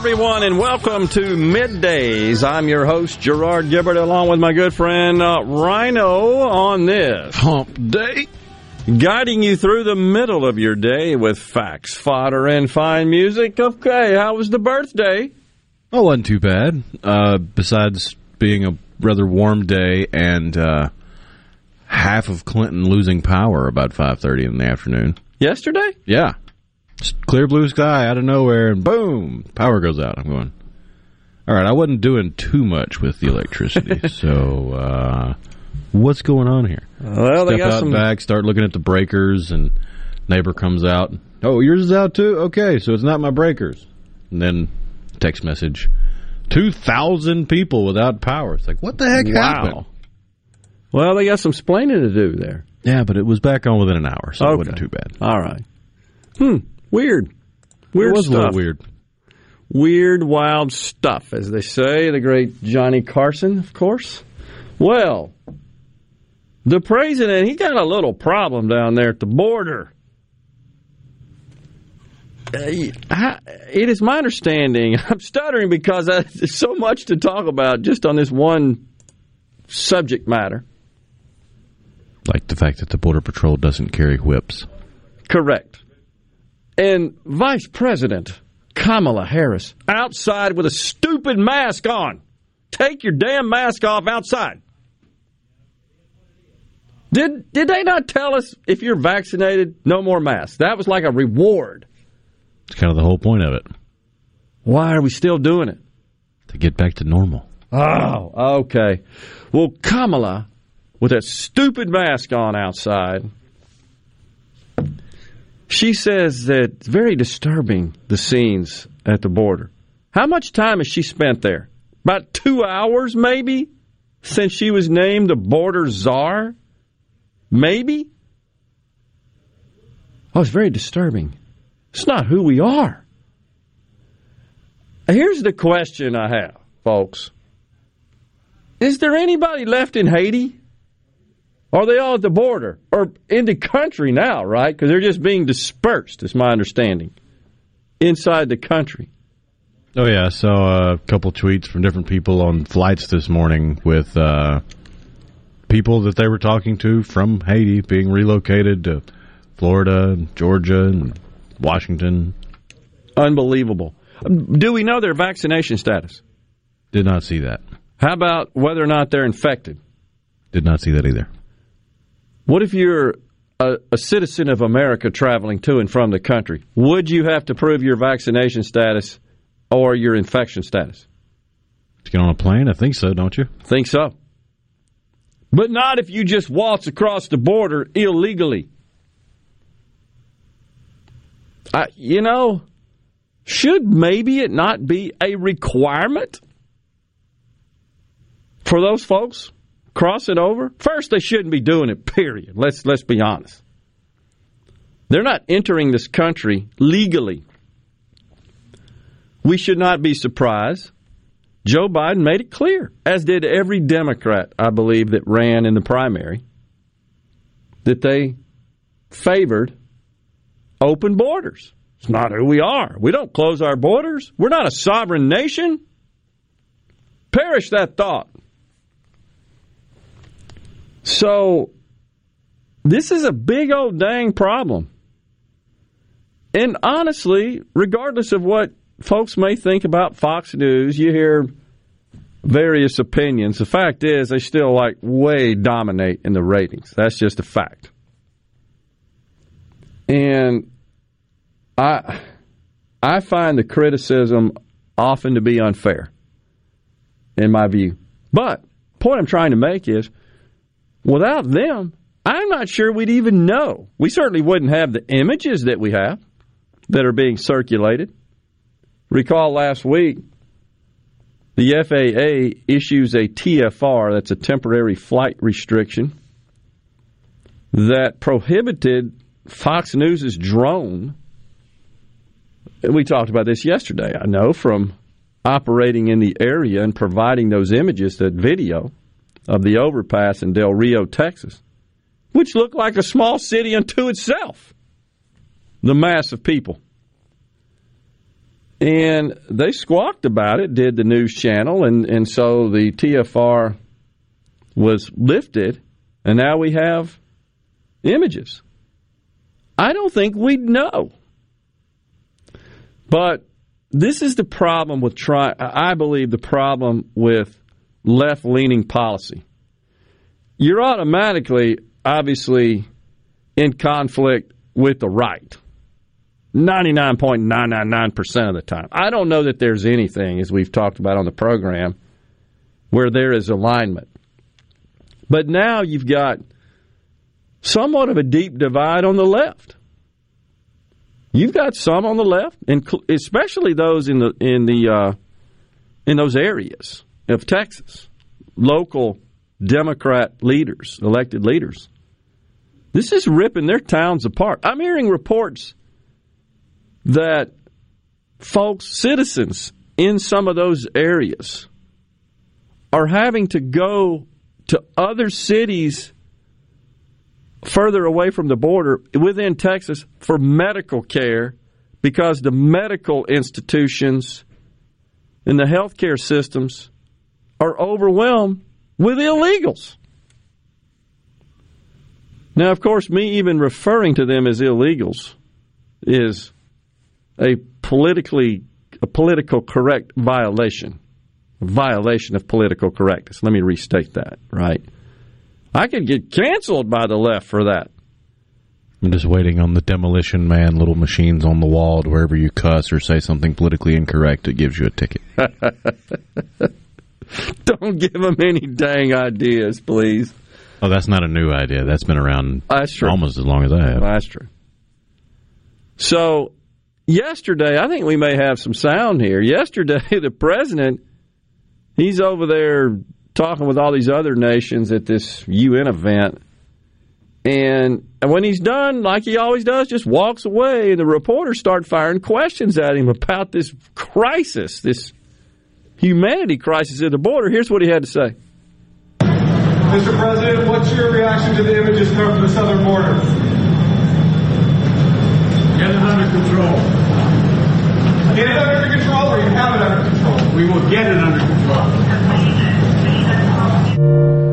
Everyone, and welcome to Middays. I'm your host, Gerard Gibbert, along with my good friend uh, Rhino on this hump day. Guiding you through the middle of your day with facts, fodder, and fine music. Okay, how was the birthday? Oh, wasn't too bad. Uh, besides being a rather warm day and uh, half of Clinton losing power about five thirty in the afternoon. Yesterday? Yeah, Just clear blue sky out of nowhere, and boom, power goes out. I'm going. All right, I wasn't doing too much with the electricity, so uh, what's going on here? Well, they Step got out some. back, start looking at the breakers, and neighbor comes out. Oh, yours is out too. Okay, so it's not my breakers. And then text message: two thousand people without power. It's like what the heck happened? Well, they got some splaining to do there. Yeah, but it was back on within an hour, so Okay. it wasn't too bad. All right. Hmm. Weird. Weird it was stuff. a little weird. Weird, wild stuff, as they say. The great Johnny Carson, of course. Well, the president, he got a little problem down there at the border. Uh, I- It is my understanding. I'm stuttering because I, there's so much to talk about just on this one subject matter. Like the fact that the border patrol doesn't carry whips. Correct. And Vice President Kamala Harris outside with a stupid mask on. Take your damn mask off outside. Did did they not tell us if you're vaccinated, no more masks? That was like a reward. It's kind of the whole point of it Why are we still doing it? to get back to normal. Oh, okay. Well, Kamala, with that stupid mask on outside, she says that it's very disturbing the scenes at the border. How much time has she spent there? About two hours, maybe, since she was named the border czar? Maybe? Oh, it's very disturbing. It's not who we are. Here's the question I have, folks. Is there anybody left in Haiti? Are they all at the border or in the country now, right? Because they're just being dispersed, is my understanding, inside the country. Oh yeah, I saw a couple tweets from different people on flights this morning with uh, people that they were talking to from Haiti being relocated to Florida, Georgia, and Washington. Unbelievable. Do we know their vaccination status? Did not see that. How about whether or not they're infected? Did not see that either. What if you're a, a citizen of America traveling to and from the country? Would you have to prove your vaccination status or your infection status? To get on a plane, I think so, don't you? Think so. But not if you just waltz across the border illegally. I, you know, should maybe it not be a requirement for those folks crossing over? First, they shouldn't be doing it. Period. Let's let's be honest. They're not entering this country legally. We should not be surprised. Joe Biden made it clear, as did every Democrat, I believe, that ran in the primary, that they favored open borders. It's not who we are. We don't close our borders. We're not a sovereign nation. Perish that thought. So, this is a big old dang problem. And honestly, regardless of what folks may think about Fox News, you hear various opinions. The fact is, they still like way dominate in the ratings. That's just a fact. And I I find the criticism often to be unfair, in my view. But point I'm trying to make is, without them, I'm not sure we'd even know. We certainly wouldn't have the images that we have that are being circulated. Recall last week, the FAA issues a TFR, that's a temporary flight restriction, that prohibited Fox News' drone. We talked about this yesterday, I know, from operating in the area and providing those images, that video of the overpass in Del Rio, Texas, which looked like a small city unto itself. The mass of people. And they squawked about it, did the news channel, and, and so the TFR was lifted, and now we have images. I don't think we'd know. But this is the problem with try. I believe the problem with left leaning policy. You're automatically, obviously, in conflict with the right. 99.999% of the time. I don't know that there's anything, as we've talked about on the program, where there is alignment. But now you've got somewhat of a deep divide on the left. You've got some on the left, especially those in the in the uh, in those areas of Texas, local Democrat leaders, elected leaders. This is ripping their towns apart. I'm hearing reports that folks, citizens in some of those areas, are having to go to other cities further away from the border within Texas for medical care because the medical institutions and the healthcare systems are overwhelmed with illegals. Now, of course, me even referring to them as illegals is a politically a political correct violation, violation of political correctness. Let me restate that, right? I could get canceled by the left for that. I'm just waiting on the demolition man, little machines on the wall to wherever you cuss or say something politically incorrect, it gives you a ticket. Don't give them any dang ideas, please. Oh, that's not a new idea. That's been around that's true. almost as long as I have. That's true. So, yesterday, I think we may have some sound here. Yesterday, the president, he's over there talking with all these other nations at this UN event. And when he's done, like he always does, just walks away, and the reporters start firing questions at him about this crisis, this humanity crisis at the border. Here's what he had to say. Mr. President, what's your reaction to the images coming from the southern border? Get it under control. Get it under control, or you have it under control? We will get it under control.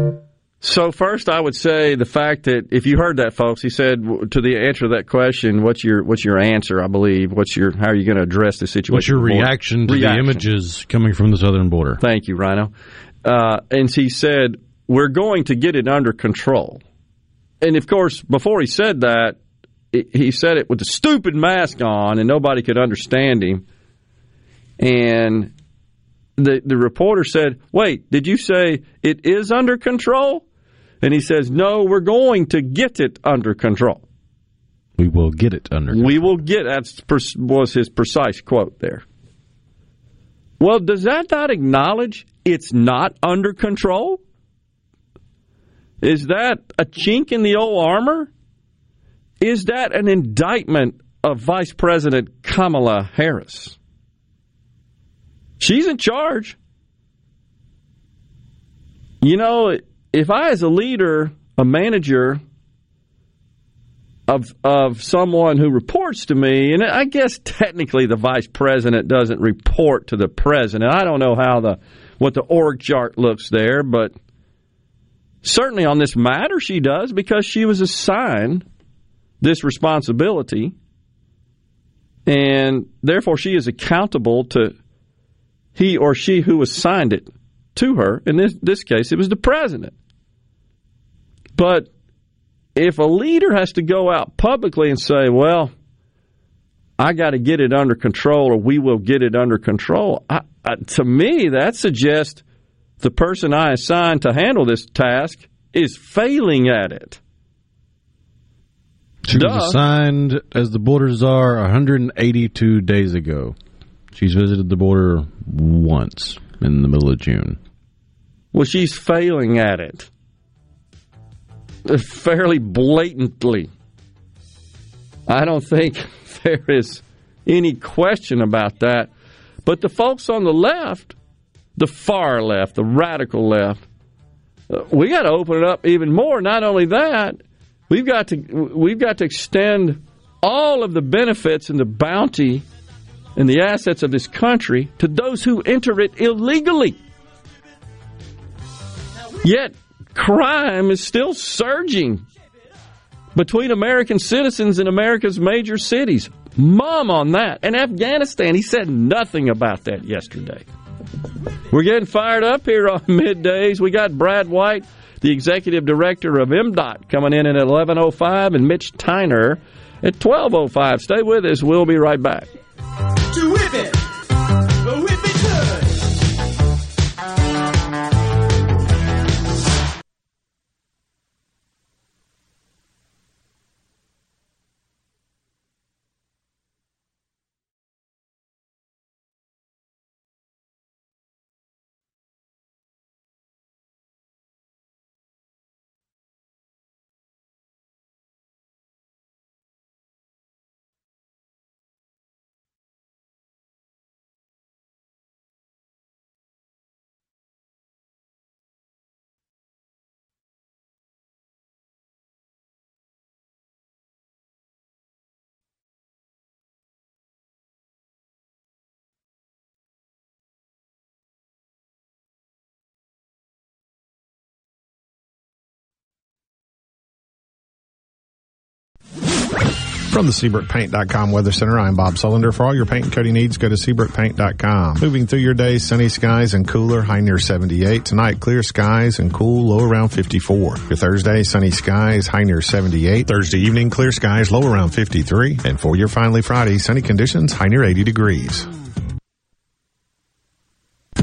So first, I would say the fact that if you heard that, folks, he said to the answer to that question, "What's your what's your answer?" I believe. What's your how are you going to address the situation? What's your reaction to reaction. the images coming from the southern border? Thank you, Rhino. Uh, and he said, "We're going to get it under control." And of course, before he said that, he said it with a stupid mask on, and nobody could understand him. And the the reporter said, "Wait, did you say it is under control?" And he says, No, we're going to get it under control. We will get it under control. We will get that was his precise quote there. Well, does that not acknowledge it's not under control? Is that a chink in the old armor? Is that an indictment of Vice President Kamala Harris? She's in charge. You know, if I, as a leader, a manager of of someone who reports to me, and I guess technically the vice president doesn't report to the president. I don't know how the what the org chart looks there, but certainly on this matter she does because she was assigned this responsibility, and therefore she is accountable to he or she who assigned it to her. In this, this case, it was the president. But if a leader has to go out publicly and say, well, I got to get it under control or we will get it under control, I, I, to me, that suggests the person I assigned to handle this task is failing at it. She Duh. was assigned as the border czar 182 days ago. She's visited the border once in the middle of June. Well, she's failing at it. Fairly blatantly. I don't think there is any question about that. But the folks on the left, the far left, the radical left, uh, we got to open it up even more. Not only that, we've got to we've got to extend all of the benefits and the bounty and the assets of this country to those who enter it illegally. Yet crime is still surging between American citizens in America's major cities. Mom on that. And Afghanistan, he said nothing about that yesterday. We're getting fired up here on middays. We got Brad White, the executive director of MDOT, coming in at 11:05, and Mitch Tyner at 12:05. Stay with us. We'll be right back. To whip it, From the SeabrookPaint.com Weather Center, I'm Bob Sullender. For all your paint and coating needs, go to SeabrookPaint.com. Moving through your day, sunny skies and cooler, high near 78. Tonight, clear skies and cool, low around 54. Your Thursday, sunny skies, high near 78. Thursday evening, clear skies, low around 53. And for your finally Friday, sunny conditions, high near 80 degrees.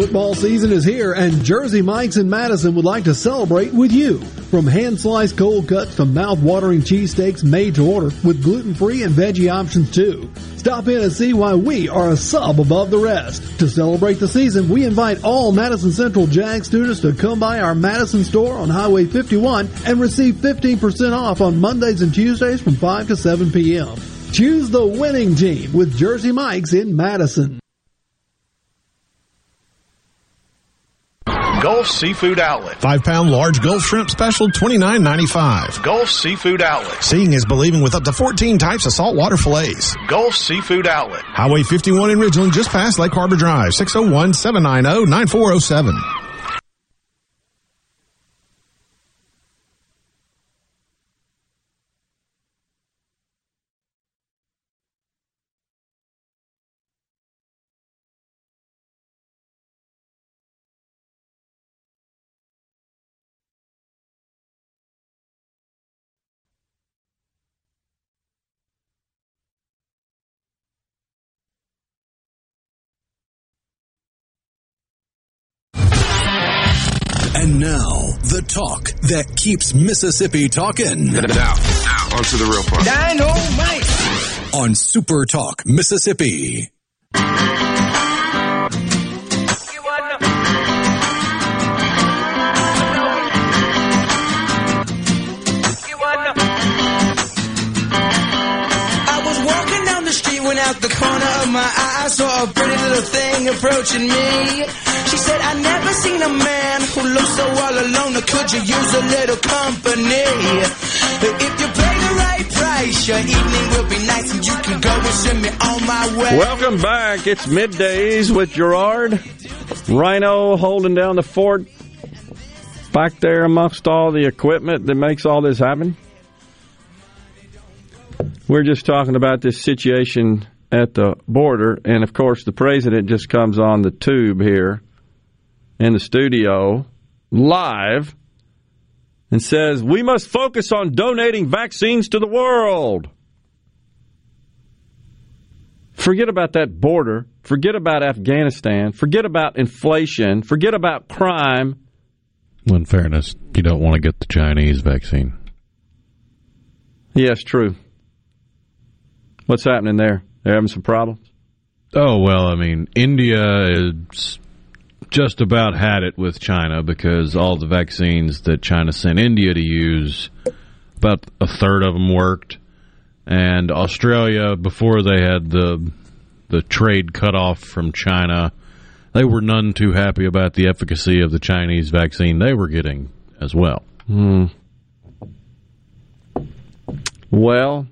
Football season is here, and Jersey Mike's in Madison would like to celebrate with you. From hand sliced cold cuts to mouth watering cheesesteaks made to order with gluten free and veggie options too. Stop in and see why we are a sub above the rest. To celebrate the season, we invite all Madison Central Jag students to come by our Madison store on Highway 51 and receive 15% off on Mondays and Tuesdays from 5 to 7 p.m. Choose the winning team with Jersey Mike's in Madison. Gulf Seafood Outlet. Five pound large Gulf shrimp special, twenty nine ninety five. Gulf Seafood Outlet. Seeing is believing with up to 14 types of saltwater fillets. Gulf Seafood Outlet. Highway 51 in Ridgeland, just past Lake Harbor Drive, 601 790 9407. Now, the talk that keeps Mississippi talking. Now, now, on to the real part. Dynamite. On Super Talk Mississippi. My eye, I saw a pretty little thing approaching me. She said, I never seen a man who looks so all alone. Or could you use a little company? If you pay the right price, your evening will be nice and you can go and send me on my way. Welcome back. It's middays with Gerard. Rhino holding down the fort back there amongst all the equipment that makes all this happen. We're just talking about this situation at the border, and of course, the president just comes on the tube here in the studio live and says, We must focus on donating vaccines to the world. Forget about that border. Forget about Afghanistan. Forget about inflation. Forget about crime. Well, in fairness, you don't want to get the Chinese vaccine. Yes, true. What's happening there? They're having some problems? Oh, well, I mean, India is just about had it with China because all the vaccines that China sent India to use, about a third of them worked. And Australia, before they had the the trade cut off from China, they were none too happy about the efficacy of the Chinese vaccine they were getting as well. Hmm. Well,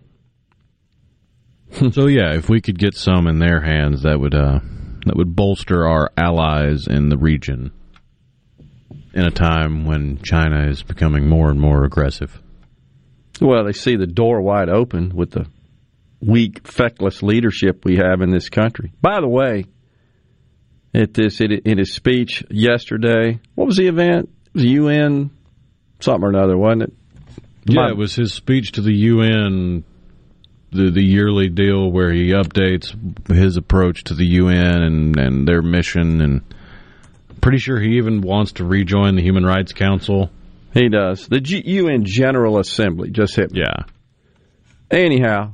so yeah, if we could get some in their hands, that would uh, that would bolster our allies in the region in a time when China is becoming more and more aggressive. Well, they see the door wide open with the weak, feckless leadership we have in this country. By the way, at this in his speech yesterday, what was the event? It was UN something or another, wasn't it? Yeah, it was his speech to the UN the the yearly deal where he updates his approach to the UN and and their mission and pretty sure he even wants to rejoin the Human Rights Council. He does. The G- UN General Assembly just hit me. Yeah. Anyhow,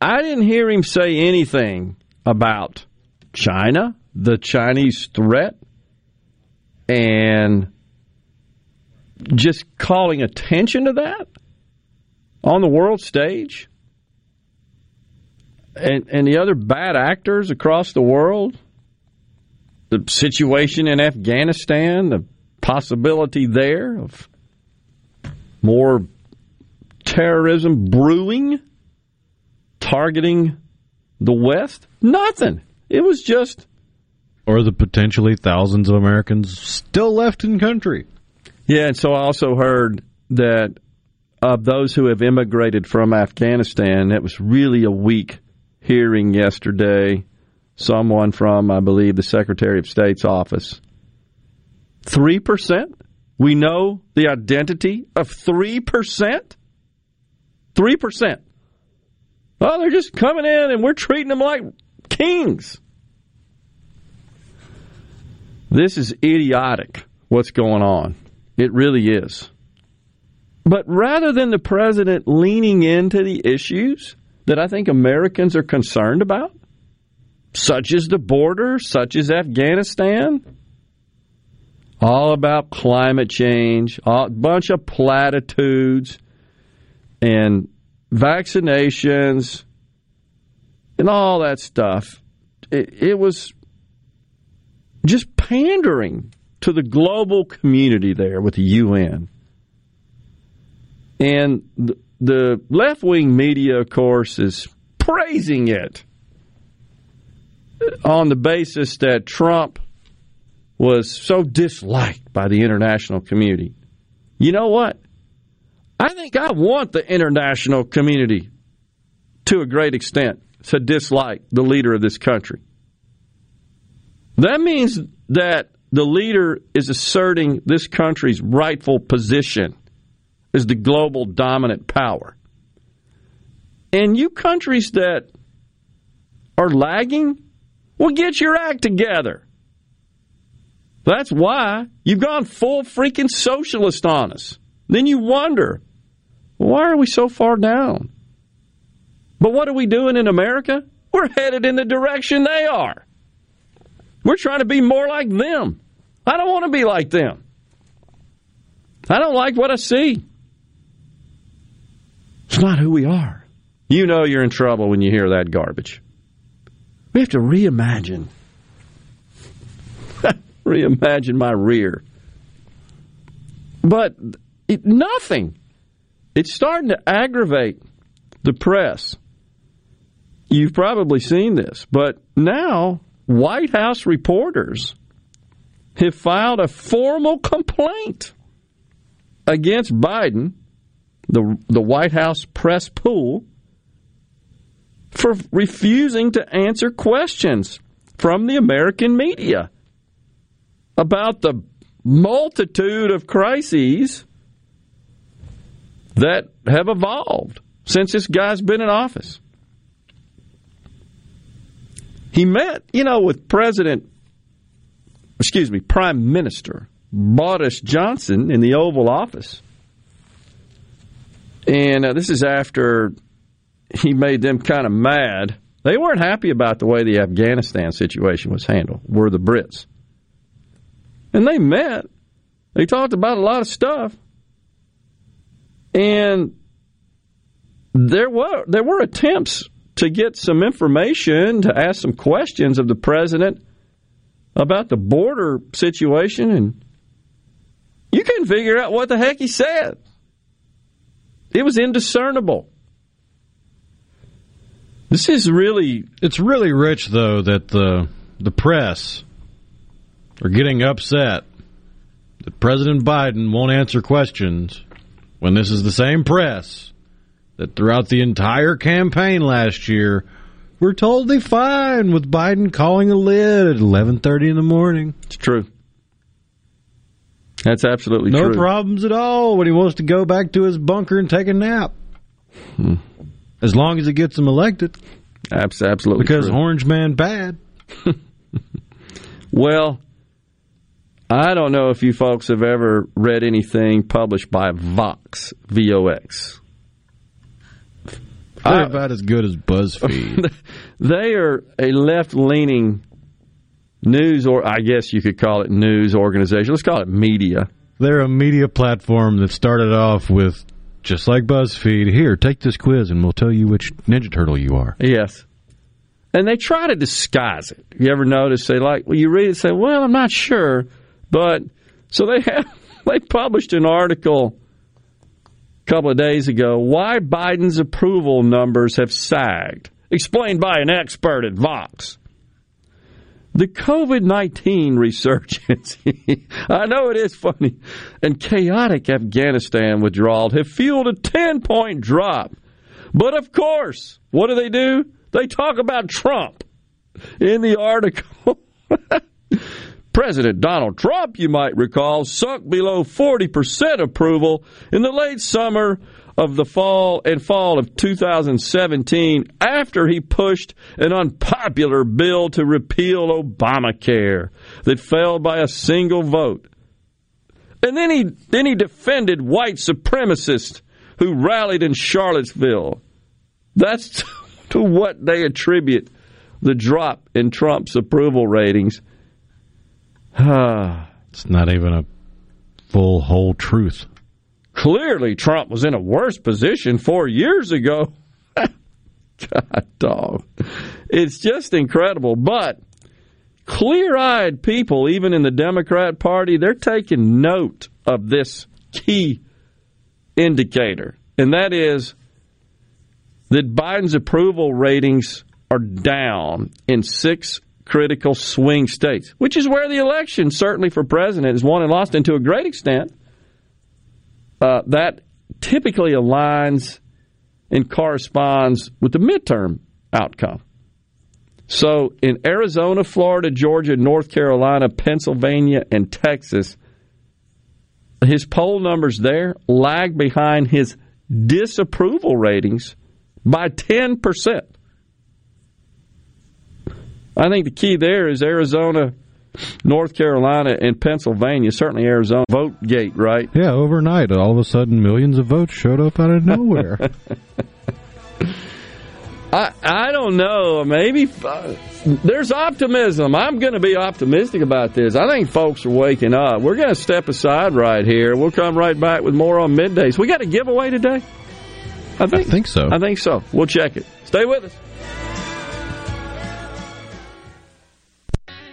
I didn't hear him say anything about China, the Chinese threat, and just calling attention to that on the world stage and, and the other bad actors across the world, the situation in Afghanistan, the possibility there of more terrorism brewing, targeting the West? Nothing. It was just. Or the potentially thousands of Americans still left in country. Yeah, and so I also heard that of those who have immigrated from Afghanistan, it was really a weak hearing yesterday someone from, I believe, the Secretary of State's office. 3%? We know the identity of 3%? 3%. Oh, they're just coming in and we're treating them like kings. This is idiotic, what's going on. It really is. But rather than the president leaning into the issues, that I think Americans are concerned about, such as the border, such as Afghanistan. All about climate change, a bunch of platitudes and vaccinations and all that stuff. It, it was just pandering to the global community there with the UN. And the left wing media, of course, is praising it on the basis that Trump was so disliked by the international community. You know what? I think I want the international community to a great extent to dislike the leader of this country. That means that the leader is asserting this country's rightful position is the global dominant power. And you countries that are lagging, well, get your act together. That's why you've gone full freaking socialist on us. Then you wonder, why are we so far down? But what are we doing in America? We're headed in the direction they are. We're trying to be more like them. I don't want to be like them. I don't like what I see. It's not who we are. You know you're in trouble when you hear that garbage. We have to reimagine. reimagine my rear. But it, nothing. It's starting to aggravate the press. You've probably seen this, but now White House reporters have filed a formal complaint against Biden, the, the White House press pool, for refusing to answer questions from the American media about the multitude of crises that have evolved since this guy's been in office. He met, you know, with President, excuse me, Prime Minister Boris Johnson in the Oval Office. And uh, this is after he made them kind of mad. They weren't happy about the way the Afghanistan situation was handled, were the Brits. And they met. They talked about a lot of stuff. And there were there were attempts to get some information, to ask some questions of the president about the border situation, and you couldn't figure out what the heck he said. It was indiscernible. This is really it's really rich though that the the press are getting upset that President Biden won't answer questions when this is the same press that throughout the entire campaign last year we're totally fine with Biden calling a lid at 11:30 in the morning. It's true. That's absolutely no true. No problems at all when he wants to go back to his bunker and take a nap. Hmm. As long as it gets him elected. Absolutely. Because true. Orange Man bad. well, I don't know if you folks have ever read anything published by Vox, V O X. They're about as good as BuzzFeed. they are a left leaning news, or I guess you could call it news organization. Let's call it media. They're a media platform that started off with just like BuzzFeed. Here, take this quiz, and we'll tell you which Ninja Turtle you are. Yes. And they try to disguise it. You ever notice they like, well, you read it and say, well, I'm not sure. But so they have, they published an article a couple of days ago why Biden's approval numbers have sagged, explained by an expert at Vox. The COVID 19 resurgence, I know it is funny, and chaotic Afghanistan withdrawal have fueled a 10 point drop. But of course, what do they do? They talk about Trump in the article. President Donald Trump, you might recall, sunk below 40% approval in the late summer of the fall and fall of 2017 after he pushed an unpopular bill to repeal Obamacare that fell by a single vote. And then he then he defended white supremacists who rallied in Charlottesville. That's to what they attribute the drop in Trump's approval ratings. it's not even a full whole truth. Clearly, Trump was in a worse position four years ago. God, dog. It's just incredible. But clear eyed people, even in the Democrat Party, they're taking note of this key indicator, and that is that Biden's approval ratings are down in six critical swing states, which is where the election, certainly for president, is won and lost, and to a great extent, uh, that typically aligns and corresponds with the midterm outcome. So in Arizona, Florida, Georgia, North Carolina, Pennsylvania, and Texas, his poll numbers there lag behind his disapproval ratings by 10%. I think the key there is Arizona, North Carolina, and Pennsylvania, certainly Arizona. Vote gate, right? Yeah, overnight, all of a sudden, millions of votes showed up out of nowhere. I I don't know. Maybe uh, there's optimism. I'm going to be optimistic about this. I think folks are waking up. We're going to step aside right here. We'll come right back with more on middays. We got a giveaway today. I think. I think so. I think so. We'll check it. Stay with us.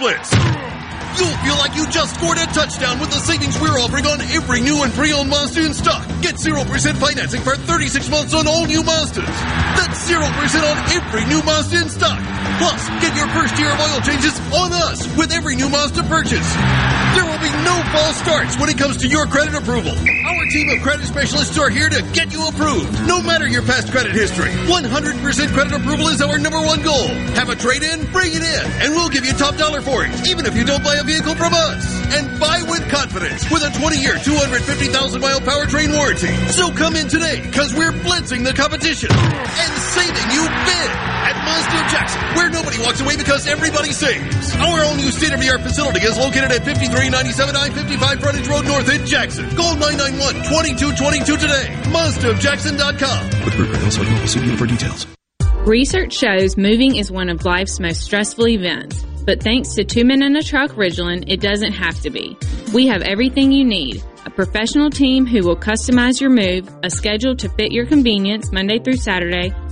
Blitz. You'll feel like you just scored a touchdown with the savings we're offering on every new and pre-owned Mazda in stock. Get 0% financing for 36 months on all new Mazdas. That's 0% on every new Mazda in stock. Plus, get your first year of oil changes on us with every new Mazda purchase. There will no false starts when it comes to your credit approval. Our team of credit specialists are here to get you approved, no matter your past credit history. 100% credit approval is our number one goal. Have a trade-in? Bring it in, and we'll give you top dollar for it, even if you don't buy a vehicle from us. And buy with confidence with a 20-year, 250,000-mile powertrain warranty. So come in today, because we're blitzing the competition and saving you big at Mazda Jackson, where nobody walks away because everybody saves. Our all new state-of-the-art facility is located at 5397 I-55 Frontage Road North in Jackson. Call 991-2222 today. MazdaofJackson.com. With Ruger, also available. See dealer for details. Research shows moving is one of life's most stressful events. But thanks to Two Men in a Truck Ridgeland, it doesn't have to be. We have everything you need. A professional team who will customize your move, a schedule to fit your convenience Monday through Saturday,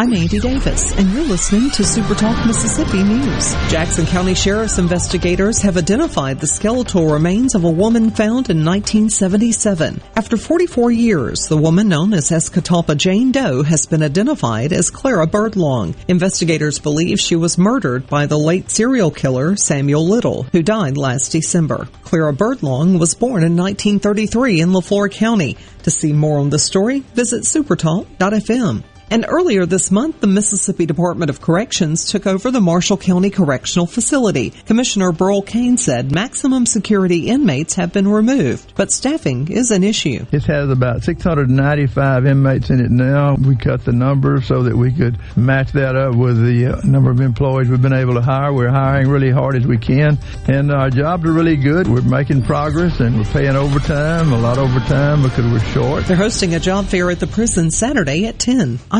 I'm Andy Davis, and you're listening to Super Talk Mississippi News. Jackson County Sheriff's investigators have identified the skeletal remains of a woman found in 1977. After 44 years, the woman known as Escatawpa Jane Doe has been identified as Clara Birdlong. Investigators believe she was murdered by the late serial killer Samuel Little, who died last December. Clara Birdlong was born in 1933 in Leflore County. To see more on the story, visit supertalk.fm. And earlier this month, the Mississippi Department of Corrections took over the Marshall County Correctional Facility. Commissioner Burl Cain said maximum security inmates have been removed, but staffing is an issue. It has about 695 inmates in it now. We cut the number so that we could match that up with the uh, number of employees we've been able to hire. We're hiring really hard as we can, and our jobs are really good. We're making progress, and we're paying overtime, a lot of overtime because we're short. They're hosting a job fair at the prison Saturday at 10. I'm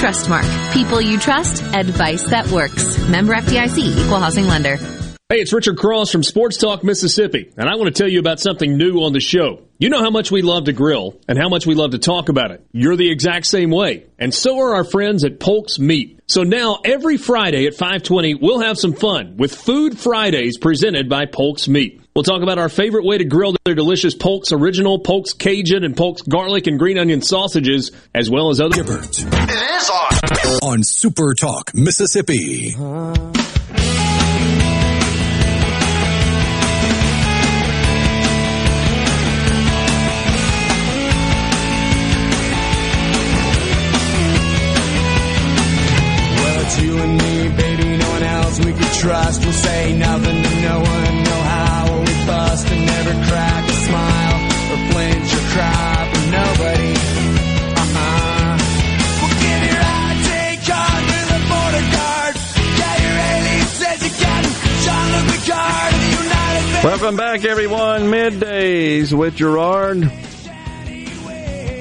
Trustmark. People you trust. Advice that works. Member FDIC. Equal housing lender. Hey, it's Richard Cross from Sports Talk Mississippi, and I want to tell you about something new on the show. You know how much we love to grill and how much we love to talk about it. You're the exact same way. And so are our friends at Polk's Meat. So now every Friday at 520, we'll have some fun with Food Fridays presented by Polk's Meat. We'll talk about our favorite way to grill their delicious Polk's Original, Polk's Cajun, and Polk's Garlic and Green Onion sausages, as well as other. Gibbert. It is on. On Super Talk, Mississippi. Well, it's you and me, baby. No one else we could trust will say no Welcome back, everyone. Middays with Gerard.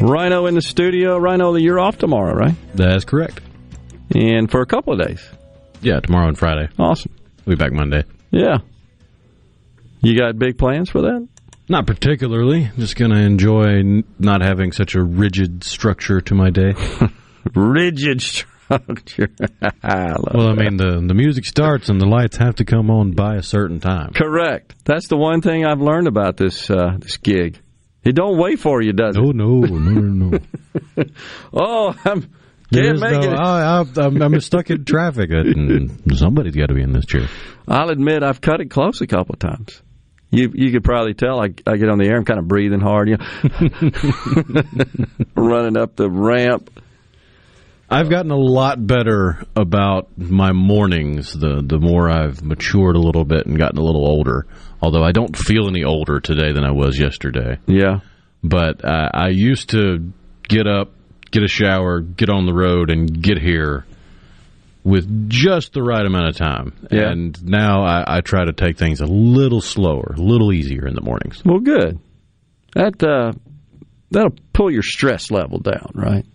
Rhino in the studio. Rhino, you're off tomorrow, right? That's correct. And for a couple of days. Yeah, tomorrow and Friday. Awesome. We'll be back Monday. Yeah. You got big plans for that? Not particularly. Just going to enjoy not having such a rigid structure to my day. rigid structure. I well, I that. mean, the the music starts and the lights have to come on by a certain time. Correct. That's the one thing I've learned about this uh, this gig. It don't wait for you, does it? No, no, no, no, no. oh, I'm can't make no, it. I, I'm stuck in traffic. and somebody's got to be in this chair. I'll admit I've cut it close a couple of times. You you could probably tell I, I get on the air. I'm kind of breathing hard, you know, running up the ramp. I've gotten a lot better about my mornings the the more I've matured a little bit and gotten a little older. Although I don't feel any older today than I was yesterday. Yeah. But uh, I used to get up, get a shower, get on the road, and get here with just the right amount of time. Yeah. And now I, I try to take things a little slower, a little easier in the mornings. Well, good. That uh, that'll pull your stress level down, right?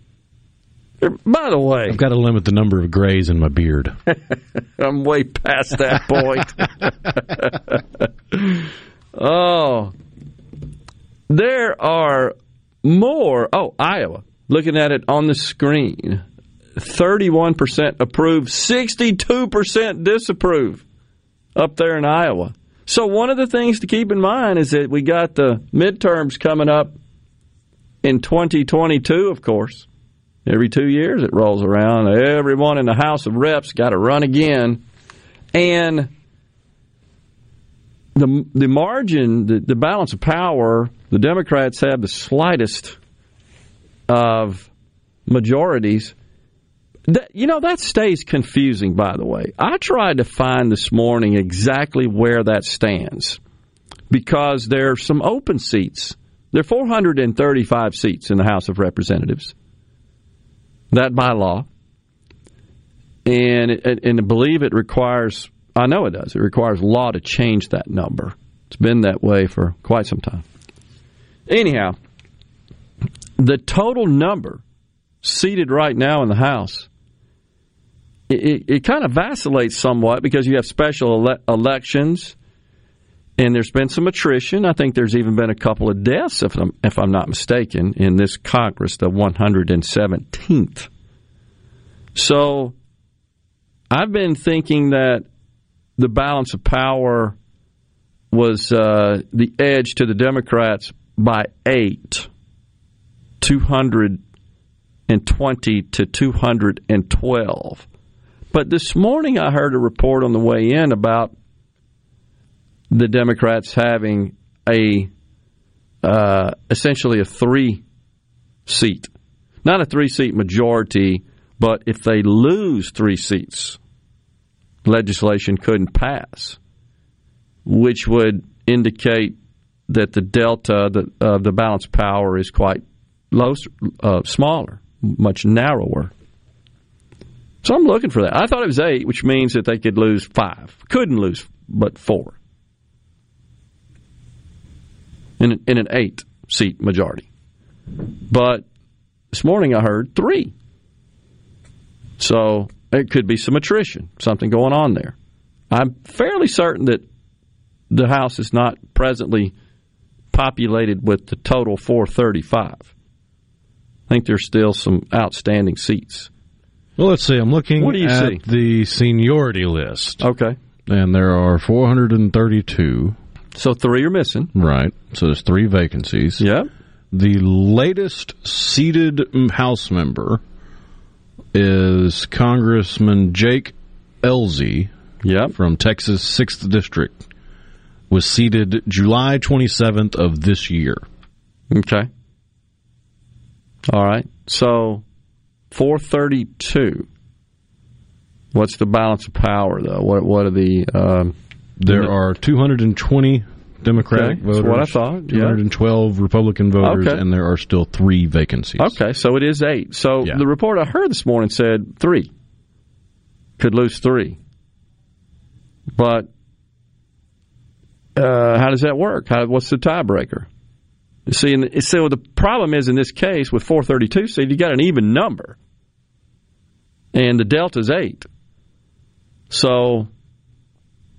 By the way, I've got to limit the number of grays in my beard. I'm way past that point. oh, there are more. Oh, Iowa. Looking at it on the screen, 31% approve, 62% disapprove up there in Iowa. So, one of the things to keep in mind is that we got the midterms coming up in 2022, of course. Every two years it rolls around. Everyone in the House of Reps got to run again. And the the margin, the, the balance of power, the Democrats have the slightest of majorities. That, you know, that stays confusing, by the way. I tried to find this morning exactly where that stands because there are some open seats. There are 435 seats in the House of Representatives. That by law. And, and I believe it requires, I know it does, it requires law to change that number. It's been that way for quite some time. Anyhow, the total number seated right now in the House, it, it, it kind of vacillates somewhat because you have special ele- elections and there's been some attrition. I think there's even been a couple of deaths, if I'm, if I'm not mistaken, in this Congress, the 117th. So I've been thinking that the balance of power was uh, the edge to the Democrats by eight, 220 to 212. But this morning I heard a report on the way in about the Democrats having a uh, essentially a three seat, not a three seat majority, but if they lose three seats, legislation couldn't pass, which would indicate that the delta of the, uh, the balance power is quite low, uh, smaller, much narrower. So I'm looking for that. I thought it was eight, which means that they could lose five. Couldn't lose but four in an, in an eight seat majority. But this morning I heard three. So it could be some attrition, something going on there. I'm fairly certain that the House is not presently populated with the total 435. I think there's still some outstanding seats. Well, let's see. I'm looking What do you at see? the seniority list. Okay. And there are 432. So three are missing. Right. So there's three vacancies. Yep. The latest seated House member is Congressman Jake Ellzey yep. from Texas 6th District. Was seated July 27th of this year. Okay. All right. So 432. What's the balance of power, though? What What are the? Um, There are 220 Democratic Okay, that's voters. what I thought, yeah. 212 Republican voters, Okay. and there are still three vacancies. Okay, so it is eight. So the report I heard this morning said three could lose three, but uh, how does that work? How, what's the tiebreaker? See, and so the problem is in this case with 432 seed, you got an even number, and the delta is eight. So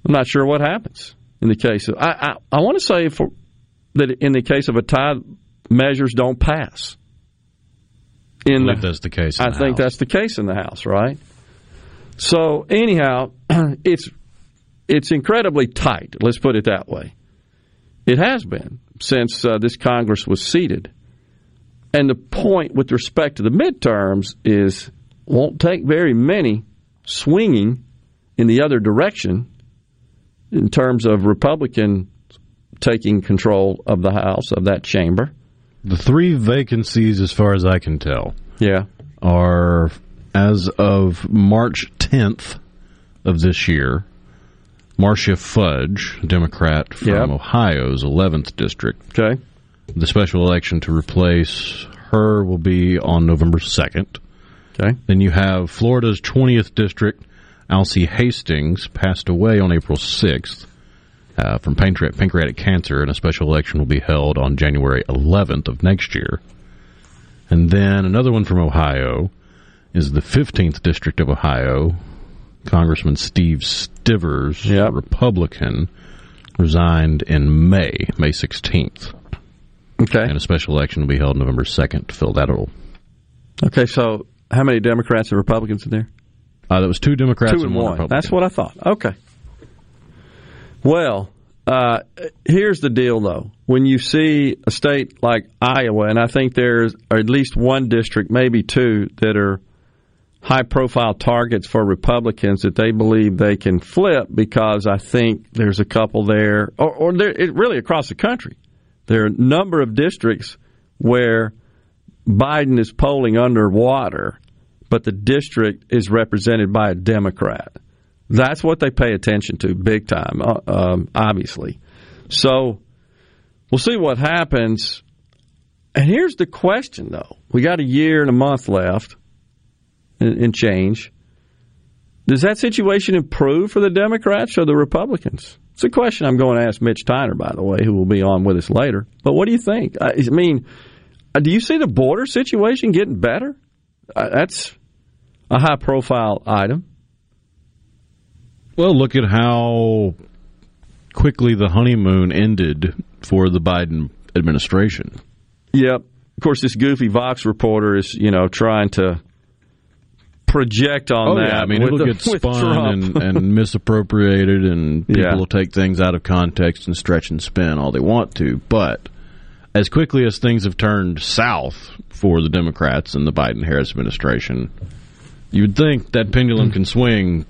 I'm not sure what happens in the case of. I I, I want to say for that in the case of a tie, measures don't pass. In that's the case. in I the think House. that's the case in the House, right? So anyhow, it's it's incredibly tight. Let's put it that way. It has been since uh, this Congress was seated, and the point with respect to the midterms is won't take very many swinging in the other direction in terms of Republican taking control of the House of that chamber. The three vacancies, as far as I can tell, Yeah. are as of March 10th of this year. Marcia Fudge, Democrat from Yep. Ohio's 11th district. Okay. The special election to replace her will be on November 2nd. Okay. Then you have Florida's 20th district. Alcee Hastings passed away on April 6th uh, from pancreatic, pancreatic cancer, and a special election will be held on January 11th of next year. And then another one from Ohio is the 15th district of Ohio. Congressman Steve Stivers, Republican, resigned in May, May 16th. Okay. And a special election will be held November 2nd to fill that role. Okay, so how many Democrats and Republicans in there? Uh, that was two Democrats Two and and one one. Republican. That's what I thought. Okay. Well, uh, here's the deal, though. When you see a state like Iowa, and I think there's at least one district, maybe two, that are high profile targets for Republicans that they believe they can flip because I think there's a couple there, or, or there, it, really across the country. There are a number of districts where Biden is polling underwater, but the district is represented by a Democrat. That's what they pay attention to big time, uh, um, obviously. So we'll see what happens. And here's the question, though. We got a year and a month left and change. Does that situation improve for the Democrats or the Republicans? It's a question I'm going to ask Mitch Tyner, by the way, who will be on with us later. But what do you think? I, I mean, uh, do you see the border situation getting better? Uh, that's a high profile item. Well, look at how quickly the honeymoon ended for the Biden administration. Yep. Of course, this goofy Vox reporter is, you know, trying to project on oh, that. yeah. I mean, it'll the- get spun and, and misappropriated, and people Yeah. will take things out of context and stretch and spin all they want to. But as quickly as things have turned south for the Democrats and the Biden Harris administration, you would think that pendulum can swing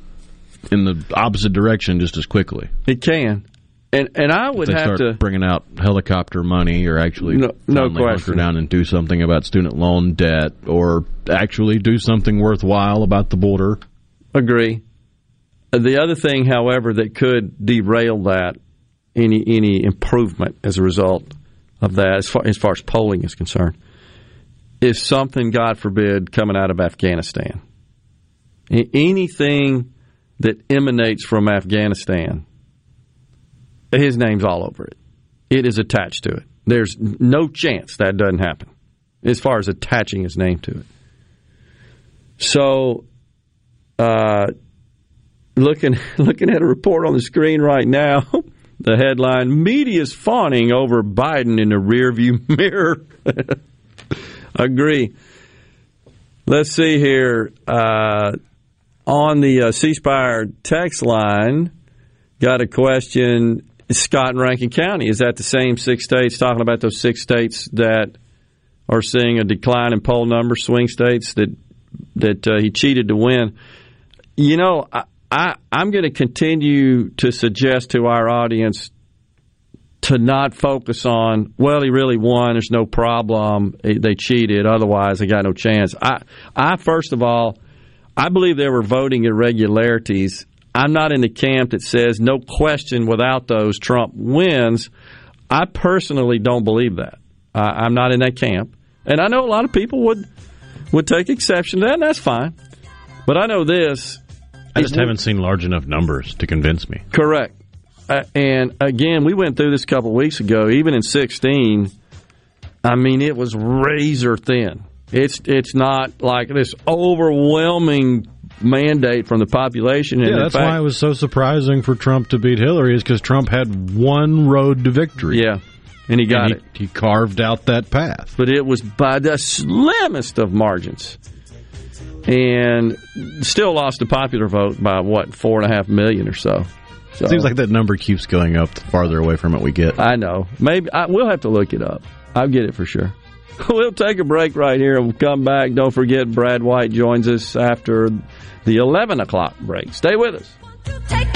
in the opposite direction just as quickly. It can, and and I would have start to. bringing out helicopter money or actually No- no question. down and do something about student loan debt or actually do something worthwhile about the border. Agree. The other thing, however, that could derail that any any improvement as a result of that, as far as, far as polling is concerned, is something, God forbid, coming out of Afghanistan. Anything that emanates from Afghanistan, his name's all over it. It is attached to it. There's no chance that doesn't happen, as far as attaching his name to it. So, uh, looking looking at a report on the screen right now. The headline: Media's fawning over Biden in the rearview mirror. Agree. Let's see here. Uh, on the uh, C Spire text line, got a question. Scott and Rankin County is that the same six states? Talking about those six states that are seeing a decline in poll numbers, swing states that that uh, he cheated to win. You know, I, I I'm going to continue to suggest to our audience to not focus on well he really won there's no problem eh, they cheated otherwise they got no chance i i first of all I believe there were voting irregularities. I'm not in the camp that says no question without those Trump wins. I personally don't believe that. I'm not in that camp, and I know a lot of people would would take exception to that, and that's fine. But I know this. I just haven't seen large enough numbers to convince me. Correct. Uh, and again, we went through this a couple of weeks ago. Even in 16, I mean, it was razor thin. It's it's not like this overwhelming mandate from the population. And yeah, that's fact- why it was so surprising for Trump to beat Hillary, is because Trump had one road to victory. Yeah, and he got he, it. He carved out that path. but it was by the slimmest of margins. And still lost the popular vote by what four and a half million or so. So Seems like that number keeps going up the farther away from it we get. I know. Maybe I, we'll have to look it up. I'll get it for sure. We'll take a break right here and we'll come back. Don't forget, Brad White joins us after the 11 o'clock break. Stay with us.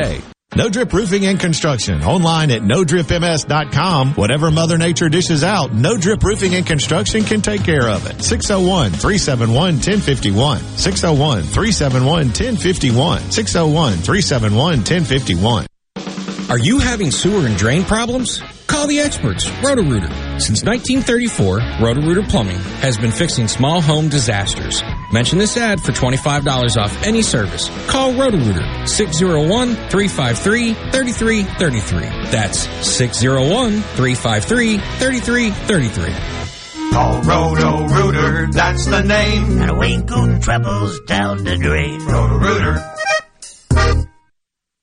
No Drip Roofing and Construction. Online at NoDripMS.com. Whatever Mother Nature dishes out, No Drip Roofing and Construction can take care of it. 601-371-1051. 601-371-1051. 601-371-1051. Are you having sewer and drain problems? Call the experts, Roto-Rooter. Since 1934, Roto-Rooter Plumbing has been fixing small home disasters. Mention this ad for $25 off any service. Call Roto-Rooter, 601-353-3333. That's 601-353-3333. Call Roto Rooter, that's the name. And Wayne Coon troubles down the drain. Roto Rooter.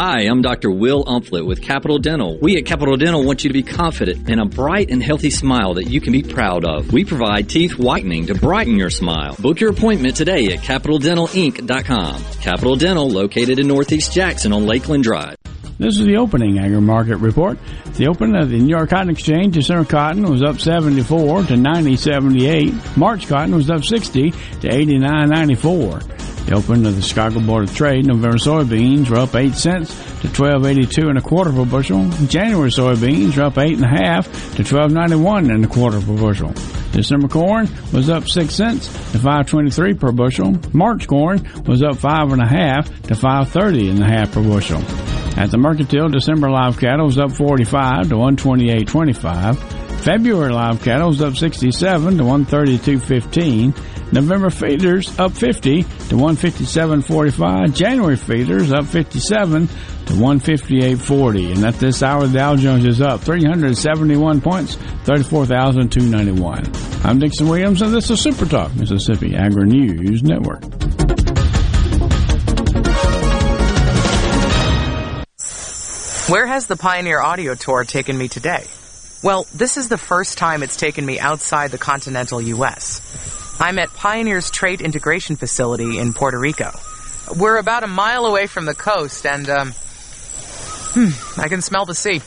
Hi, I'm Dr. Will Umflett with Capital Dental. We at Capital Dental want you to be confident in a bright and healthy smile that you can be proud of. We provide teeth whitening to brighten your smile. Book your appointment today at CapitalDentalInc.com. Capital Dental, located in Northeast Jackson on Lakeland Drive. This is the opening agri market report. The open of the New York Cotton Exchange, December cotton was up 74 to 90.78. March cotton was up 60 to 89.94. The open of the Chicago Board of Trade, November soybeans were up 8 cents to 12.82 and a quarter per bushel. January soybeans were up 8.5 to 12.91 and a quarter per bushel. December corn was up 6 cents to 5.23 per bushel. March corn was up 5.5 to 5.30 and a half per bushel. At the Mercantile, December live cattle was up 45 to 128.25. February live cattle was up 67 to 132.15. November feeders up 50 to 157.45. January feeders up 57 to 158.40. And at this hour, the Dow Jones is up 371 points, 34,291. I'm Dixon Williams, and this is Super Talk, Mississippi Agri News Network. Where has the Pioneer Audio Tour taken me today? Well, this is the first time it's taken me outside the continental U.S. I'm at Pioneer's Trait Integration Facility in Puerto Rico. We're about a mile away from the coast, and, um, hmm, I can smell the sea.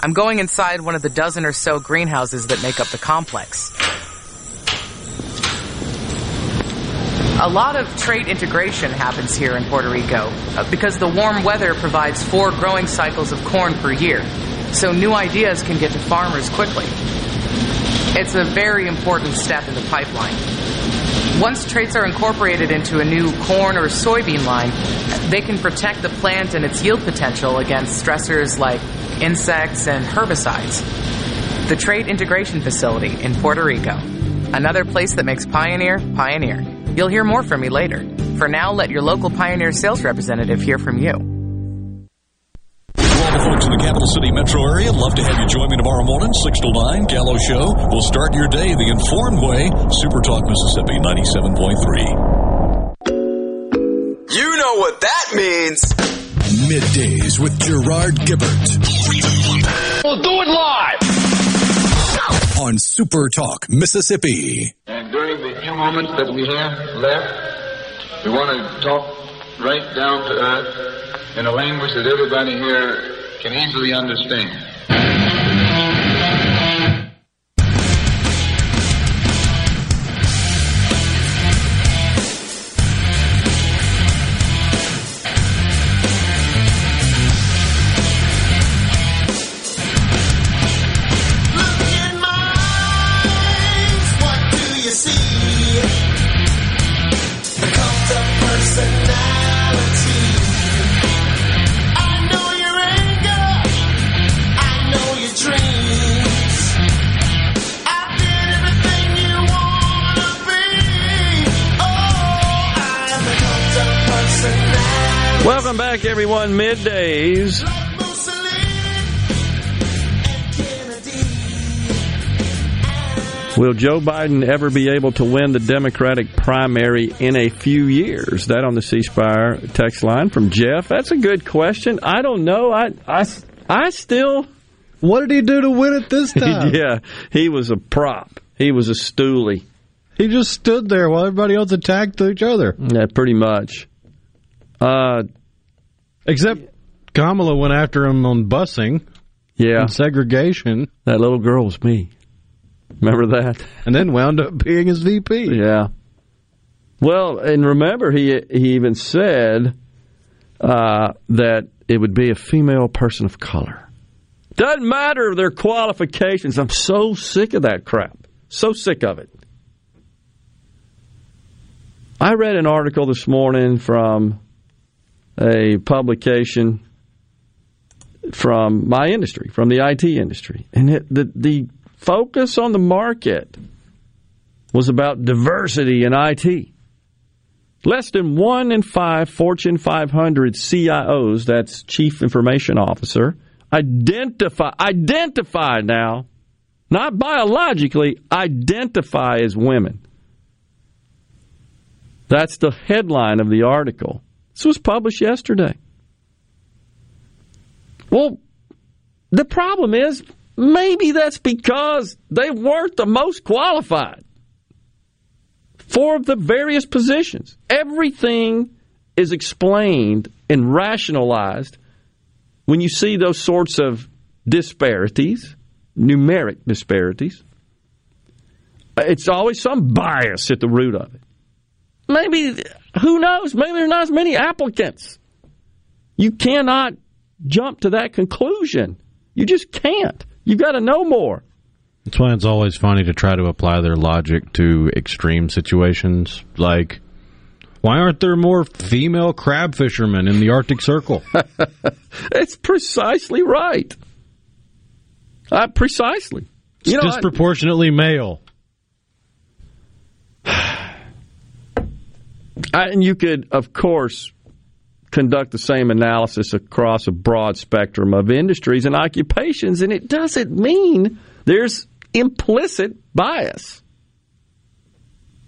I'm going inside one of the dozen or so greenhouses that make up the complex. A lot of trait integration happens here in Puerto Rico uh, because the warm weather provides four growing cycles of corn per year, so new ideas can get to farmers quickly. It's a very important step in the pipeline. Once traits are incorporated into a new corn or soybean line, they can protect the plant and its yield potential against stressors like insects and herbicides. The Trait Integration Facility in Puerto Rico. Another place that makes Pioneer, Pioneer. You'll hear more from me later. For now, let your local Pioneer sales representative hear from you. To all the folks in the capital city metro area, love to have you join me tomorrow morning, 6 to 9, Gallo Show. We'll start your day the informed way. Super Talk Mississippi 97.3. You know what that means. Middays with Gerard Gibert. We'll do it live. On Super Talk Mississippi. And during the few moments that we have left, we want to talk right down to earth in a language that everybody here can easily understand. Everyone. Middays. Will Joe Biden ever be able to win the Democratic primary in a few years? That on the C Spire text line from Jeff. That's a good question. I don't know. I, I, I still. What did he do to win it this time? yeah, he was a prop. He was a stoolie. He just stood there while everybody else attacked each other. Yeah, pretty much. Uh, Except Kamala went after him on busing. Yeah. And segregation. That little girl was me. Remember that? And then wound up being his VP. Yeah. Well, and remember, he he even said uh, that it would be a female person of color. Doesn't matter their qualifications. I'm so sick of that crap. So sick of it. I read an article this morning from a publication from my industry, from the IT industry, and it, the the focus on the market was about diversity in IT. Less than one in five Fortune 500 CIOs, that's Chief Information Officer, identify identify now, not biologically, identify as women. That's the headline of the article. This was published yesterday. Well, the problem is maybe that's because they weren't the most qualified for the various positions. Everything is explained and rationalized when you see those sorts of disparities, numeric disparities. It's always some bias at the root of it. Maybe, who knows? Maybe there's not as many applicants. You cannot jump to that conclusion. You just can't. You've got to know more. That's why it's always funny to try to apply their logic to extreme situations. Like, why aren't there more female crab fishermen in the Arctic Circle? it's precisely right. Uh, precisely. It's You know, I- disproportionately male. And you could, of course, conduct the same analysis across a broad spectrum of industries and occupations, and it doesn't mean there's implicit bias.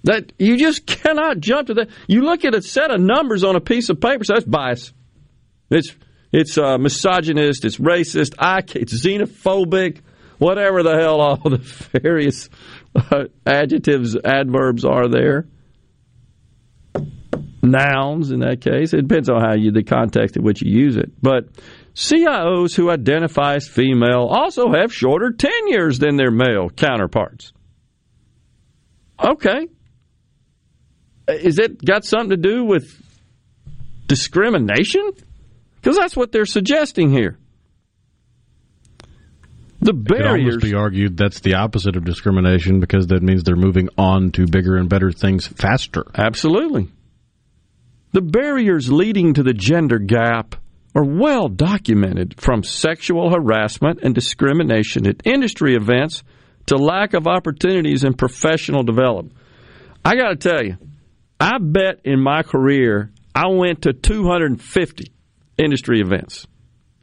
That you just cannot jump to that. You look at a set of numbers on a piece of paper, so that's bias. It's it's uh, misogynist, it's racist, it's xenophobic, whatever the hell all the various uh, adjectives, adverbs are there nouns in that case. It depends on how you the context in which you use it. But CIOs who identify as female also have shorter tenures than their male counterparts. Okay. Is it got something to do with discrimination? Because that's what they're suggesting here. The It could barriers. be argued that's the opposite of discrimination because that means they're moving on to bigger and better things faster. Absolutely. The barriers leading to the gender gap are well documented from sexual harassment and discrimination at industry events to lack of opportunities in professional development. I got to tell you, I bet in my career I went to 250 industry events.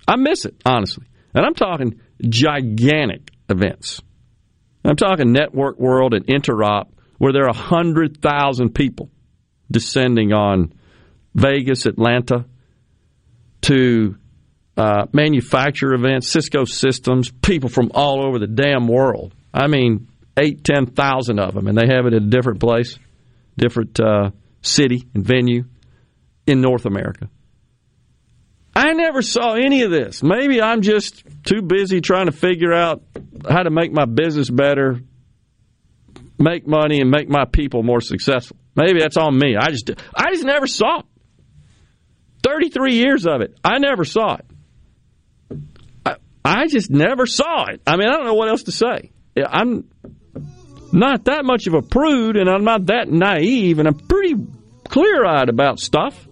I miss it, honestly. And I'm talking gigantic events. I'm talking Network World and Interop, where there are 100,000 people descending on Vegas, Atlanta, to uh, events, Cisco Systems, people from all over the damn world. I mean, eight, ten thousand of them, and they have it at a different place, different uh, city and venue in North America. I never saw any of this. Maybe I'm just too busy trying to figure out how to make my business better, make money, and make my people more successful. Maybe that's on me. I just I just never saw it. 33 years of it. I never saw it. I, I just never saw it. I mean, I don't know what else to say. I'm not that much of a prude and I'm not that naive and I'm pretty clear eyed about stuff.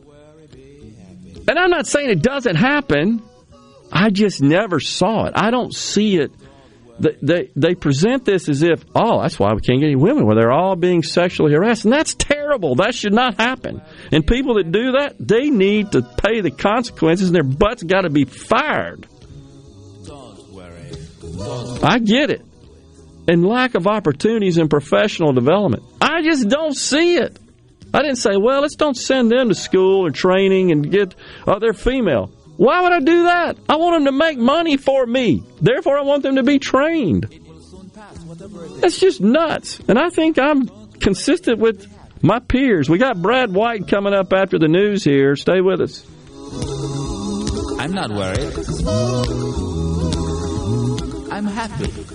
And I'm not saying it doesn't happen. I just never saw it. I don't see it. They, they, present this as if, oh, that's why we can't get any women, where they're all being sexually harassed. And that's terrible. That should not happen. And people that do that, they need to pay the consequences, and their butts got to be fired. I get it. And lack of opportunities in professional development. I just don't see it. I didn't say, well, let's don't send them to school or training and get, oh, they're female. Why would I do that? I want them to make money for me. Therefore, I want them to be trained. That's just nuts. And I think I'm consistent with my peers. We got Brad White coming up after the news here. Stay with us. I'm not worried. I'm happy.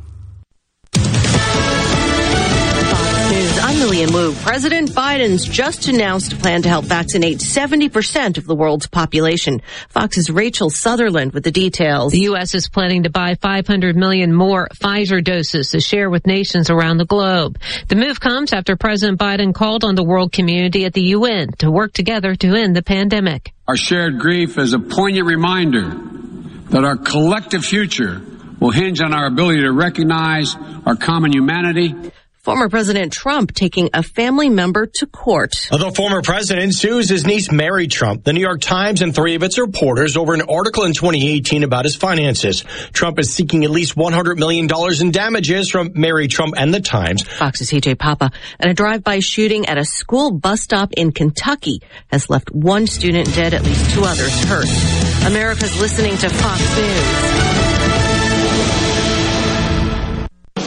I'm Lillian Wu. President Biden's just announced a plan to help vaccinate 70% of the world's population. Fox's Rachel Sutherland with the details. The U.S. is planning to buy 500 million more Pfizer doses to share with nations around the globe. The move comes after President Biden called on the world community at the UN to work together to end the pandemic. Our shared grief is a poignant reminder that our collective future will hinge on our ability to recognize our common humanity Former President Trump taking a family member to court. The former president sues his niece Mary Trump, the New York Times and three of its reporters over an article in 2018 about his finances. Trump is seeking at least $100 million in damages from Mary Trump and the Times. Fox's CJ Papa and a drive-by shooting at a school bus stop in Kentucky has left one student dead, at least two others hurt. America's listening to Fox News.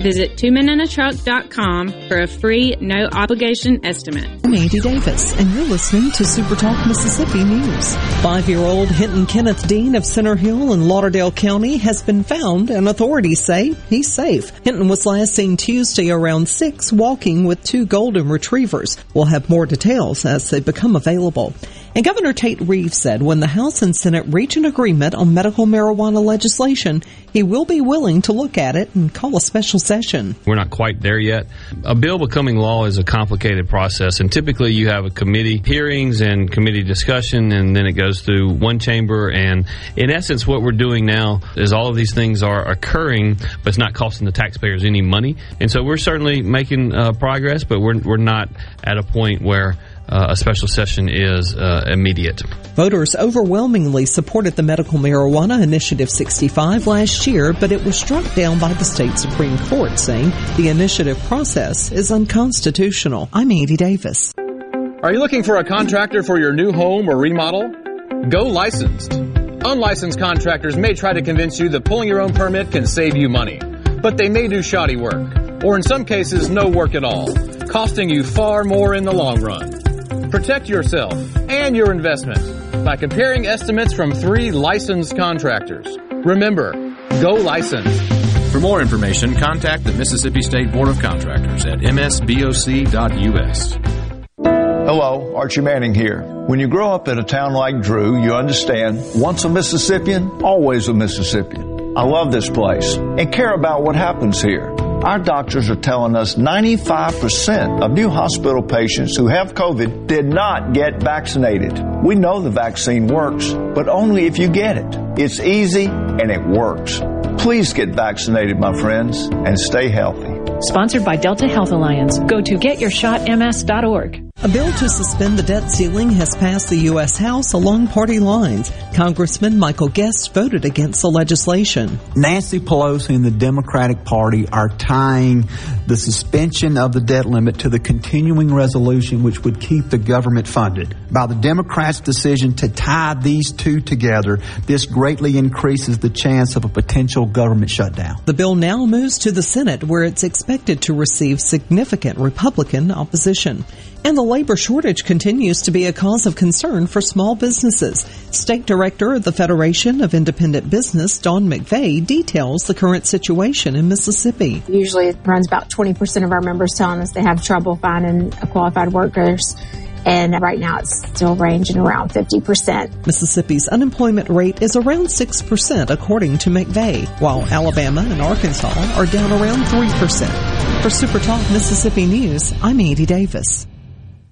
Visit twomeninatruck.com for a free, no obligation estimate. I'm Andy Davis, and you're listening to Super Talk Mississippi News. Five-year-old Hinton Kenneth Dean of Center Hill in Lauderdale County has been found, and authorities say he's safe. Hinton was last seen Tuesday around 6 walking with two golden retrievers. We'll have more details as they become available. And Governor Tate Reeves said when the House and Senate reach an agreement on medical marijuana legislation, he will be willing to look at it and call a special session. We're not quite there yet. A bill becoming law is a complicated process, and typically you have a committee hearings and committee discussion, and then it goes through one chamber. And in essence, what we're doing now is all of these things are occurring, but it's not costing the taxpayers any money. And so we're certainly making uh, progress, but we're, we're not at a point where uh, a special session is uh, immediate. Voters overwhelmingly supported the Medical Marijuana Initiative 65 last year, but it was struck down by the state Supreme Court, saying the initiative process is unconstitutional. I'm Andy Davis. Are you looking for a contractor for your new home or remodel? Go licensed. Unlicensed contractors may try to convince you that pulling your own permit can save you money, but they may do shoddy work, or in some cases, no work at all, costing you far more in the long run. Protect yourself and your investment by comparing estimates from three licensed contractors. Remember, go licensed. For more information, contact the Mississippi State Board of Contractors at msboc.us. Hello, Archie Manning here. When you grow up in a town like Drew, you understand once a Mississippian, always a Mississippian. I love this place and care about what happens here. Our doctors are telling us 95% of new hospital patients who have COVID did not get vaccinated. We know the vaccine works, but only if you get it. It's easy and it works. Please get vaccinated, my friends, and stay healthy. Sponsored by Delta Health Alliance. Go to getyourshotms.org. A bill to suspend the debt ceiling has passed the U.S. House along party lines. Congressman Michael Guest voted against the legislation. Nancy Pelosi and the Democratic Party are tying the suspension of the debt limit to the continuing resolution which would keep the government funded. By the Democrats' decision to tie these two together, this greatly increases the chance of a potential government shutdown. The bill now moves to the Senate where it's expected to receive significant Republican opposition. And the labor shortage continues to be a cause of concern for small businesses. State Director of the Federation of Independent Business, Don McVeigh, details the current situation in Mississippi. Usually it runs about 20% of our members telling us they have trouble finding qualified workers. And right now it's still ranging around 50%. Mississippi's unemployment rate is around 6% according to McVeigh, while Alabama and Arkansas are down around 3%. For Super Talk Mississippi News, I'm Andy Davis.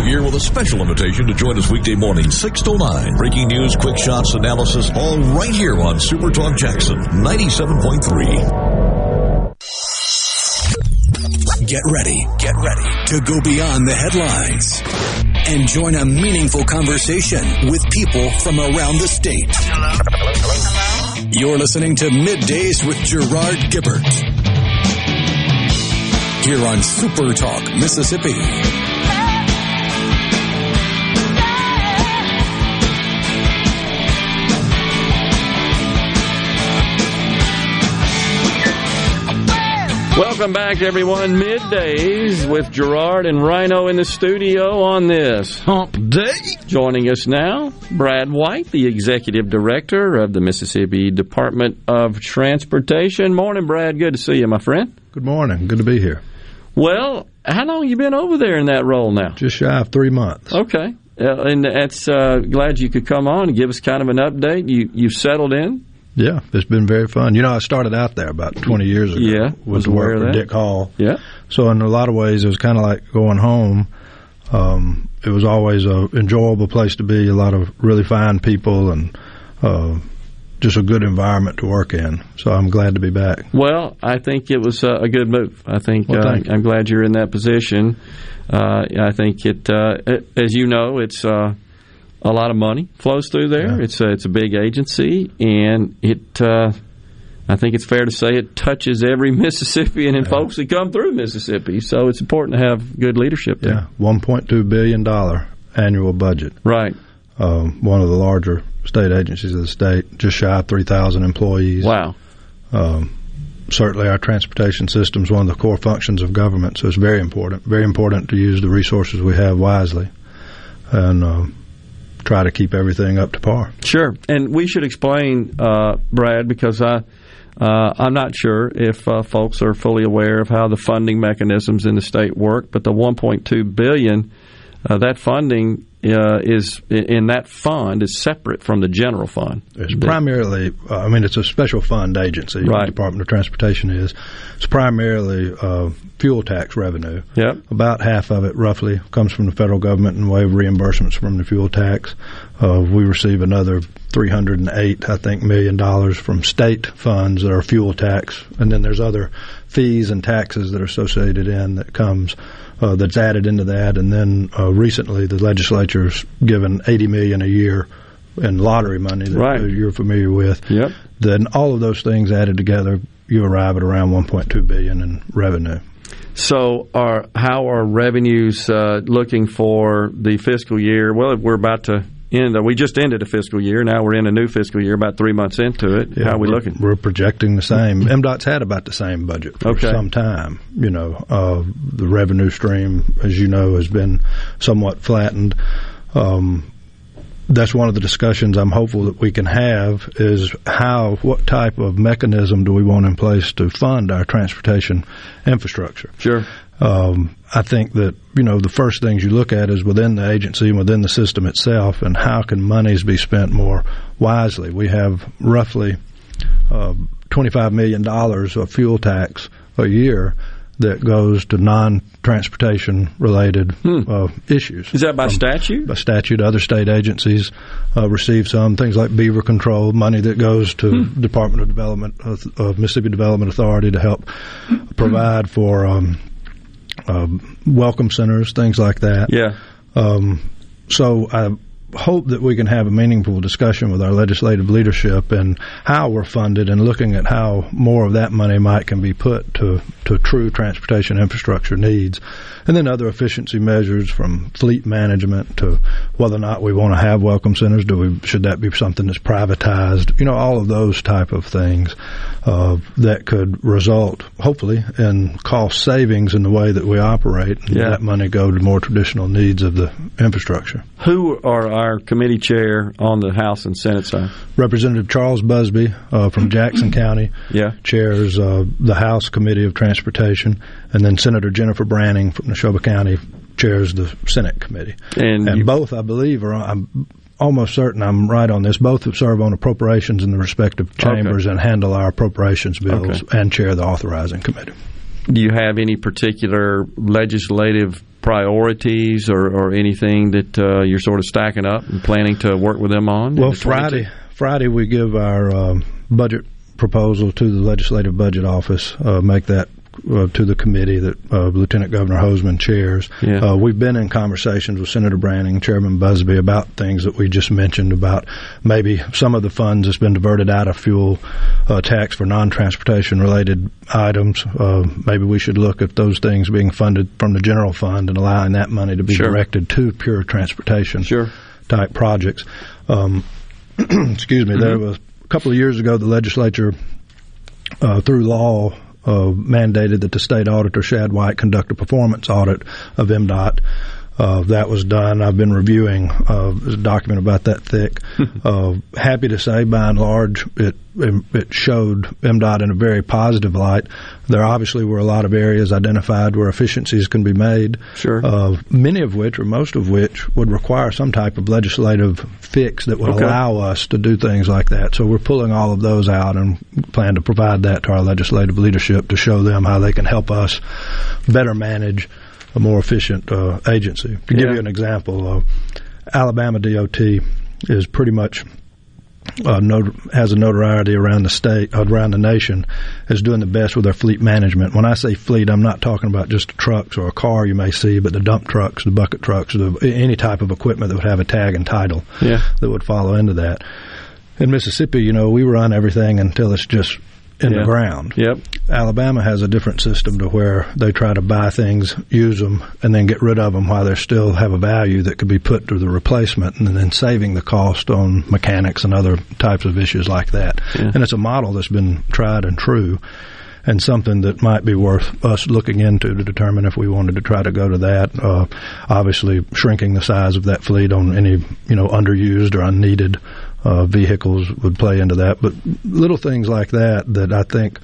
Here with a special invitation to join us weekday morning, 6 to 9. Breaking news, quick shots, analysis, all right here on Super Talk Jackson 97.3. Get ready, get ready to go beyond the headlines and join a meaningful conversation with people from around the state. You're listening to Middays with Gerard Gibert. Here on Super Talk, Mississippi. Welcome back, everyone. Middays with Gerard and Rhino in the studio on this hump day. Joining us now, Brad White, the executive director of the Mississippi Department of Transportation. Morning, Brad. Good to see you, my friend. Good morning. Good to be here. Well, how long you been over there in that role now? Just shy of three months. Okay, uh, and that's uh, glad you could come on and give us kind of an update. You you settled in. Yeah, it's been very fun. You know, I started out there about 20 years ago. Yeah, with was work aware of that. Dick Hall. Yeah. So in a lot of ways, it was kind of like going home. Um, it was always a enjoyable place to be. A lot of really fine people and uh, just a good environment to work in. So I'm glad to be back. Well, I think it was a good move. I think well, uh, I'm glad you're in that position. Uh, I think it, uh, as you know, it's uh, a lot of money flows through there. Yeah. It's a, it's a big agency, and it. Uh, I think it's fair to say it touches every Mississippian and yeah. folks that come through Mississippi. So it's important to have good leadership there. Yeah, one point two billion dollar annual budget. Right. Um, one of the larger state agencies of the state, just shy of three thousand employees. Wow. Um, certainly, our transportation system is one of the core functions of government, so it's very important. Very important to use the resources we have wisely, and. Um, try to keep everything up to par. Sure, and we should explain, uh, Brad, because I uh, I'm not sure if uh, folks are fully aware of how the funding mechanisms in the state work, but the 1.2 billion, uh, that funding uh, is in that fund is separate from the general fund. It's primarily, uh, I mean, it's a special fund agency. Right. The Department of Transportation is. It's primarily uh, fuel tax revenue. Yep. About half of it, roughly, comes from the federal government in way of reimbursements from the fuel tax. Uh, we receive another 308, I think, million dollars from state funds that are fuel tax, and then there's other fees and taxes that are associated in that comes uh, that's added into that, and then uh, recently the legislature's given 80 million a year in lottery money that right. you're familiar with. Yep. Then all of those things added together, you arrive at around 1.2 billion in revenue. So, are how are revenues uh, looking for the fiscal year? Well, we're about to end. We just ended a fiscal year. Now we're in a new fiscal year. About three months into it. Yeah, how are we looking? We're projecting the same. MDOT's had about the same budget for okay. some time. You know, uh, the revenue stream, as you know, has been somewhat flattened. Um, that's one of the discussions I'm hopeful that we can have is how, what type of mechanism do we want in place to fund our transportation infrastructure? Sure. Um, I think that you know the first things you look at is within the agency and within the system itself, and how can monies be spent more wisely. We have roughly uh, twenty-five million dollars of fuel tax a year that goes to non-transportation related hmm. uh, issues. Is that by statute? By statute, other state agencies uh, receive some things like beaver control money that goes to hmm. Department of Development of, Mississippi Development Authority to help provide for. Um, um, welcome centers, things like that. Yeah. Um, so I hope that we can have a meaningful discussion with our legislative leadership and how we're funded and looking at how more of that money might can be put to, to true transportation infrastructure needs. And then other efficiency measures from fleet management to whether or not we want to have welcome centers. Do we, should that be something that's privatized? You know, all of those type of things uh, that could result, hopefully, in cost savings in the way that we operate, and yeah. that money go to more traditional needs of the infrastructure. Who are our committee chair on the House and Senate side? Representative Charles Busby uh, from Jackson County yeah. chairs uh, the House Committee of Transportation, and then Senator Jennifer Branning from Neshoba County chairs the Senate Committee. And, and both, I believe, are. I'm, almost certain I'm right on this. Both serve on appropriations in the respective chambers okay. and handle our appropriations bills okay. and chair the authorizing committee. Do you have any particular legislative priorities or, or anything that uh, you're sort of stacking up and planning to work with them on? Well, Friday, Friday we give our um, budget proposal to the legislative budget office, uh, make that uh, to the committee that uh, Lieutenant Governor Hosemann chairs. Yeah. Uh, we've been in conversations with Senator Branning, Chairman Busby about things that we just mentioned about maybe some of the funds that's been diverted out of fuel uh, tax for non-transportation related items. Uh, maybe we should look at those things being funded from the general fund and allowing that money to be sure. directed to pure transportation sure. type projects. Um, excuse me. Mm-hmm. There was a couple of years ago the legislature uh, through law Uh, mandated that the state auditor, Shad White, conduct a performance audit of MDOT. Uh, that was done. I've been reviewing uh, a document about that thick. uh, happy to say, by and large, it it showed MDOT in a very positive light. There obviously were a lot of areas identified where efficiencies can be made. Sure. Uh, many of which, or most of which, would require some type of legislative fix that would Okay. allow us to do things like that. So we're pulling all of those out and plan to provide that to our legislative leadership to show them how they can help us better manage a more efficient uh, agency. To give Yeah. you an example, uh, Alabama DOT is pretty much uh, not, has a notoriety around the state, around the nation, as doing the best with their fleet management. When I say fleet, I'm not talking about just trucks or a car you may see, but the dump trucks, the bucket trucks, the, any type of equipment that would have a tag and title Yeah. that would follow into that. In Mississippi, you know, we run everything until it's just in Yeah. the ground. Yep. Alabama has a different system to where they try to buy things, use them, and then get rid of them while they still have a value that could be put to the replacement, and then saving the cost on mechanics and other types of issues like that. Yeah. And it's a model that's been tried and true. And something that might be worth us looking into to determine if we wanted to try to go to that. Uh, obviously, shrinking the size of that fleet on any you know underused or unneeded uh, vehicles would play into that. But little things like that that I think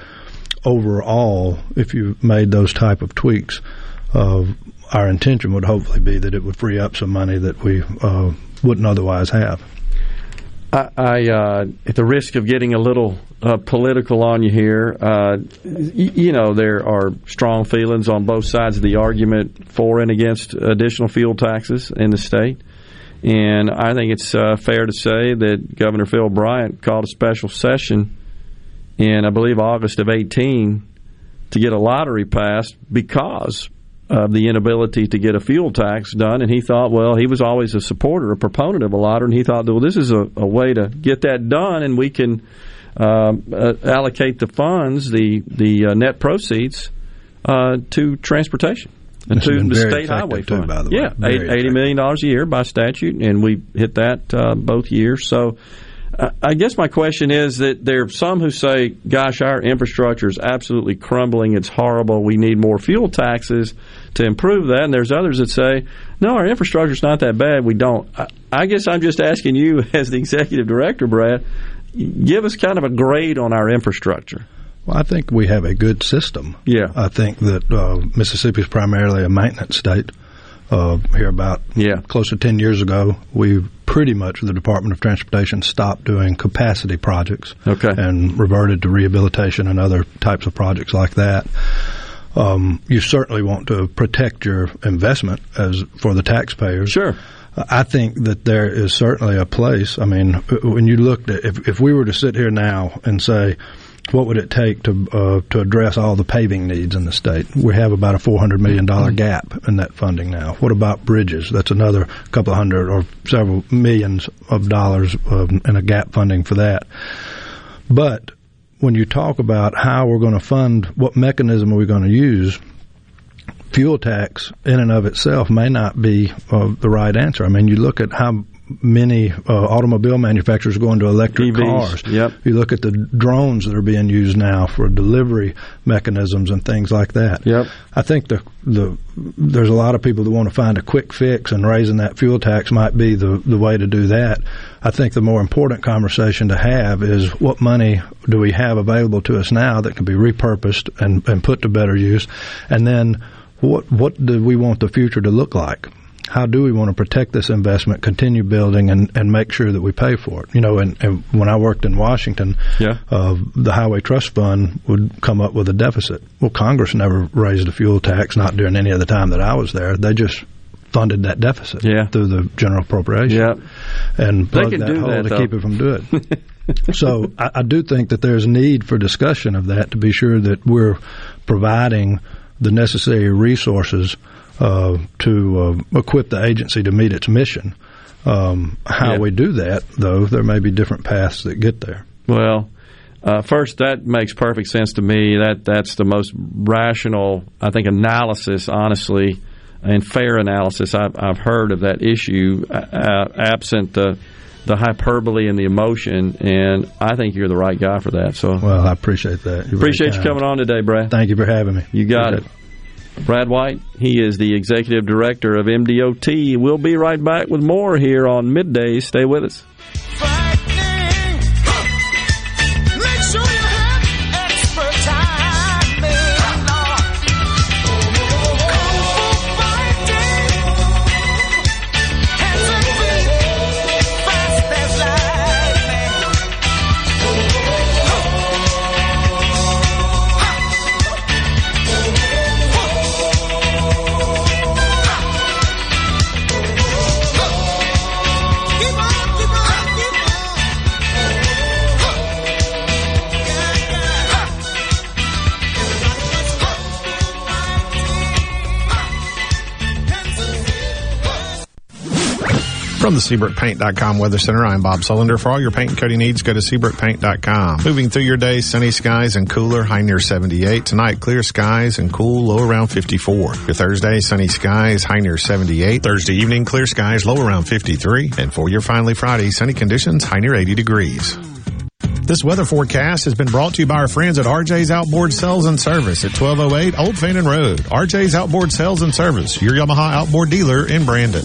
overall, if you made those type of tweaks, uh, our intention would hopefully be that it would free up some money that we uh, wouldn't otherwise have. I, I uh, at the risk of getting a little uh, political on you here, uh, y- you know there are strong feelings on both sides of the argument for and against additional fuel taxes in the state, and I think it's uh, fair to say that Governor Phil Bryant called a special session in I believe August of eighteen to get a lottery passed because of the inability to get a fuel tax done. And he thought, well, he was always a supporter, a proponent of a lottery, and he thought, well, this is a, a way to get that done, and we can um, uh, allocate the funds, the the uh, net proceeds, uh, to transportation. And to the state highway too, fund, by the way. yeah, Very eighty million dollars a year by statute, and we hit that uh, both years. So, uh, I guess my question is that there are some who say, "Gosh, our infrastructure is absolutely crumbling. It's horrible. We need more fuel taxes to improve that." And there's others that say, "No, our infrastructure is not that bad. We don't." I, I guess I'm just asking you, as the executive director, Brad, give us kind of a grade on our infrastructure. Well, I think we have a good system. Yeah. I think that uh, Mississippi is primarily a maintenance state. Uh, here about yeah. close to 10 years ago, we pretty much, the Department of Transportation, stopped doing capacity projects okay. and reverted to rehabilitation and other types of projects like that. Um, you certainly want to protect your investment as for the taxpayers. Sure. I think that there is certainly a place. I mean, when you looked at if if we were to sit here now and say, what would it take to uh, to address all the paving needs in the state? We have about a four hundred million dollar gap in that funding now. What about bridges? That's another couple of hundred or several millions of dollars of, in a gap funding for that. But when you talk about how we're going to fund, what mechanism are we going to use? Fuel tax in and of itself may not be uh, the right answer. I mean, you look at how many uh, automobile manufacturers going to electric EVs, cars. Yep. You look at the drones that are being used now for delivery mechanisms and things like that. Yep. I think the the there's a lot of people that want to find a quick fix, and raising that fuel tax might be the the way to do that. I think the more important conversation to have is what money do we have available to us now that can be repurposed and, and put to better use, and then what what do we want the future to look like? How do we want to protect this investment, continue building, and, and make sure that we pay for it? You know, and, and when I worked in Washington, Yeah. uh, the Highway Trust Fund would come up with a deficit. Well, Congress never raised a fuel tax, not during any of the time that I was there. They just funded that deficit Yeah. through the general appropriation Yeah. and plugged that hole that, to though. keep it from doing it. so I, I do think that there's need for discussion of that to be sure that we're providing the necessary resources to uh, equip the agency to meet its mission. Um, how Yeah. we do that, though, there may be different paths that get there. Well, uh, first, that makes perfect sense to me. That that's the most rational, I think, analysis, honestly, and fair analysis I've, I've heard of that issue, uh, uh, absent the the hyperbole and the emotion. And I think you're the right guy for that. So, well, I appreciate that. You're appreciate you coming on today, Brad. Thank you for having me. You got it. Brad White, he is the executive director of MDOT. We'll be right back with more here on Midday. Stay with us. From the SeabrookPaint.com Weather Center, I'm Bob Sullender. For all your paint and coating needs, go to SeabrookPaint.com. Moving through your day, sunny skies and cooler, high near 78. Tonight, clear skies and cool, low around 54. Your Thursday, sunny skies, high near 78. Thursday evening, clear skies, low around 53. And for your finally Friday, sunny conditions, high near 80 degrees. This weather forecast has been brought to you by our friends at RJ's Outboard Sales and Service at 1208 Old Fannin Road. RJ's Outboard Sales and Service, your Yamaha outboard dealer in Brandon.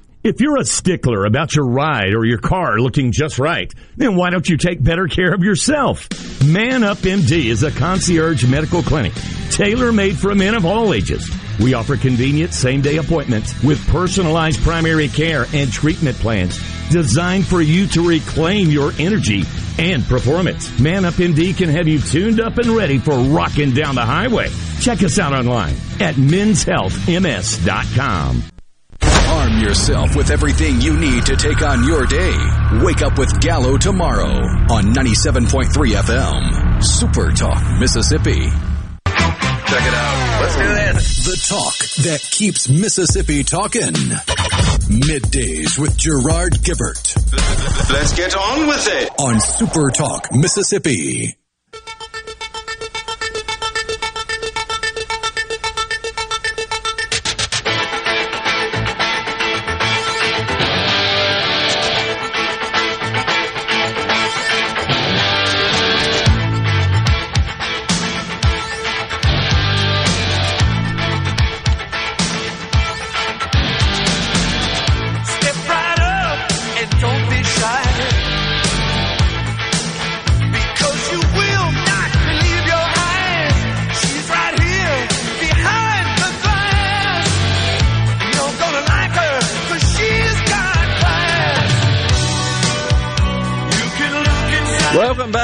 if you're a stickler about your ride or your car looking just right, then why don't you take better care of yourself? Man Up MD is a concierge medical clinic tailor made for men of all ages. We offer convenient same day appointments with personalized primary care and treatment plans designed for you to reclaim your energy and performance. Man Up MD can have you tuned up and ready for rocking down the highway. Check us out online at menshealthms.com. Arm yourself with everything you need to take on your day. Wake up with Gallo tomorrow on 97.3 FM. Super Talk, Mississippi. Check it out. Let's do this. The talk that keeps Mississippi talking. Middays with Gerard Gibert Let's get on with it. on Super Talk, Mississippi.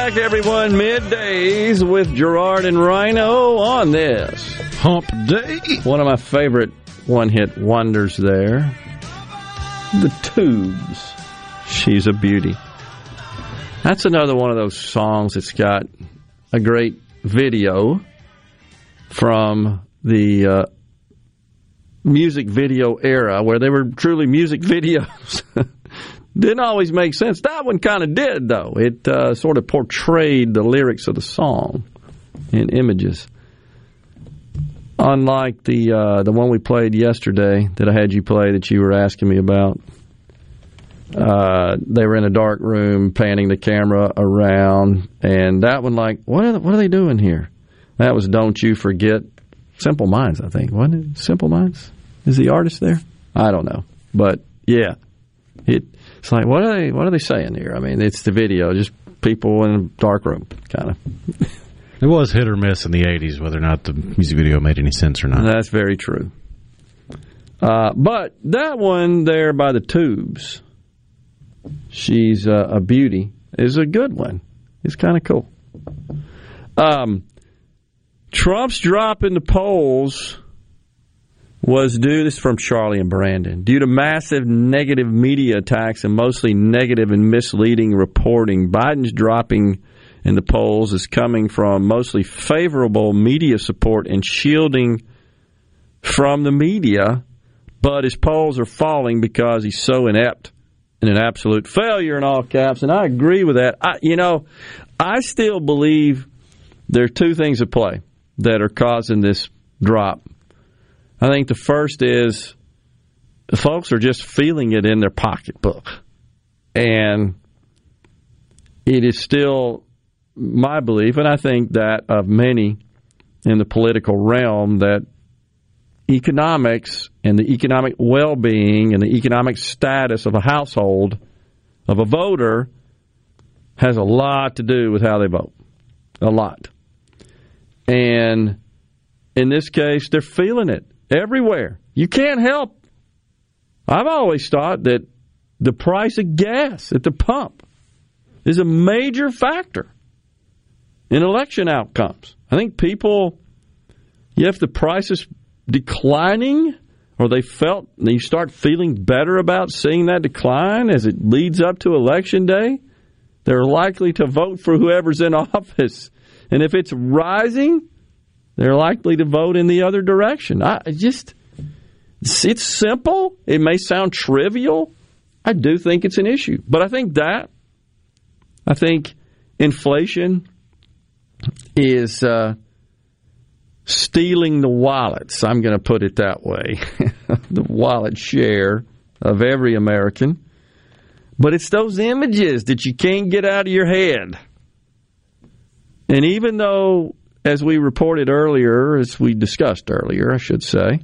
Back, everyone. Middays with Gerard and Rhino on this Hump Day. One of my favorite one hit wonders there. The Tubes. She's a beauty. That's another one of those songs that's got a great video from the uh, music video era where they were truly music videos. Didn't always make sense. That one kind of did, though. It uh, sort of portrayed the lyrics of the song in images. Unlike the uh, the one we played yesterday that I had you play that you were asking me about. Uh, they were in a dark room, panning the camera around, and that one, like, what are, what are they doing here? That was "Don't You Forget." Simple Minds, I think, wasn't it? Simple Minds is the artist there. I don't know, but yeah, it, it's like what are they what are they saying here? I mean, it's the video, just people in a dark room, kind of. It was hit or miss in the 80s whether or not the music video made any sense or not. That's very true. Uh, but that one there by the tubes, she's uh, a beauty, is a good one. It's kind of cool. Um, Trump's drop in the polls was due, this is from Charlie and Brandon, due to massive negative media attacks and mostly negative and misleading reporting. Biden's dropping in the polls is coming from mostly favorable media support and shielding from the media, but his polls are falling because he's so inept and an absolute failure in all caps. And I agree with that. I, you know, I still believe there are two things at play that are causing this drop. I think the first is folks are just feeling it in their pocketbook. And it is still my belief, and I think that of many in the political realm, that economics and the economic well being and the economic status of a household, of a voter, has a lot to do with how they vote. A lot. And in this case, they're feeling it everywhere. You can't help. I've always thought that the price of gas at the pump is a major factor in election outcomes. I think people, if the price is declining or they felt, you start feeling better about seeing that decline as it leads up to election day, they're likely to vote for whoever's in office. And if it's rising, they're likely to vote in the other direction. I just, it's simple. It may sound trivial. I do think it's an issue. But I think that, I think inflation is uh, stealing the wallets. I'm going to put it that way the wallet share of every American. But it's those images that you can't get out of your head. And even though, as we reported earlier, as we discussed earlier, I should say,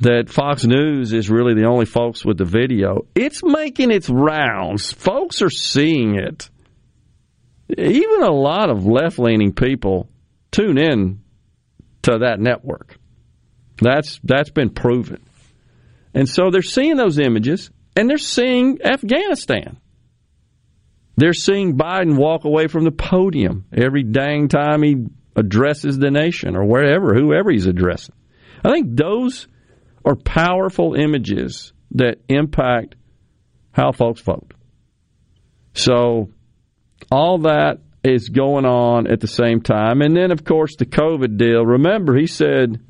that Fox News is really the only folks with the video, it's making its rounds. Folks are seeing it even a lot of left leaning people tune in to that network. That's that's been proven. And so they're seeing those images and they're seeing Afghanistan. They're seeing Biden walk away from the podium every dang time he addresses the nation or wherever, whoever he's addressing. I think those are powerful images that impact how folks vote. So all that is going on at the same time. And then, of course, the COVID deal. Remember, he said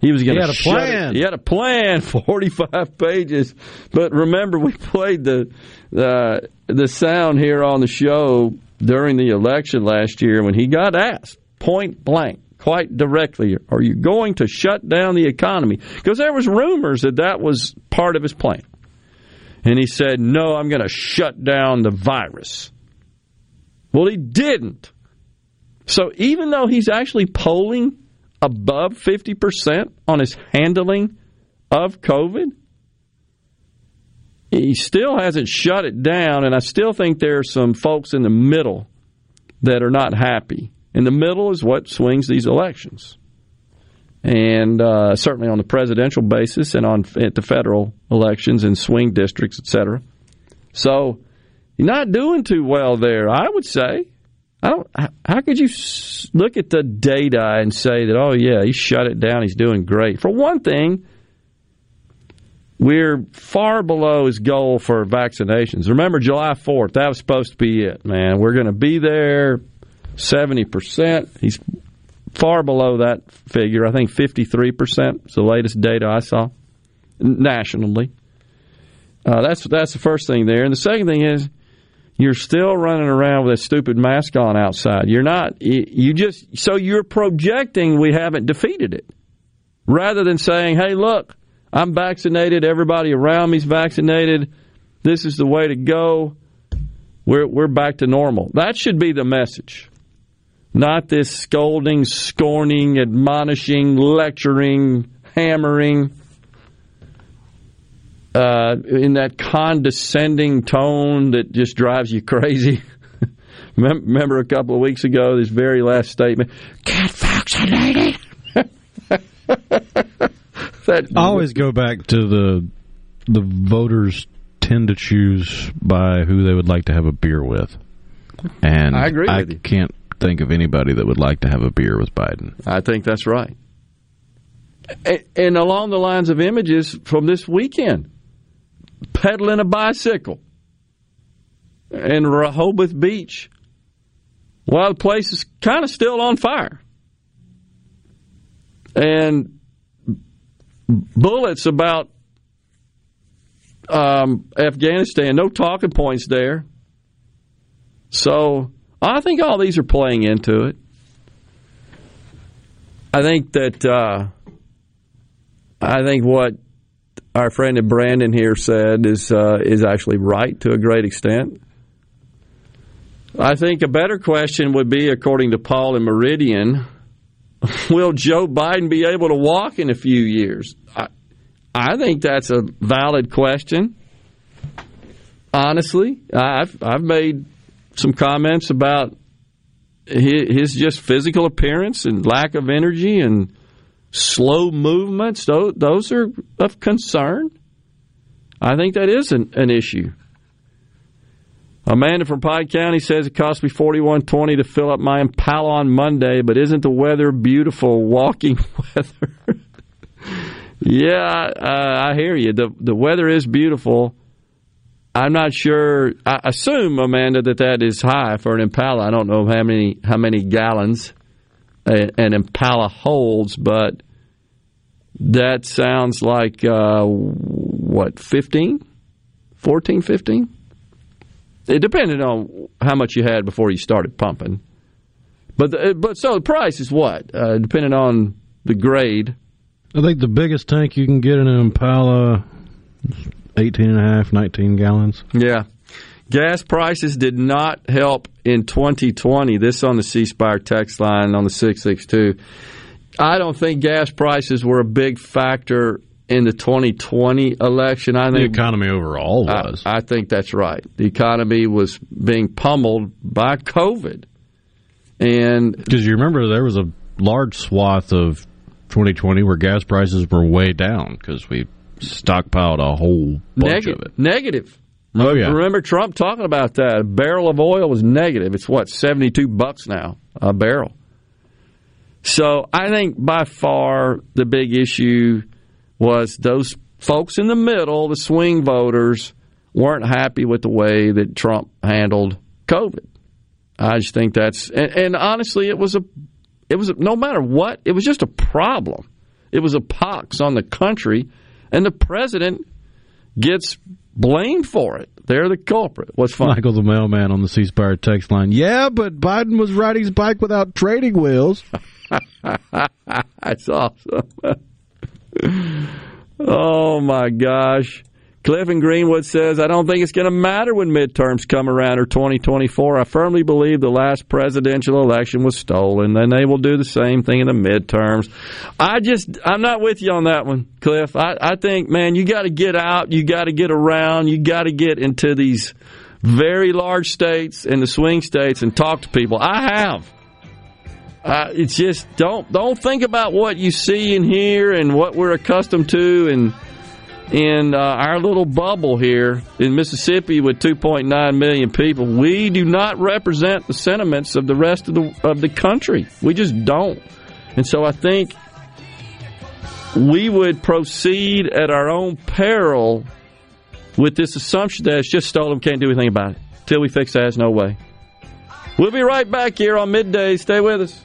he was going to plan. It. He had a plan, 45 pages. But remember, we played the, uh, the sound here on the show during the election last year when he got asked point blank quite directly are you going to shut down the economy because there was rumors that that was part of his plan and he said no i'm going to shut down the virus well, he didn't. So even though he's actually polling above 50% on his handling of COVID, he still hasn't shut it down. And I still think there are some folks in the middle that are not happy. In the middle is what swings these elections. And uh, certainly on the presidential basis and on at the federal elections and swing districts, et cetera. So you're not doing too well there, I would say. I don't. How could you look at the data and say that? Oh yeah, he shut it down. He's doing great. For one thing, we're far below his goal for vaccinations. Remember, July fourth. That was supposed to be it, man. We're going to be there, seventy percent. He's far below that figure. I think fifty three percent is the latest data I saw nationally. Uh, that's that's the first thing there, and the second thing is you're still running around with a stupid mask on outside. You're not, you just, so you're projecting we haven't defeated it. Rather than saying, hey, look, I'm vaccinated, everybody around me's vaccinated, This is the way to go. We're we're back to normal. That should be the message. Not this scolding, scorning, admonishing, lecturing, hammering uh, in that condescending tone that just drives you crazy. Remember a couple of weeks ago, this very last statement, get vaccinated. that I always go back to the the voters tend to choose by who they would like to have a beer with, and I agree I you. can't think of anybody that would like to have a beer with Biden. I think that's right. And along the lines of images from this weekend, pedaling a bicycle in Rehoboth Beach while the place is kind of still on fire. And bullets about um, Afghanistan, no talking points there. So I think all these are playing into it. I think that uh, I think what our friend Brandon here said is uh, is actually right to a great extent. I think a better question would be, according to Paul and Meridian, will Joe Biden be able to walk in a few years? I, I think that's a valid question. Honestly, I've I've made some comments about his, just physical appearance and lack of energy and slow movements. Those, those are of concern. I think that is an, an issue. Amanda from Pike County says it cost me forty one twenty to fill up my Impala on Monday, but isn't the weather beautiful? Walking weather. yeah, uh, I hear you. the The weather is beautiful. I'm not sure. I assume Amanda that that is high for an Impala. I don't know how many how many gallons an Impala holds, but that sounds like uh, what 15, 14, 15? It depended on how much you had before you started pumping. But the, but so the price is what uh, depending on the grade. I think the biggest tank you can get in an Impala, 18 and a half, 19 gallons. Yeah. Gas prices did not help in 2020. This on the C Spire text line on the 662. I don't think gas prices were a big factor in the 2020 election. I think The economy overall I- was. I, think that's right. The economy was being pummeled by COVID. And Because you remember there was a large swath of 2020 where gas prices were way down because we stockpiled a whole bunch Neg- of it. Negative. Oh, yeah. Remember Trump talking about that? A barrel of oil was negative. It's what seventy two bucks now a barrel. So I think by far the big issue was those folks in the middle, the swing voters, weren't happy with the way that Trump handled COVID. I just think that's and, and honestly, it was a it was a, no matter what, it was just a problem. It was a pox on the country, and the president gets blamed for it. They're the culprit. What's funny? Michael the mailman on the C Spire text line. Yeah, but Biden was riding his bike without trading wheels. That's awesome. oh my gosh. Cliff in Greenwood says, I don't think it's going to matter when midterms come around or 2024. I firmly believe the last presidential election was stolen, and they will do the same thing in the midterms. I just, I'm not with you on that one, Cliff. I, I think, man, you got to get out, you got to get around, you got to get into these very large states and the swing states and talk to people. I have. Uh, it's just don't don't think about what you see and hear and what we're accustomed to and in uh, our little bubble here in Mississippi with 2.9 million people. We do not represent the sentiments of the rest of the of the country. We just don't. And so I think we would proceed at our own peril with this assumption that it's just stolen, can't do anything about it. Till we fix that, no way. We'll be right back here on midday. Stay with us.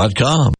nomoreroofleak.com.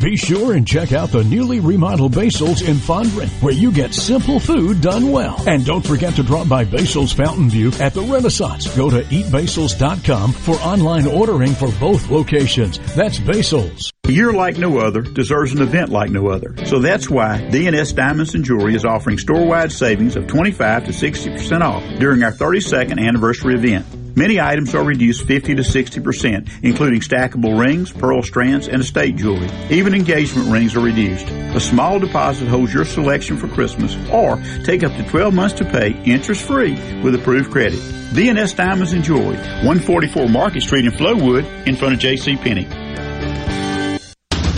Be sure and check out the newly remodeled Basil's in Fondren, where you get simple food done well. And don't forget to drop by Basil's Fountain View at the Renaissance. Go to eatbasils.com for online ordering for both locations. That's Basil's. A year like no other deserves an event like no other. So that's why DNS Diamonds and Jewelry is offering store-wide savings of 25 to 60% off during our 32nd anniversary event. Many items are reduced 50 to 60%, including stackable rings, pearl strands, and estate jewelry. Even engagement rings are reduced. A small deposit holds your selection for Christmas, or take up to 12 months to pay interest-free with approved credit. DNS Diamonds and Jewelry, 144 Market Street in Flowood, in front of J.C. Penney.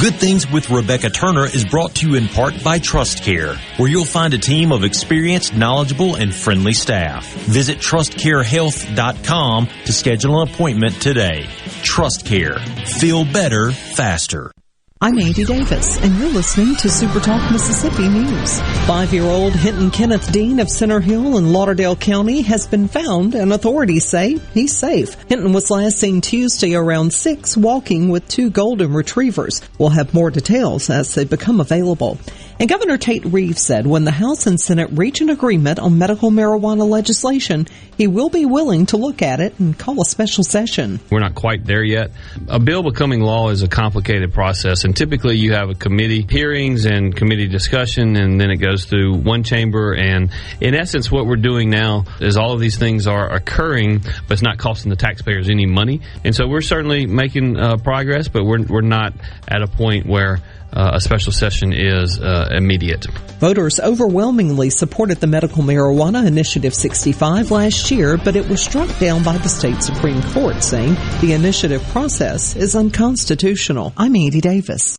Good Things with Rebecca Turner is brought to you in part by Trust Care, where you'll find a team of experienced, knowledgeable, and friendly staff. Visit trustcarehealth.com to schedule an appointment today. Trust Care. Feel better, faster. I'm Andy Davis, and you're listening to Super Talk Mississippi News. Five-year-old Hinton Kenneth Dean of Center Hill in Lauderdale County has been found, and authorities say he's safe. Hinton was last seen Tuesday around 6 walking with two golden retrievers. We'll have more details as they become available. And Governor Tate Reeves said when the House and Senate reach an agreement on medical marijuana legislation, he will be willing to look at it and call a special session. We're not quite there yet. A bill becoming law is a complicated process, and typically you have a committee hearings and committee discussion, and then it goes through one chamber. And in essence, what we're doing now is all of these things are occurring, but it's not costing the taxpayers any money. And so we're certainly making uh, progress, but we're, we're not at a point where uh, a special session is uh, immediate. Voters overwhelmingly supported the Medical Marijuana Initiative 65 last year, but it was struck down by the state Supreme Court, saying the initiative process is unconstitutional. I'm Andy Davis.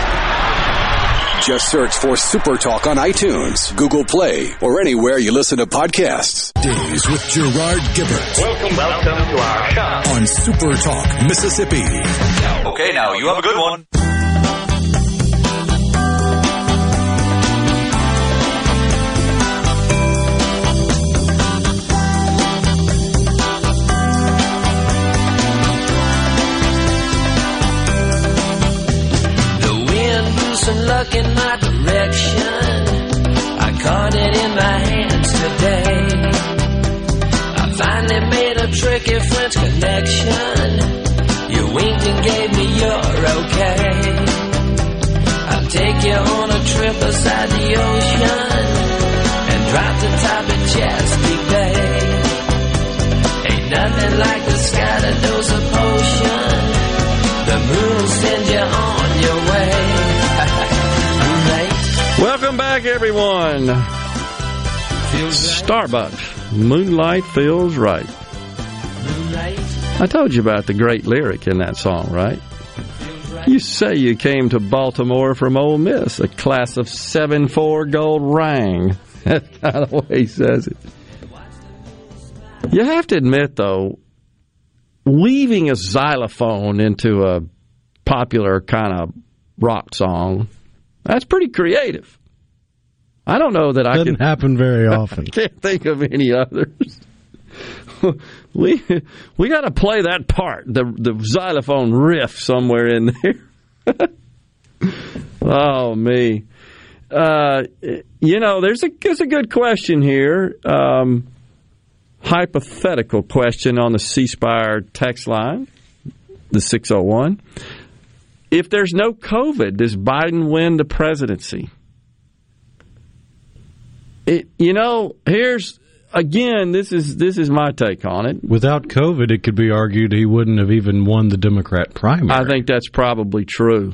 Just search for Super Talk on iTunes, Google Play, or anywhere you listen to podcasts. Days with Gerard Gibert. Welcome, welcome to our show. On Super Talk Mississippi. Okay, now you have a good one. Some luck in my direction. I caught it in my hands today. I finally made a tricky French connection. You winked and gave me your okay. I'll take you on a trip beside the ocean and drop the top of Chesapeake Bay. Ain't nothing like the sky to dose a back, everyone. Starbucks. Moonlight feels right. I told you about the great lyric in that song, right? You say you came to Baltimore from Ole Miss, a class of 7 4 gold ring. That's kind of the way he says it. You have to admit, though, weaving a xylophone into a popular kind of rock song, that's pretty creative. I don't know that I Doesn't can happen very often. can't think of any others. we we got to play that part, the the xylophone riff somewhere in there. oh me, uh, you know, there's a there's a good question here. Um, hypothetical question on the C Spire text line, the six hundred one. If there's no COVID, does Biden win the presidency? It, you know, here's again. This is this is my take on it. Without COVID, it could be argued he wouldn't have even won the Democrat primary. I think that's probably true,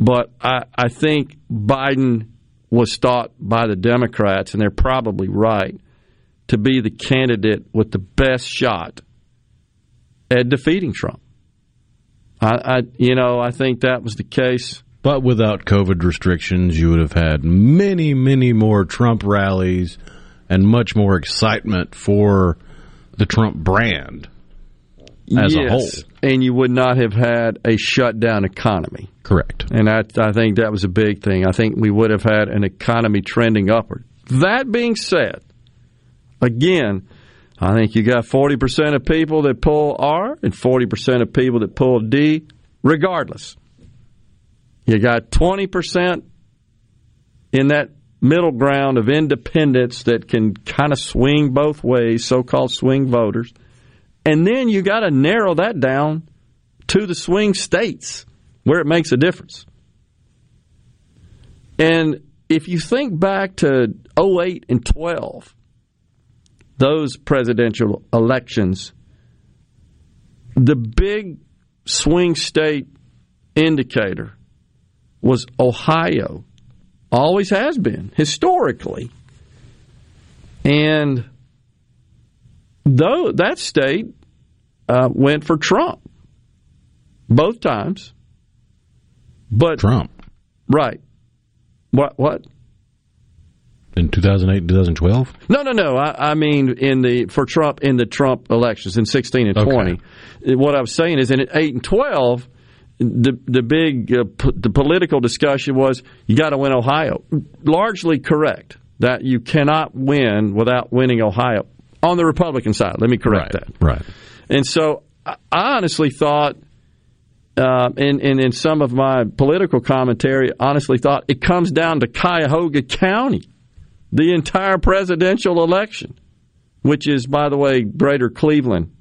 but I I think Biden was thought by the Democrats, and they're probably right, to be the candidate with the best shot at defeating Trump. I, I you know I think that was the case. But without COVID restrictions, you would have had many, many more Trump rallies and much more excitement for the Trump brand as a whole. Yes, and you would not have had a shutdown economy. Correct. And I, I think that was a big thing. I think we would have had an economy trending upward. That being said, again, I think you got 40% of people that pull R and 40% of people that pull D, regardless. You got 20% in that middle ground of independents that can kind of swing both ways, so called swing voters. And then you got to narrow that down to the swing states where it makes a difference. And if you think back to 08 and 12, those presidential elections, the big swing state indicator was Ohio. Always has been, historically. And though that state uh, went for Trump both times. But Trump. Right. What what? In 2008 and 2012? No, no, no. I, I mean, in the for Trump in the Trump elections in 16 and Okay. 20. What I was saying is in 8 and 12, the the big uh, p- the political discussion was you got to win Ohio. Largely correct that you cannot win without winning Ohio on the Republican side. Let me correct that. Right. And so I I honestly thought, uh, and, and in some of my political commentary, honestly thought it comes down to Cuyahoga County, the entire presidential election, which is, by the way, greater Cleveland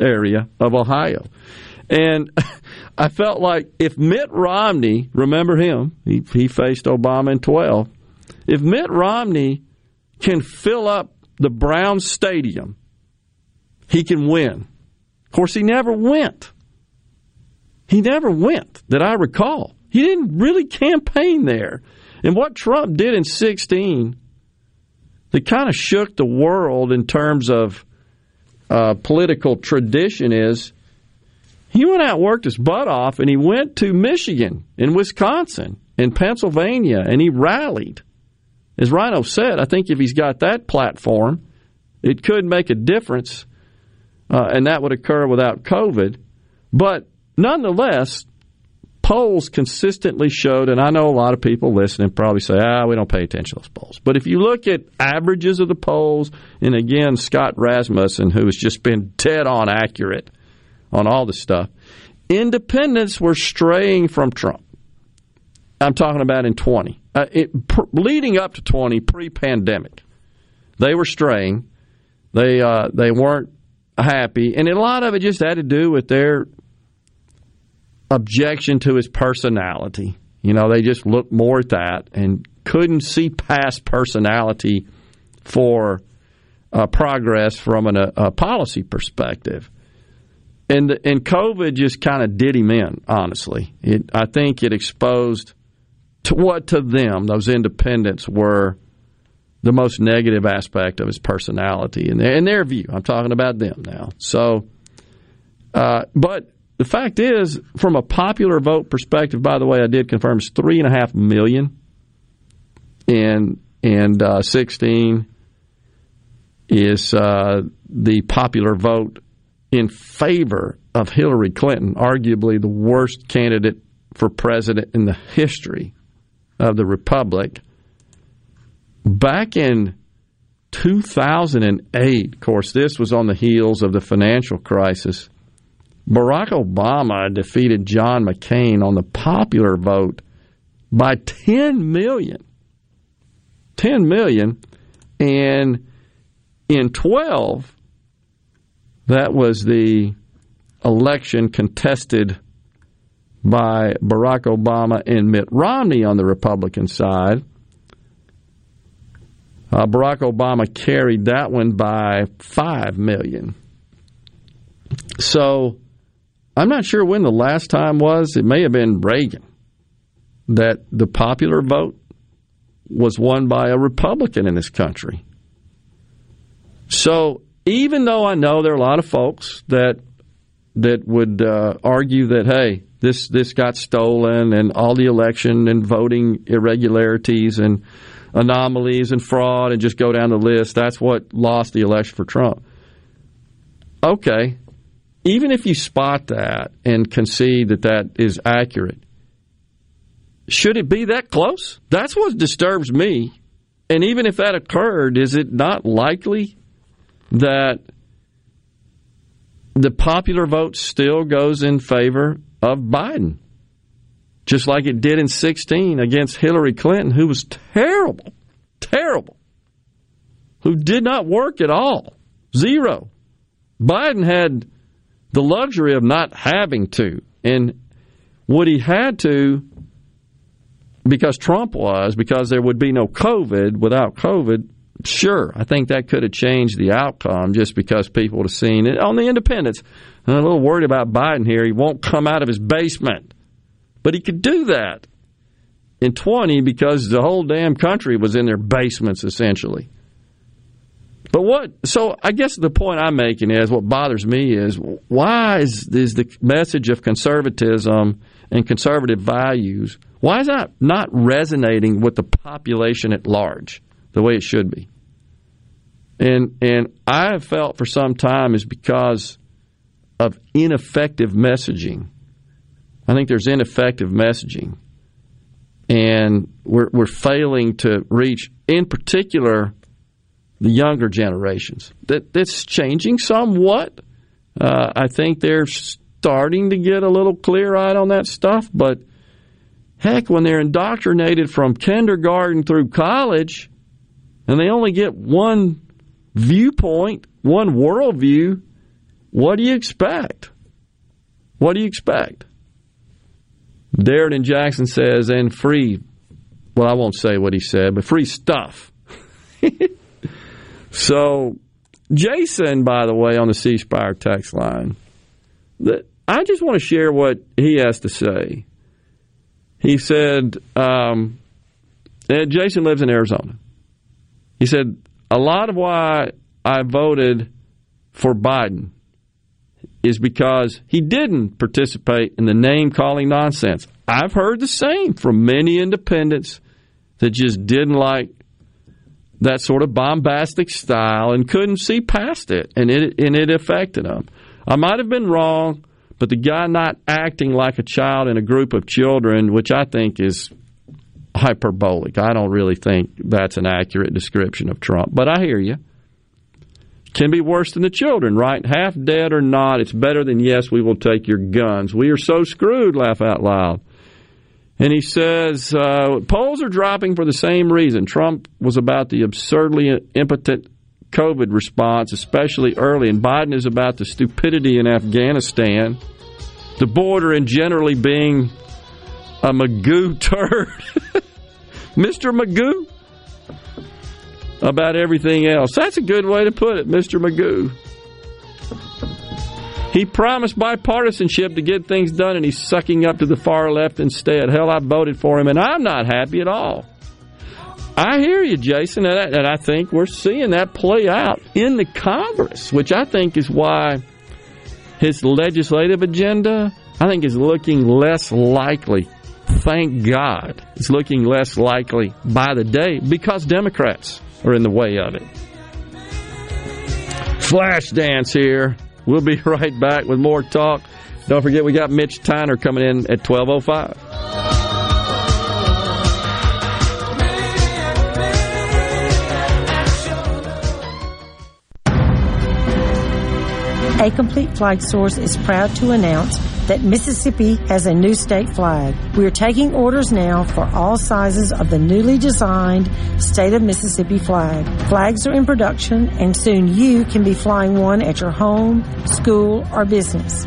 area of Ohio. And I felt like if Mitt Romney, remember him, he, he faced Obama in 12, if Mitt Romney can fill up the Browns Stadium, he can win. Of course, he never went. He never went that I recall. He didn't really campaign there. And what Trump did in 16 that kind of shook the world in terms of uh, political tradition is he went out and worked his butt off and he went to Michigan and Wisconsin and Pennsylvania and he rallied. As Rhino said, I think if he's got that platform, it could make a difference, uh, and that would occur without COVID. But nonetheless, polls consistently showed, and I know a lot of people listening probably say, ah, we don't pay attention to those polls. But if you look at averages of the polls, and again, Scott Rasmussen, who has just been dead on accurate on all this stuff, independents were straying from Trump. I'm talking about in 20. Uh, it, pr- leading up to 20, pre pandemic, they were straying. They, uh, they weren't happy. And a lot of it just had to do with their objection to his personality. You know, they just looked more at that and couldn't see past personality for uh, progress from an, a, a policy perspective. And and COVID just kind of did him in. Honestly, it, I think it exposed to what to them those independents were the most negative aspect of his personality in their, in their view. I'm talking about them now. So, uh, but the fact is, from a popular vote perspective, by the way, I did confirm it's three and a half million in and uh, 16 is uh, the popular vote in favor of Hillary Clinton, arguably the worst candidate for president in the history of the republic. Back in 2008, of course, this was on the heels of the financial crisis. Barack Obama defeated John McCain on the popular vote by 10 million. 10 million. And in 12, that was the election contested by Barack Obama and Mitt Romney on the Republican side. Uh, Barack Obama carried that one by 5 million. So I'm not sure when the last time was. It may have been Reagan that the popular vote was won by a Republican in this country. So even though I know there are a lot of folks that that would uh, argue that hey, this this got stolen and all the election and voting irregularities and anomalies and fraud and just go down the list. That's what lost the election for Trump. Okay, even if you spot that and concede that that is accurate, should it be that close? That's what disturbs me. And even if that occurred, is it not likely that the popular vote still goes in favor of Biden? Just like it did in 16 against Hillary Clinton, who was terrible, terrible, who did not work at all. Zero. Biden had the luxury of not having to. And what he had to, because Trump was, because there would be no COVID without COVID, sure, I think that could have changed the outcome just because people would have seen it. On the independents, I'm a little worried about Biden here. He won't come out of his basement. But he could do that in 20 because the whole damn country was in their basements, essentially. But what? So I guess the point I'm making is what bothers me is why is, is the message of conservatism and conservative values why is that not resonating with the population at large the way it should be? And and I have felt for some time is because of ineffective messaging. I think there's ineffective messaging, and we're we're failing to reach, in particular the younger generations. That that's changing somewhat. Uh, I think they're starting to get a little clear eyed on that stuff, but heck, when they're indoctrinated from kindergarten through college, and they only get one viewpoint, one worldview, what do you expect? What do you expect? Darren and Jackson says, and free, well, I won't say what he said, but free stuff. So, Jason, by the way, on the C Spire text line, that I just want to share what he has to say. He said, um, Jason lives in Arizona. He said, A lot of why I voted for Biden is because he didn't participate in the name calling nonsense. I've heard the same from many independents that just didn't like that sort of bombastic style and couldn't see past it, and it and it affected them. I might have been wrong, but the guy not acting like a child in a group of children, which I think is hyperbolic. I don't really think that's an accurate description of Trump, but I hear you. Can be worse than the children, right? Half dead or not, it's better than yes, we will take your guns. We are so screwed, laugh out loud. And he says uh, polls are dropping for the same reason. Trump was about the absurdly impotent COVID response, especially early, and Biden is about the stupidity in Afghanistan, the border, and generally being a Magoo turd. Mr. Magoo about everything else. That's a good way to put it, Mr. Magoo. He promised bipartisanship to get things done, and he's sucking up to the far left instead. Hell, I voted for him, and I'm not happy at all. I hear you, Jason, and I, and I think we're seeing that play out in the Congress, which I think is why his legislative agenda, I think, is looking less likely. Thank God, it's looking less likely by the day because Democrats are in the way of it. Flash dance here. We'll be right back with more talk. Don't forget, we got Mitch Tyner coming in at 1205. A Complete Flag Source is proud to announce that Mississippi has a new state flag. We are taking orders now for all sizes of the newly designed State of Mississippi flag. Flags are in production and soon you can be flying one at your home, school, or business.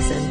Jackson.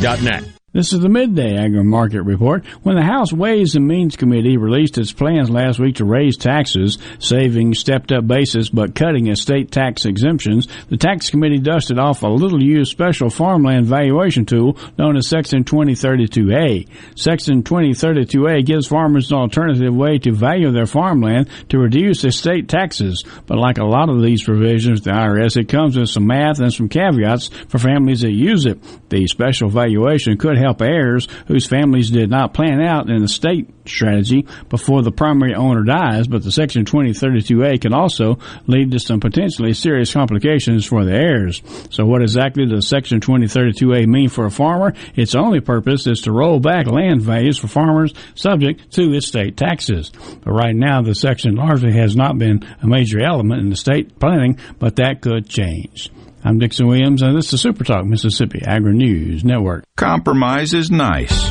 esisupply.net. This is the Midday Agri Market Report. When the House Ways and Means Committee released its plans last week to raise taxes, saving stepped up basis but cutting estate tax exemptions, the Tax Committee dusted off a little used special farmland valuation tool known as Section 2032A. Section 2032A gives farmers an alternative way to value their farmland to reduce estate taxes. But like a lot of these provisions, the IRS, it comes with some math and some caveats for families that use it. The special valuation could help heirs whose families did not plan out an estate strategy before the primary owner dies, but the Section 2032A can also lead to some potentially serious complications for the heirs. So what exactly does Section 2032A mean for a farmer? Its only purpose is to roll back land values for farmers subject to estate taxes. But right now, the section largely has not been a major element in estate planning, but that could change. I'm Dixon Williams, and this is Super Talk Mississippi Agri News Network. Compromise is nice,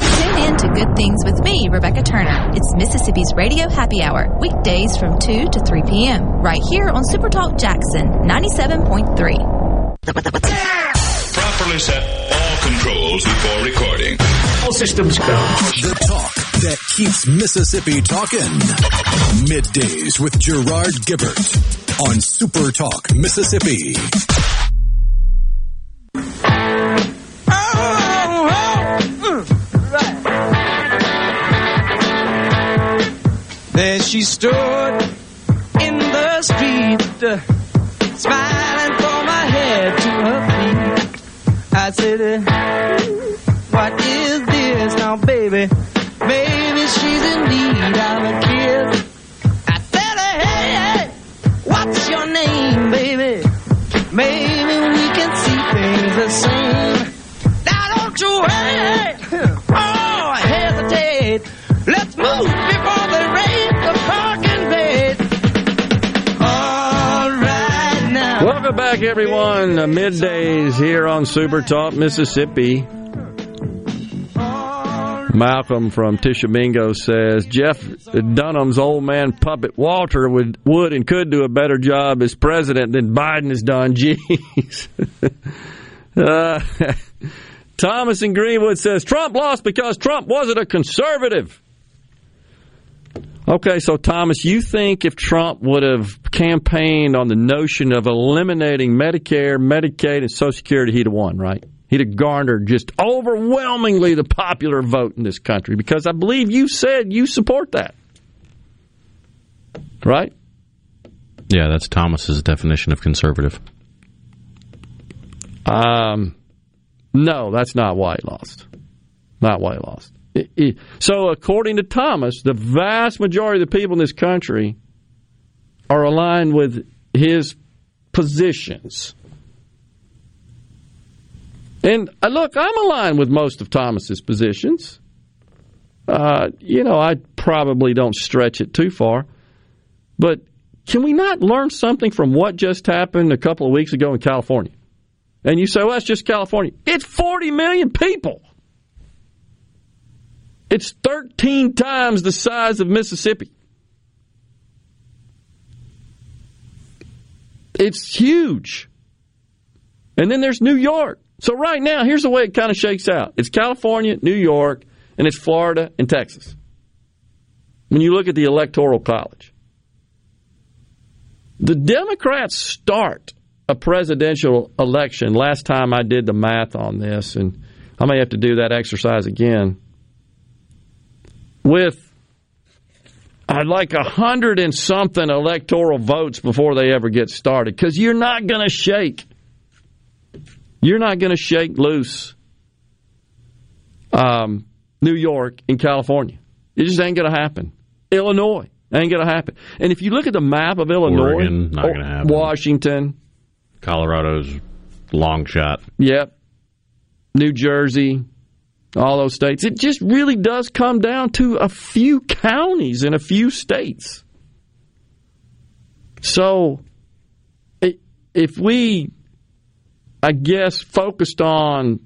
Tune in to Good Things with me, Rebecca Turner. It's Mississippi's Radio Happy Hour, weekdays from 2 to 3 p.m., right here on Supertalk Jackson 97.3. Properly set all controls before recording. All systems go. The talk that keeps Mississippi talking. Middays with Gerard Gibert on Super Talk Mississippi. There she stood in the street, smiling from her head to her feet. I said, What is this now, baby? Maybe she's in need of a kiss. I said, Hey, hey, what's your name, baby? Maybe we can see things the same. Now don't you hey, back, everyone. Middays here on Super Talk Mississippi. Malcolm from Tishomingo says Jeff Dunham's old man puppet Walter would would and could do a better job as president than Biden has done. Jeez. uh, Thomas in Greenwood says Trump lost because Trump wasn't a conservative. Okay, so Thomas, you think if Trump would have campaigned on the notion of eliminating Medicare, Medicaid, and Social Security, he'd have won, right? He'd have garnered just overwhelmingly the popular vote in this country because I believe you said you support that. Right? Yeah, that's Thomas's definition of conservative. Um, no, that's not why he lost. Not why he lost. So, according to Thomas, the vast majority of the people in this country are aligned with his positions. And uh, look, I'm aligned with most of Thomas's positions. Uh, you know, I probably don't stretch it too far. But can we not learn something from what just happened a couple of weeks ago in California? And you say, well, that's just California. It's 40 million people. It's 13 times the size of Mississippi. It's huge. And then there's New York. So right now, here's the way it kind of shakes out. It's California, New York, and it's Florida and Texas. When you look at the electoral college. The Democrats start a presidential election. Last time I did the math on this, and I may have to do that exercise again, with I'd like a hundred and something electoral votes before they ever get started because you're not going to shake. You're not going to shake loose um, New York and California. It just ain't going to happen. Illinois ain't going to happen. And if you look at the map of Illinois, Oregon, not gonna happen. Washington, Colorado's long shot. Yep. New Jersey, all those states. It just really does come down to a few counties in a few states. So, if we, I guess, focused on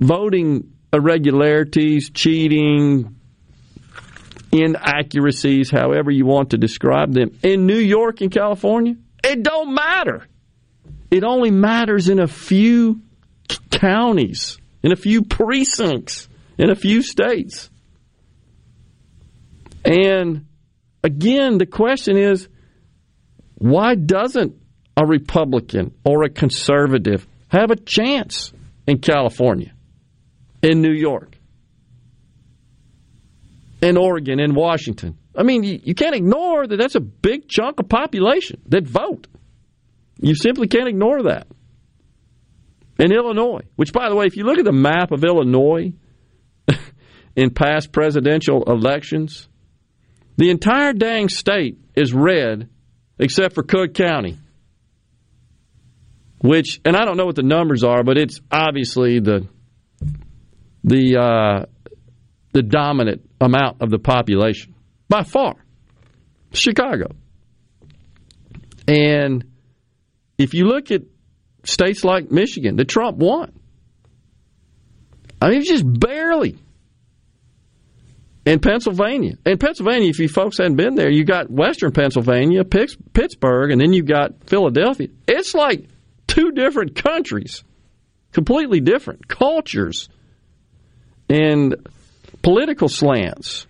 voting irregularities, cheating, inaccuracies, however you want to describe them, in New York and California, it don't matter. It only matters in a few counties, in a few precincts, in a few states. And again, the question is why doesn't a Republican or a conservative have a chance in California, in New York, in Oregon, in Washington? I mean, you, can't ignore that that's a big chunk of population that vote. You simply can't ignore that. In Illinois, which, by the way, if you look at the map of Illinois in past presidential elections, the entire dang state is red except for Cook County. Which, and I don't know what the numbers are, but it's obviously the the uh, the dominant amount of the population by far. Chicago. And if you look at states like Michigan that Trump won, I mean, just barely in Pennsylvania. In Pennsylvania, if you folks hadn't been there, you got Western Pennsylvania, Pittsburgh, and then you got Philadelphia. It's like two different countries, completely different cultures and political slants.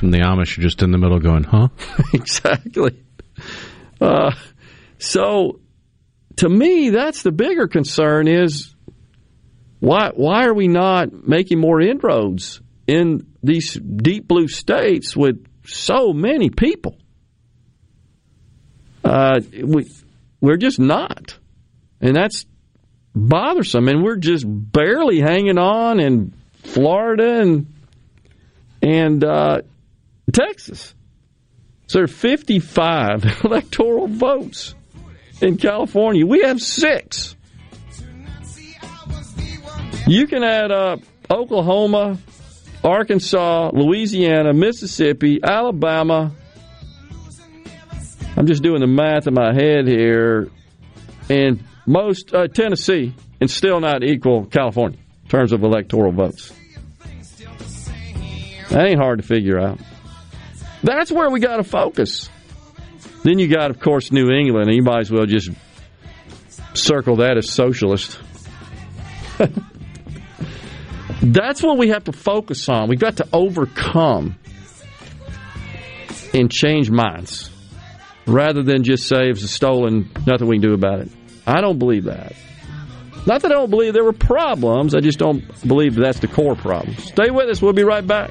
And the Amish are just in the middle going, huh? exactly. Uh, so, to me, that's the bigger concern is why, why are we not making more inroads in these deep blue states with so many people. Uh, we, we're just not. And that's bothersome. And we're just barely hanging on in Florida and, and uh, Texas. So there are 55 electoral votes in California. We have six. You can add up Oklahoma, Arkansas, Louisiana, Mississippi, Alabama. I'm just doing the math in my head here. And most, uh, Tennessee, and still not equal California in terms of electoral votes. That ain't hard to figure out. That's where we got to focus. Then you got, of course, New England, and you might as well just circle that as socialist. That's what we have to focus on. We've got to overcome and change minds rather than just say it's stolen, nothing we can do about it. I don't believe that. Not that I don't believe there were problems, I just don't believe that's the core problem. Stay with us, we'll be right back.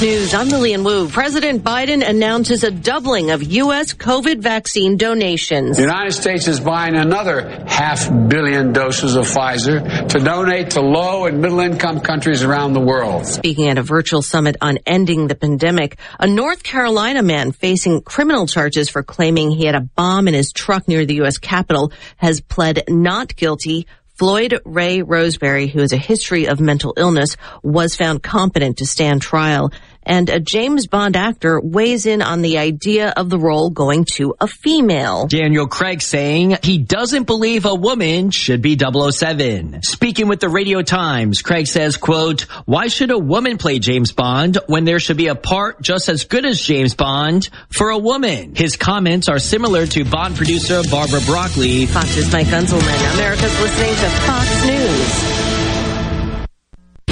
News. I'm Lilian Woo. President Biden announces a doubling of U.S. COVID vaccine donations. The United States is buying another half billion doses of Pfizer to donate to low and middle income countries around the world. Speaking at a virtual summit on ending the pandemic, a North Carolina man facing criminal charges for claiming he had a bomb in his truck near the U.S. Capitol has pled not guilty Floyd Ray Roseberry, who has a history of mental illness, was found competent to stand trial and a James Bond actor weighs in on the idea of the role going to a female. Daniel Craig saying he doesn't believe a woman should be 007. Speaking with the Radio Times, Craig says, quote, why should a woman play James Bond when there should be a part just as good as James Bond for a woman? His comments are similar to Bond producer Barbara Broccoli. Fox's Mike Gunzelman. America's listening to Fox News.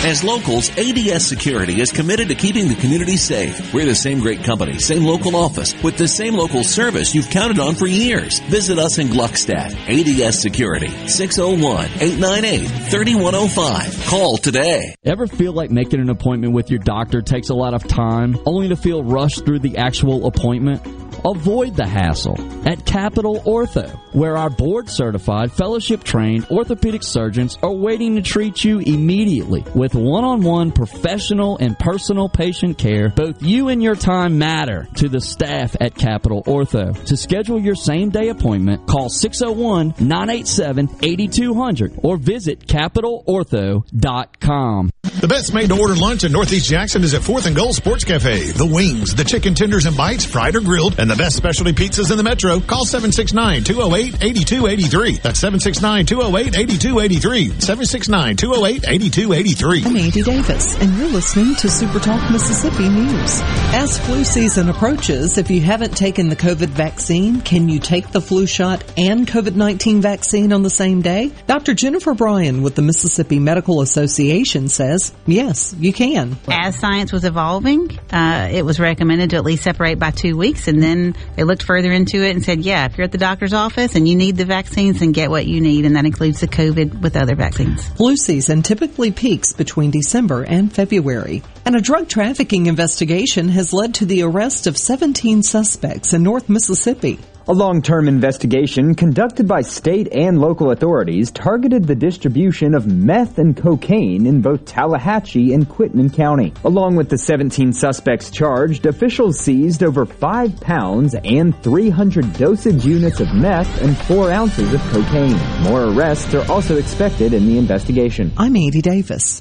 As locals, ADS Security is committed to keeping the community safe. We're the same great company, same local office, with the same local service you've counted on for years. Visit us in Gluckstadt. ADS Security, 601-898-3105. Call today. Ever feel like making an appointment with your doctor takes a lot of time, only to feel rushed through the actual appointment? Avoid the hassle at Capital Ortho, where our board certified, fellowship trained orthopedic surgeons are waiting to treat you immediately with one on one professional and personal patient care. Both you and your time matter to the staff at Capital Ortho. To schedule your same day appointment, call 601 987 8200 or visit capitalortho.com. The best made to order lunch in Northeast Jackson is at 4th and Goal Sports Cafe. The wings, the chicken tenders and bites, fried or grilled, and the best specialty pizzas in the metro. Call 769-208-8283. That's 769-208-8283. 769-208-8283. I'm Andy Davis, and you're listening to Super Talk Mississippi News. As flu season approaches, if you haven't taken the COVID vaccine, can you take the flu shot and COVID-19 vaccine on the same day? Dr. Jennifer Bryan with the Mississippi Medical Association says, yes, you can. As science was evolving, uh, it was recommended to at least separate by two weeks, and then they looked further into it and said, yeah, if you're at the doctor's office and you need the vaccines, then get what you need, and that includes the COVID with other vaccines. Flu season typically peaks between December and February. And a drug trafficking investigation has led to the arrest of 17 suspects in North Mississippi. A long-term investigation conducted by state and local authorities targeted the distribution of meth and cocaine in both Tallahatchie and Quitman County. Along with the 17 suspects charged, officials seized over 5 pounds and 300 dosage units of meth and 4 ounces of cocaine. More arrests are also expected in the investigation. I'm Andy Davis.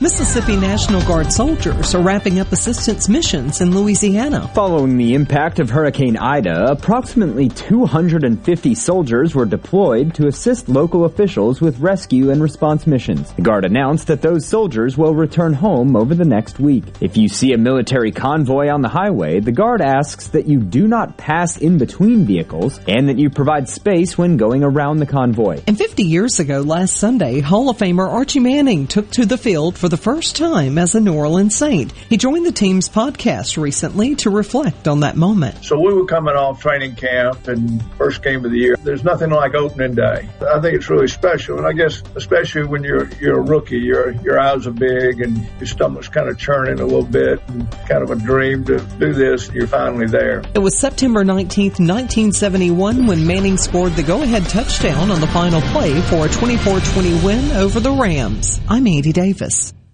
Mississippi National Guard soldiers are wrapping up assistance missions in Louisiana. Following the impact of Hurricane Ida, approximately 250 soldiers were deployed to assist local officials with rescue and response missions. The Guard announced that those soldiers will return home over the next week. If you see a military convoy on the highway, the Guard asks that you do not pass in between vehicles and that you provide space when going around the convoy. And 50 years ago, last Sunday, Hall of Famer Archie Manning took to the field for the first time as a New Orleans Saint. He joined the team's podcast recently to reflect on that moment. So we were coming off training camp and first game of the year. There's nothing like opening day. I think it's really special, and I guess especially when you're you're a rookie, your your eyes are big and your stomach's kind of churning a little bit, and kind of a dream to do this. And you're finally there. It was September 19th, 1971, when Manning scored the go-ahead touchdown on the final play for a 24-20 win over the Rams. I'm Andy Davis.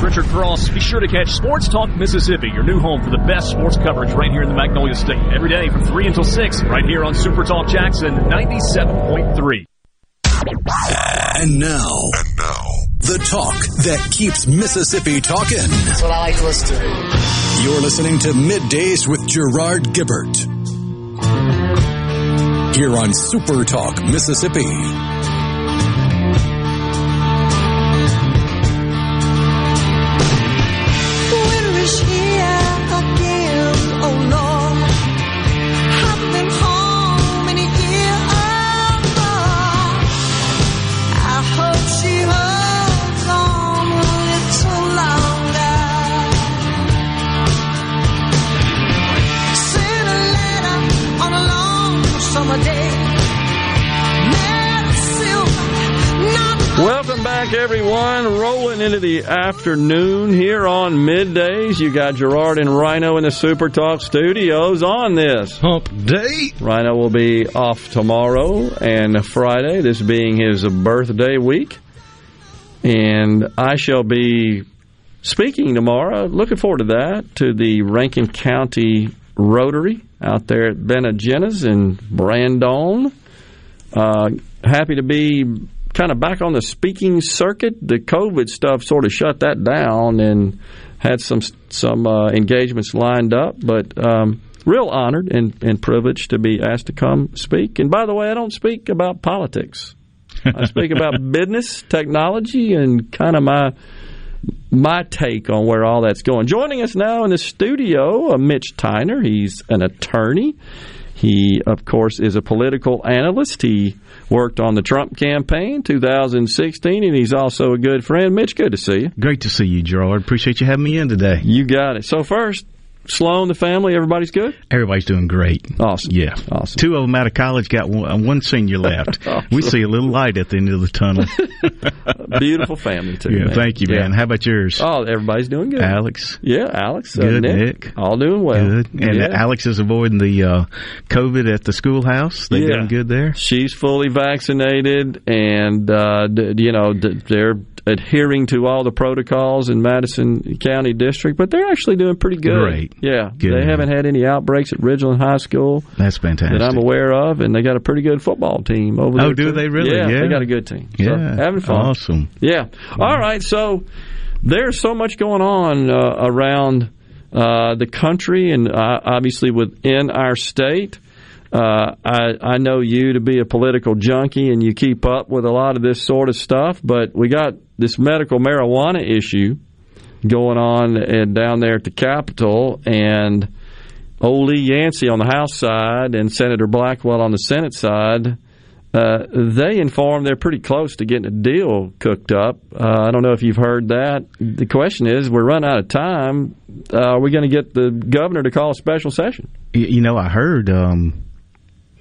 Hey, it's Richard Cross. Be sure to catch Sports Talk Mississippi, your new home for the best sports coverage right here in the Magnolia State. Every day from 3 until 6, right here on Super Talk Jackson 97.3. And now, and now, the talk that keeps Mississippi talking. That's what I like to listen to. You're listening to Middays with Gerard Gibert. Here on Super Talk Mississippi. Into the afternoon here on middays. You got Gerard and Rhino in the Super Talk studios on this hump day. Rhino will be off tomorrow and Friday, this being his birthday week. And I shall be speaking tomorrow. Looking forward to that, to the Rankin County Rotary out there at Benagenas in Brandon. Uh, happy to be kind of back on the speaking circuit. The COVID stuff sort of shut that down and had some some uh, engagements lined up, but um, real honored and, and privileged to be asked to come speak. And by the way, I don't speak about politics. I speak about business, technology, and kind of my my take on where all that's going. Joining us now in the studio, uh, Mitch Tyner. He's an attorney. He, of course, is a political analyst. He worked on the Trump campaign 2016, and he's also a good friend. Mitch, good to see you. Great to see you, Gerard. Appreciate you having me in today. You got it. So first, Sloan, the family, everybody's good? Everybody's doing great. Awesome. Yeah. Awesome. Two of them out of college, got one, one senior left. awesome. We see a little light at the end of the tunnel. Beautiful family, too. Yeah, man. thank you, man. Yeah. How about yours? Oh, everybody's doing good. Alex. Yeah, Alex. Uh, Nick, Nick. All doing well. Good. And yeah. Alex is avoiding the uh, COVID at the schoolhouse. They Yeah. doing good there? She's fully vaccinated, and uh, d- you know d- they're adhering to all the protocols in Madison County District, but they're actually doing pretty good. Great. Yeah, Good. they haven't had any outbreaks at Ridgeland High School That's fantastic. that I'm aware of, and they got a pretty good football team over there. Oh, do too. they really? Yeah, Yeah. they got a good team. So, Yeah. having fun. Awesome. Yeah. All right. So there's so much going on uh, around uh, the country and uh, obviously within our state. Uh, I, I know you to be a political junkie and you keep up with a lot of this sort of stuff, but we got this medical marijuana issue going on and down there at the Capitol, and old Lee Yancey on the House side and Senator Blackwell on the Senate side. Uh, they informed they're pretty close to getting a deal cooked up. Uh, I don't know if you've heard that. The question is, we're running out of time. Uh, are we going to get the governor to call a special session? You know, I heard um,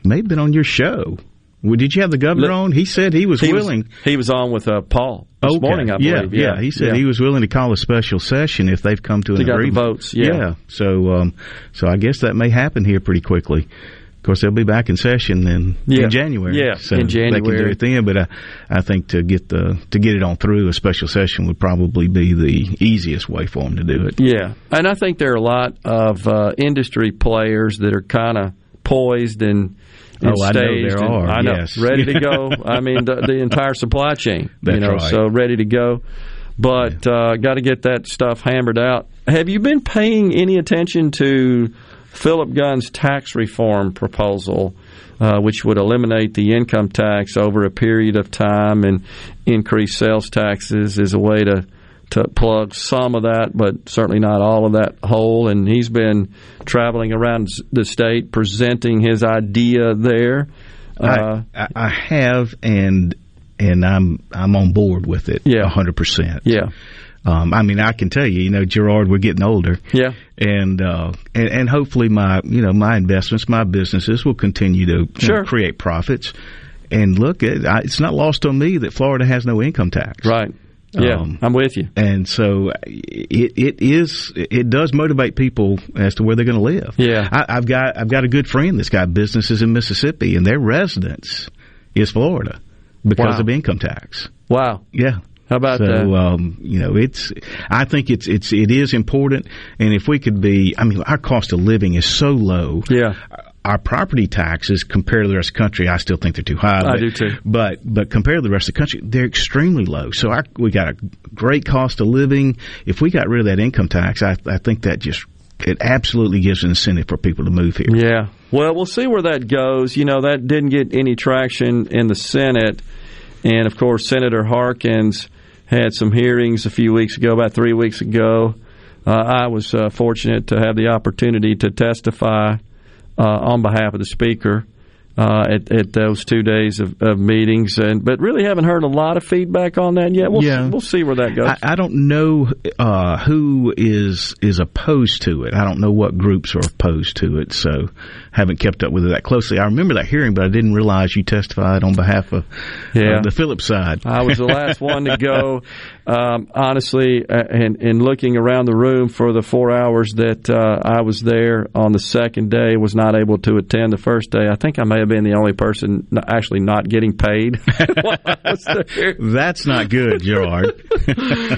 may have been on your show. Well, did you have the governor on? He said he was he willing. Was, he was on with uh, Paul this Okay. morning, I yeah, believe. Yeah, he said yeah. he was willing to call a special session if they've come to an They got the agreement. votes, yeah. So, um, so I guess that may happen here pretty quickly. Of course, they'll be back in session in, Yeah. in January. Yeah, so in They can January. do it then, but I, I think to get the to get it on through a special session would probably be the easiest way for them to do it. Yeah, and I think there are a lot of uh, industry players that are kind of poised and, and Oh, I know there are, I know, yes. ready to go. I mean, the, the entire supply chain. you know, right. so ready to go. But uh, got to get that stuff hammered out. Have you been paying any attention to Philip Gunn's tax reform proposal? Uh, which would eliminate the income tax over a period of time and increase sales taxes as a way to to plug some of that, but certainly not all of that hole. And he's been traveling around the state presenting his idea there. Uh, I, I, have, and and I'm I'm on board with it. Yeah. hundred percent. Yeah. Um, I mean, I can tell you, you know, Gerard, we're getting older. Yeah. And, uh, and, and hopefully my, you know, my investments, my businesses will continue to you know, create profits. And look, it, I, it's not lost on me that Florida has no income tax. Right. Yeah, Um, I'm with you. And so it, it is, it does motivate people as to where they're going to live. Yeah. I, I've got, I've got a good friend that's got businesses in Mississippi and their residence is Florida because Wow. of income tax. Wow. Yeah. How about so, that? um, you know, it's. I think it's it's it is important, and if we could be, I mean, our cost of living is so low. Yeah. Our property taxes compared to the rest of the country, I still think they're too high. I but, do too. But but compared to the rest of the country, they're extremely low. So our, we got a great cost of living. If we got rid of that income tax, I, I think that just it absolutely gives an incentive for people to move here. Yeah. Well, we'll see where that goes. You know, that didn't get any traction in the Senate. And of course, Senator Harkins had some hearings a few weeks ago, about three weeks ago. Uh, I was uh, fortunate to have the opportunity to testify Uh, on behalf of the Speaker uh, at, at those two days of, of, meetings, and but really haven't heard a lot of feedback on that yet. We'll yeah. see, we'll see where that goes. I, I don't know uh, who is is opposed to it. I don't know what groups are opposed to it, so haven't kept up with it that closely. I remember that hearing, but I didn't realize you testified on behalf of, yeah. of the Philip's side. I was the last one to go. Um, honestly, uh, and, and looking around the room for the four hours that uh, I was there on the second day, was not able to attend the first day. I think I may have been the only person actually not getting paid. That's not good, Gerard.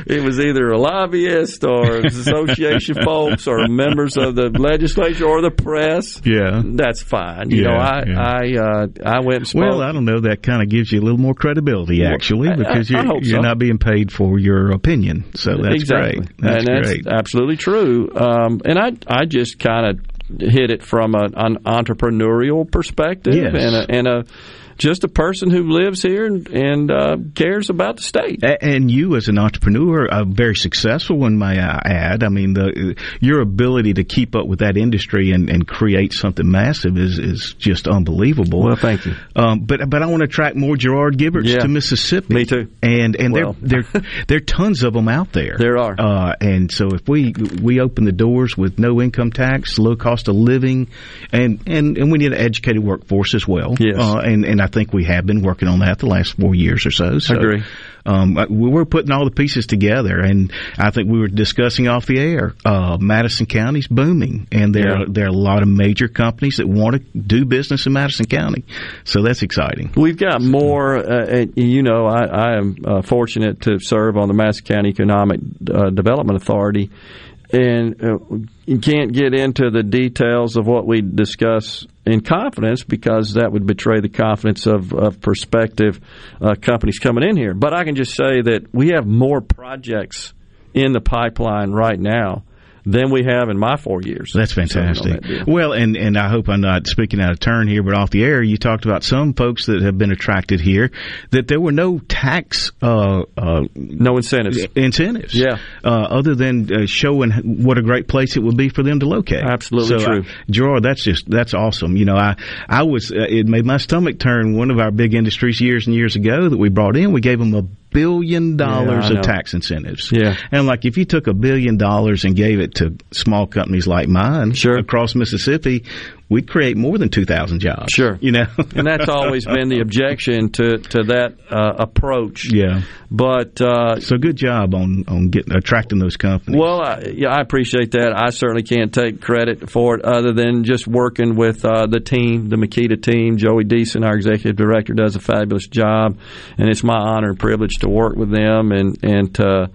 it was either a lobbyist or association folks or members of the legislature or the press. Yeah, that's fine. You yeah, know, I yeah. I uh, I went. And spoke. Well, I don't know. That kind of gives you a little more credibility, actually, well, because I, I you're, you're so. not being paid for your opinion. So that's exactly. great. That's and that's great. absolutely true. Um, and I I just kind of hit it from a, an entrepreneurial perspective yes. and a, and a just a person who lives here and, and uh, cares about the state. And you, as an entrepreneur, a very successful one, may I add. I mean, the, your ability to keep up with that industry and, and create something massive is, is just unbelievable. Well, thank you. Um, but but I want to attract more Gerard Giberts yeah. to Mississippi. Me too. And and well. there there there are tons of them out there. There are. Uh, and so if we we open the doors with no income tax, low cost of living, and and, and we need an educated workforce as well. Yes. Uh, and and I think we have been working on that the last four years or so. so I agree. Um, we were putting all the pieces together, and I think we were discussing off the air. Uh, Madison County's booming, and there yeah. are, there are a lot of major companies that want to do business in Madison County, so that's exciting. We've got more. Uh, you know, I, I am uh, fortunate to serve on the Madison County Economic uh, Development Authority, and uh, you can't get into the details of what we discuss in confidence because that would betray the confidence of, of prospective uh, companies coming in here. But I can just say that we have more projects in the pipeline right now than we have in my four years. That's fantastic. That well, and and I hope I'm not speaking out of turn here, but off the air, you talked about some folks that have been attracted here that there were no tax, uh, uh, no incentives, incentives, yeah, uh, other than uh, showing what a great place it would be for them to locate. Absolutely so, true, uh, Gerard. That's just that's awesome. You know, I I was uh, it made my stomach turn. One of our big industries years and years ago that we brought in, we gave them a billion dollars yeah, of tax incentives. Yeah. And like if you took a billion dollars and gave it to small companies like mine sure. across Mississippi, we'd create more than 2,000 jobs. Sure. You know? and that's always been the objection to, to that uh, approach. Yeah. But uh, so good job on on getting attracting those companies. Well, I, yeah, I appreciate that. I certainly can't take credit for it other than just working with uh, the team, the MCEDA team. Joey Deason, our executive director, does a fabulous job, and it's my honor and privilege to work with them and and to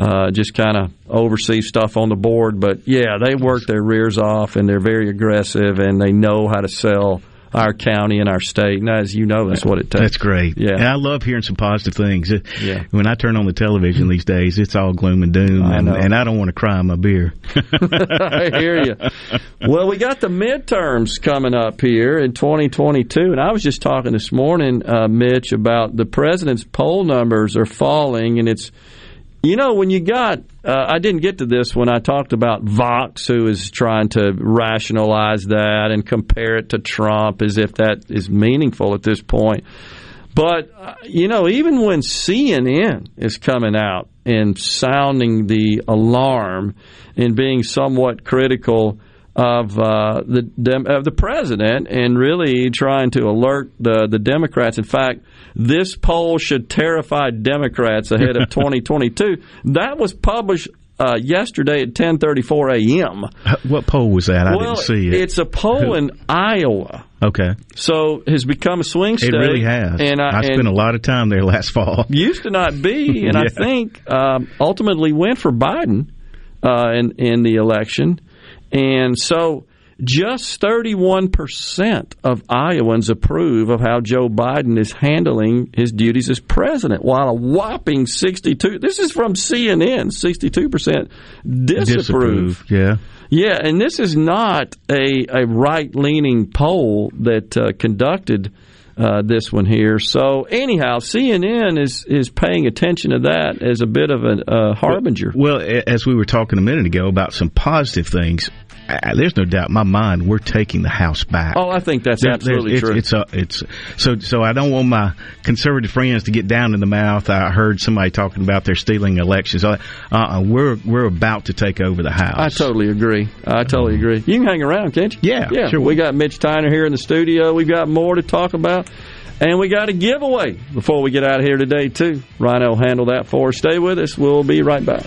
uh, just kind of oversee stuff on the board. But yeah, they work their rears off and they're very aggressive and they know how to sell our county and our state. And as you know, that's what it takes. That's great. Yeah. And I love hearing some positive things. Yeah. When I turn on the television these days, it's all gloom and doom, I and, and I don't want to cry my beer. I hear you. Well, we got the midterms coming up here in 2022, and I was just talking this morning, uh, Mitch, about the president's poll numbers are falling, and it's you know, when you got, uh, I didn't get to this when I talked about Vox, who is trying to rationalize that and compare it to Trump as if that is meaningful at this point. But, uh, you know, even when CNN is coming out and sounding the alarm and being somewhat critical of uh, the of the president and really trying to alert the the Democrats. In fact, this poll should terrify Democrats ahead of 2022. That was published uh, yesterday at 10:34 a.m. What poll was that? I well, didn't see it. It's a poll in Iowa. Okay. So has become a swing state. It really has. And I, I spent and a lot of time there last fall. Used to not be, and Yeah. I think um, ultimately went for Biden uh, in in the election, and so just 31% of Iowans approve of how Joe Biden is handling his duties as president, while a whopping 62 this is from CNN, 62% disapprove. Disapprove, Yeah. Yeah, and this is not a, a right leaning poll that uh, conducted uh, this one here. So anyhow, CNN is is paying attention to that as a bit of a uh, harbinger. Well, well, as we were talking a minute ago about some positive things, uh, there's no doubt in my mind we're taking the House back. Oh, I think that's There- absolutely it's, true. It's, a, it's so so. I don't want my conservative friends to get down in the mouth. I heard somebody talking about they're stealing elections. Uh, uh, we're we're about to take over the House. I totally agree. I totally agree. You can hang around, can't you? Yeah, yeah. sure. We got Mitch Tyner here in the studio. We've got more to talk about. And we got a giveaway before we get out of here today, too. Rhino will handle that for us. Stay with us. We'll be right back.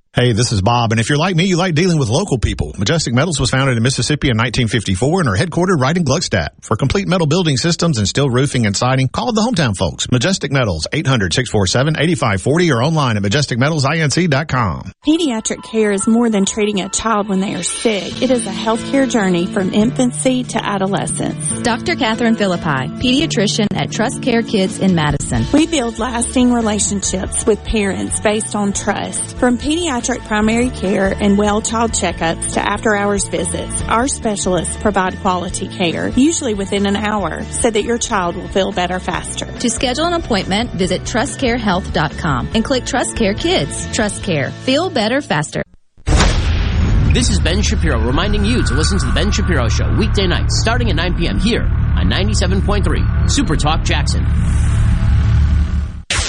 Hey, this is Bob, and if you're like me, you like dealing with local people. Majestic Metals was founded in Mississippi in 1954 and are headquartered right in Gluckstadt. For complete metal building systems and steel roofing and siding, call the hometown folks. Majestic Metals, 800-647-8540 or online at majesticmetalsinc.com. Pediatric care is more than treating a child when they are sick. It is a healthcare journey from infancy to adolescence. Dr. Catherine Philippi, pediatrician at Trust Care Kids in Madison. We build lasting relationships with parents based on trust. From pediatric primary care and well child checkups to after hours visits, our specialists provide quality care, usually within an hour, so that your child will feel better faster. To schedule an appointment, visit trustcarehealth.com and click Trust Care Kids. Trust Care. Feel better faster. This is Ben Shapiro reminding you to listen to The Ben Shapiro Show weekday nights starting at 9 p.m. here on 97.3 Super Talk Jackson.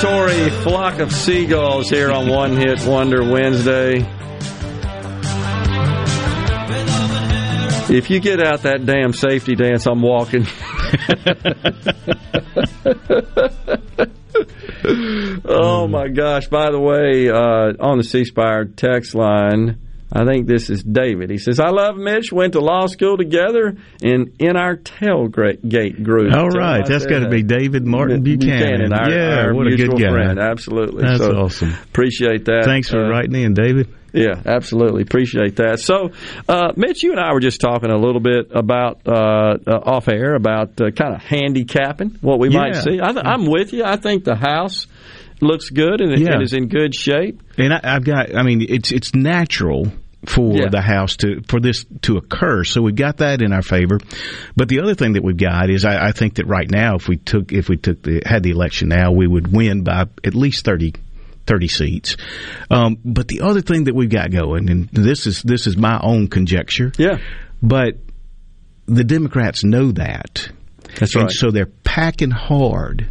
Celebratory flock of seagulls here on One Hit Wonder Wednesday. If you get out that damn safety dance, I'm walking. oh my gosh! By the way, uh, on the C Spire text line, I think this is David. He says, "I love Mitch. Went to law school together, and in our tailgate group." All right, that's got to be David Martin Buchanan. Buchanan our, yeah, our what a good guy. friend. Absolutely, That's So, awesome. Appreciate that. Thanks for Uh, writing in, David. yeah, absolutely. Appreciate that. So, uh, Mitch, you and I were just talking a little bit about uh, uh, off air about uh, kind of handicapping what we might see. I th- I'm with you. I think the house looks good and, it- Yeah. and is in good shape. And I, I've got, I mean, it's it's natural for Yeah. the House to for this to occur. So we've got that in our favor. But the other thing that we've got is I, I think that right now, if we took if we took the had the election now, we would win by at least 30, 30 seats. Um, but the other thing that we've got going, and this is this is my own conjecture. Yeah. But the Democrats know that. That's and right. so they're packing hard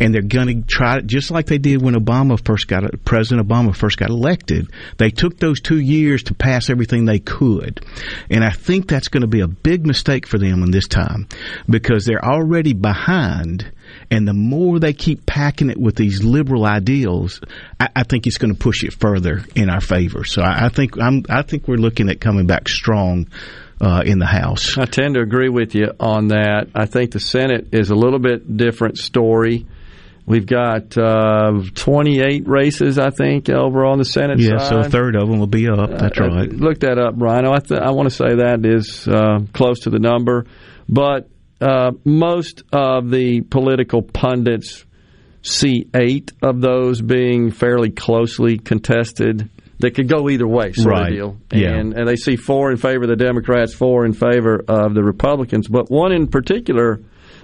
and they're going to try just like they did when Obama first got President Obama first got elected. They took those two years to pass everything they could, and I think that's going to be a big mistake for them in this time because they're already behind. And the more they keep packing it with these liberal ideals, I, I think it's going to push it further in our favor. So I, I think I'm, I think we're looking at coming back strong uh, in the House. I tend to agree with you on that. I think the Senate is a little bit different story. We've got uh, 28 races, I think, over on the Senate Yeah, side. so a third of them will be up. That's Uh, right. Look that up, Rhino. I, th- I want to say that is uh, close to the number, but uh, most of the political pundits see eight of those being fairly closely contested. That could go either way, sort Right. of deal. Yeah. And and they see four in favor of the Democrats, four in favor of the Republicans. But one in particular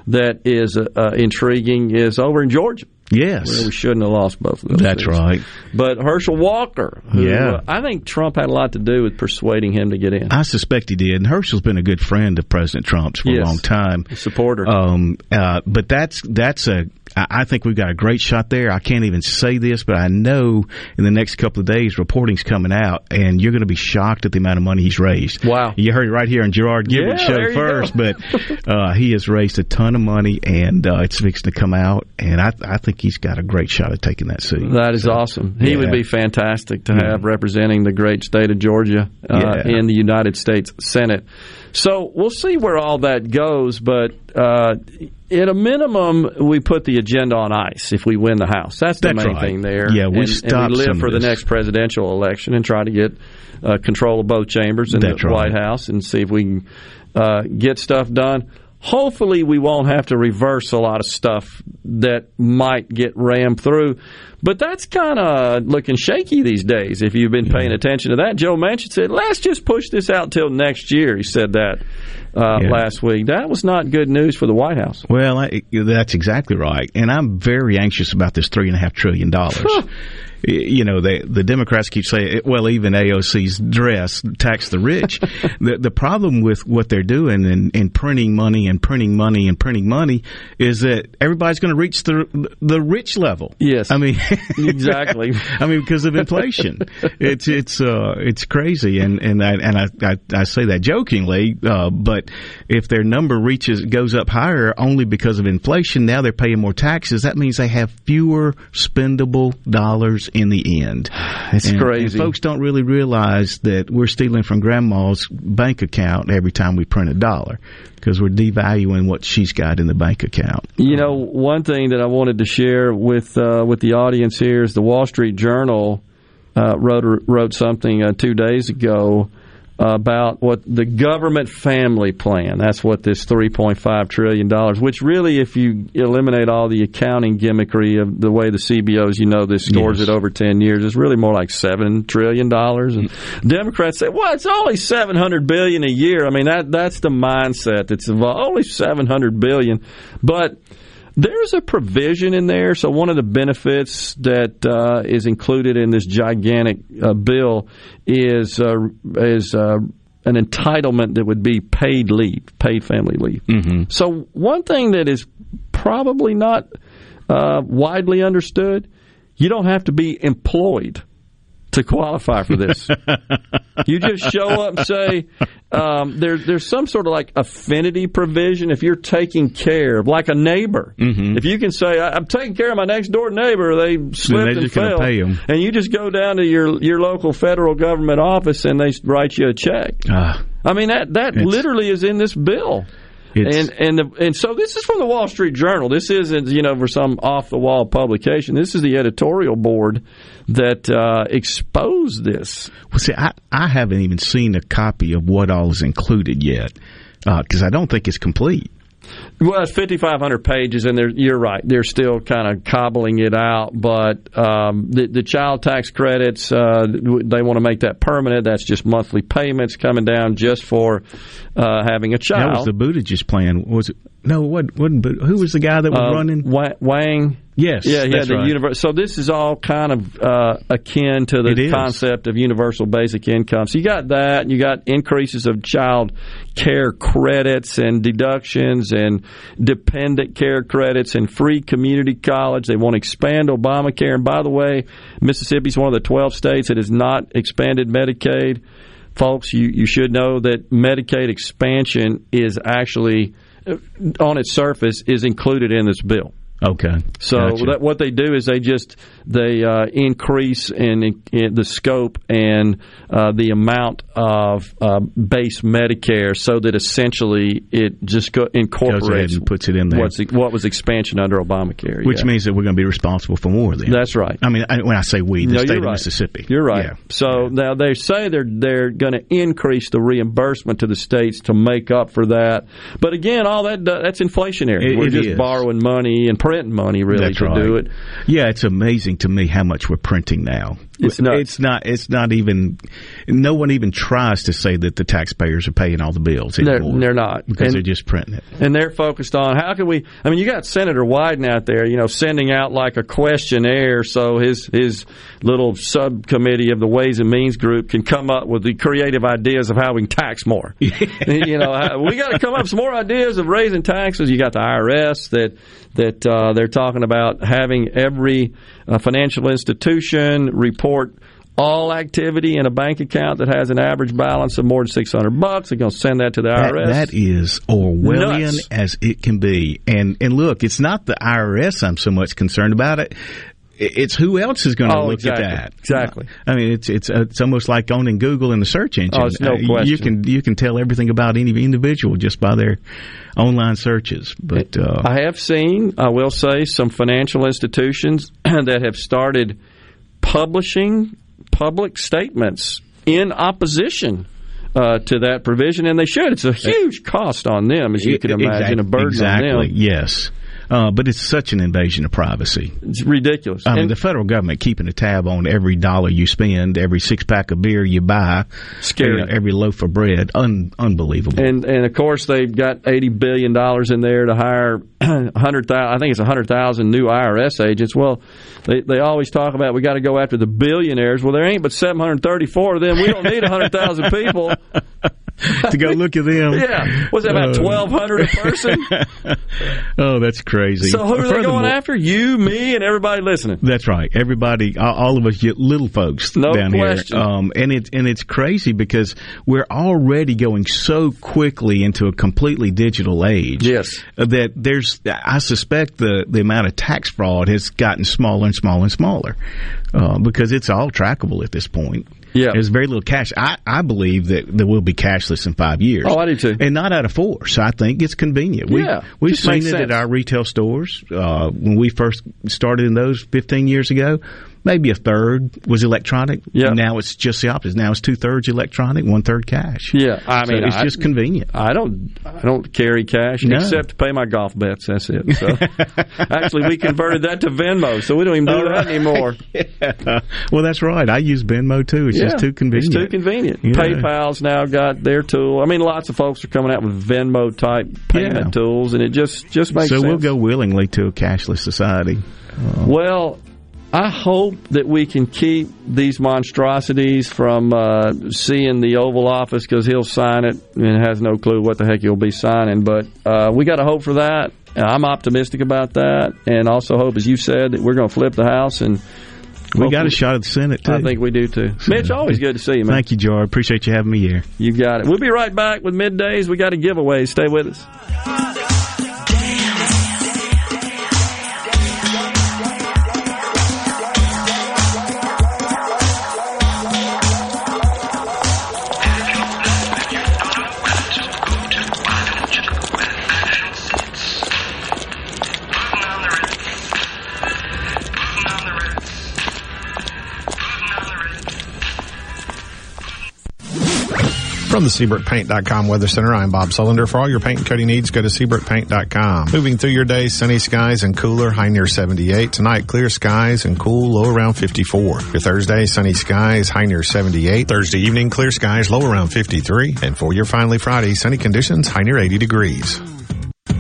that is uh, uh, intriguing is over in Georgia. Yes. Where we shouldn't have lost both of those. That's seats. right. But Herschel Walker, who, Yeah. uh, I think Trump had a lot to do with persuading him to get in. I suspect he did. And Herschel's been a good friend of President Trump's for Yes. a long time. A supporter. Um, uh, but that's that's a. I think we've got a great shot there. I can't even say this, but I know in the next couple of days, reporting's coming out, and you're going to be shocked at the amount of money he's raised. Wow! You heard it right here on Gerard Gibert's Yeah, show first, but uh, he has raised a ton of money, and uh, it's fixing to come out, and I, I think he's got a great shot at taking that seat. That is awesome. He yeah. would be fantastic to Yeah. have representing the great state of Georgia uh, Yeah. in the United States Senate. So we'll see where all that goes, but uh, at a minimum, we put the agenda on ice if we win the House. That's the That's main right. thing there. Yeah, we and, stop and we live for the next presidential election and try to get uh, control of both chambers in That's the right. White House and see if we can uh, get stuff done. Hopefully, we won't have to reverse a lot of stuff that might get rammed through. But that's kind of looking shaky these days. If you've been paying attention to that, Joe Manchin said, "Let's just push this out till next year." He said that uh, Yeah. last week. That was not good news for the White House. Well, I, that's exactly right, and I'm very anxious about this three and a half trillion dollars. You know, they, the Democrats keep saying, well, even AOC's dress tax the rich. the the problem with what they're doing and, and printing money and printing money and printing money is that everybody's going to reach the the rich level. Yes, I mean exactly. I mean because of inflation, it's it's uh, it's crazy, and and I and I I, I say that jokingly, uh, but if their number reaches goes up higher only because of inflation, now they're paying more taxes. That means they have fewer spendable dollars in the end. It's And- crazy. And folks don't really realize that we're stealing from grandma's bank account every time we print a dollar because we're devaluing what she's got in the bank account. You know, one thing that I wanted to share with uh, with the audience here is the Wall Street Journal uh, wrote wrote something uh, two days ago about what the government family plan. That's what this three point five trillion dollars. Which really, if you eliminate all the accounting gimmickry of the way the CBOs, you know, this scores Yes. it over ten years, is really more like seven trillion dollars. And Democrats say, "Well, it's only seven hundred billion a year." I mean, that that's the mindset. It's involved. only seven hundred billion, but there's a provision in there. So one of the benefits that uh, is included in this gigantic uh, bill is uh, is uh, an entitlement that would be paid leave, paid family leave. Mm-hmm. So one thing that is probably not uh, widely understood. You don't have to be employed to qualify for this. you just show up and say um, there, there's some sort of like affinity provision if you're taking care of, like a neighbor. Mm-hmm. If you can say, I- I'm taking care of my next door neighbor, they slipped and gonna fell, and you just go down to your your local federal government office and they write you a check. Ah. I mean that that literally is in this bill. It's- and and the, and so this is from the Wall Street Journal. This isn't you know for some off the wall publication. This is the editorial board that uh, exposed this. Well, see, I, I haven't even seen a copy of what all is included yet because I don't think it's complete. Well, it's 5,500 pages, and they're, you're right. They're still kind of cobbling it out. But um, the, the child tax credits, uh, they want to make that permanent. That's just monthly payments coming down just for uh, having a child. That was the Buttigieg plan. Was it? No, what? But who was the guy that was Uh, running? Yang. Yes, yeah, that's the right. universe. So this is all kind of uh, akin to the concept of universal basic income. So you got that. You got increases of child care credits and deductions and dependent care credits and free community college. They want to expand Obamacare. And by the way, Mississippi is one of the 12 states that has not expanded Medicaid. Folks, you, you should know that Medicaid expansion is actually, on its surface, is included in this bill. Okay. So Gotcha. that, what they do is they just they uh, increase in, in the scope and uh, the amount of uh, base Medicare, so that essentially it just go, incorporates and puts it in there. what was expansion under Obamacare. Which yeah. means that we're going to be responsible for more then. That's right. I mean, I, when I say we, the No, state of right. Mississippi. You're right. Yeah. So now they say they're they're going to increase the reimbursement to the states to make up for that. But again, all that that's inflationary. It- We're it just is. borrowing money and printing money really That's to right. do it. Yeah, it's amazing to me how much we're printing now. It's. It's not. It's not even. No one even tries to say that the taxpayers are paying all the bills They're, anymore. they're not because And- they're just printing it. and they're focused on how can we I mean you got Senator Wyden out there you know sending out like a questionnaire so his his little subcommittee of the Ways and Means group can come up with the creative ideas of how we can tax more you know we got to come up with some more ideas of raising taxes you got the IRS that that uh, they're talking about having every uh, financial institution report all activity in a bank account that has an average balance of more than 600 bucks they're going to send that to the That, IRS that is Orwellian Nuts. as it can be. And and look, it's not the IRS I'm so much concerned about it. It's who else is going to Oh, look exactly. at that. Exactly. I mean, it's it's uh, it's almost like owning Google in the search engine. Oh, it's no Uh, You can you can tell everything about any individual just by their online searches. But uh, I have seen, I will say, some financial institutions that have started publishing public statements in opposition uh, to that provision, and they should. It's a huge cost on them, as you can imagine, a burden exactly, on them. Yes. Uh, but it's such an invasion of privacy. It's ridiculous. I mean, the federal government keeping a tab on every dollar you spend, every six pack of beer you buy, Scary. you know, every loaf of bread. Un- unbelievable. And and of course they've got eighty billion dollars in there to hire hundred thousand. I think it's hundred thousand new IRS agents. Well, they they always talk about we got to go after the billionaires. Well, there ain't but seven hundred thirty four of them. We don't need hundred thousand people. to go look at them. Yeah, was that about Uh, twelve hundred a person? oh, that's crazy. So who are they going after? You, me, and everybody listening. That's right. Everybody, all- all of us, little folks No down question. here, um, and it's and it's crazy because we're already going so quickly into a completely digital age. Yes, that there's. I suspect the the amount of tax fraud has gotten smaller and smaller and smaller uh, because it's all trackable at this point. Yeah. there's very little cash. I, I believe that there will be cashless in five years. Oh, I do too. And not out of force. I think it's convenient. We, Yeah, we've seen it sense. at our retail stores uh, when we first started in those 15 years ago. Maybe a third was electronic. Yeah. Now it's just the opposite. Now it's two thirds electronic, one third cash. Yeah, I So mean, it's I- just convenient. I don't, I don't carry cash No. except to pay my golf bets. That's it. So, actually, we converted that to Venmo, so we don't even do All that right. anymore. well, that's right. I use Venmo too. It's just too convenient. It's too convenient. Yeah. PayPal's now got their tool. I mean, lots of folks are coming out with Venmo type payment Yeah. tools, and it just just makes so sense. we'll go willingly to a cashless society. Well, I hope that we can keep these monstrosities from uh, seeing the Oval Office because he'll sign it and has no clue what the heck he'll be signing. But uh, we got to hope for that. I'm optimistic about that, and also hope, as you said, that we're going to flip the House and. We got a shot at the Senate, too. I think we do, too. Mitch, always good to see you, man. Thank you, Jar. Appreciate you having me here. You got it. We'll be right back with middays. We got a giveaway. Stay with us. From the SeabrookPaint.com Weather Center, I'm Bob Sullender. For all your paint and coating needs, go to SeabrookPaint.com. Moving through your day, sunny skies and cooler, high near 78. Tonight, clear skies and cool, low around 54. Your Thursday, sunny skies, high near 78. Thursday evening, clear skies, low around 53. And for your finally Friday, sunny conditions, high near 80 degrees.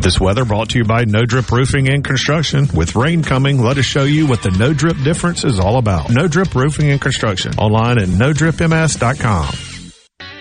This weather brought to you by No Drip Roofing and Construction. With rain coming, let us show you what the No Drip difference is all about. No Drip Roofing and Construction. Online at NoDripMS.com.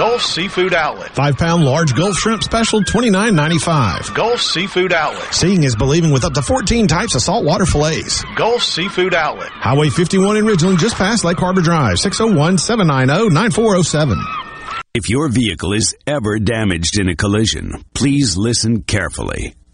Gulf Seafood Outlet. Five pound large Gulf shrimp special, twenty nine ninety five. Gulf Seafood Outlet. Seeing is believing with up to 14 types of saltwater fillets. Gulf Seafood Outlet. Highway 51 in Ridgeland, just past Lake Harbor Drive, 601 790 9407. If your vehicle is ever damaged in a collision, please listen carefully.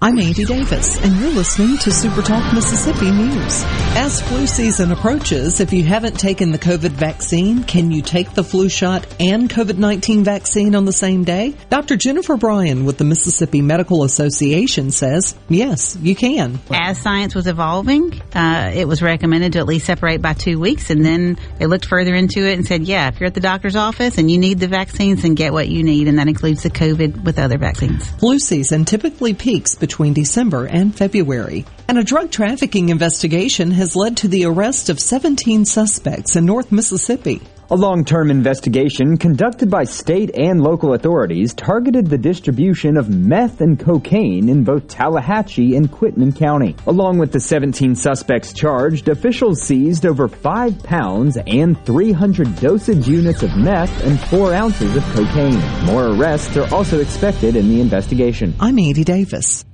I'm Andy Davis, and you're listening to Super Talk Mississippi News. As flu season approaches, if you haven't taken the COVID vaccine, can you take the flu shot and COVID-19 vaccine on the same day? Dr. Jennifer Bryan with the Mississippi Medical Association says, yes, you can. As science was evolving, uh, it was recommended to at least separate by two weeks, and then they looked further into it and said, yeah, if you're at the doctor's office and you need the vaccines, then get what you need, and that includes the COVID with other vaccines. Flu season typically peaks between December and February. And a drug trafficking investigation has led to the arrest of 17 suspects in North Mississippi. A long-term investigation conducted by state and local authorities targeted the distribution of meth and cocaine in both Tallahatchie and Quitman County. Along with the 17 suspects charged, officials seized over 5 pounds and 300 dosage units of meth and 4 ounces of cocaine. More arrests are also expected in the investigation. I'm Andy Davis.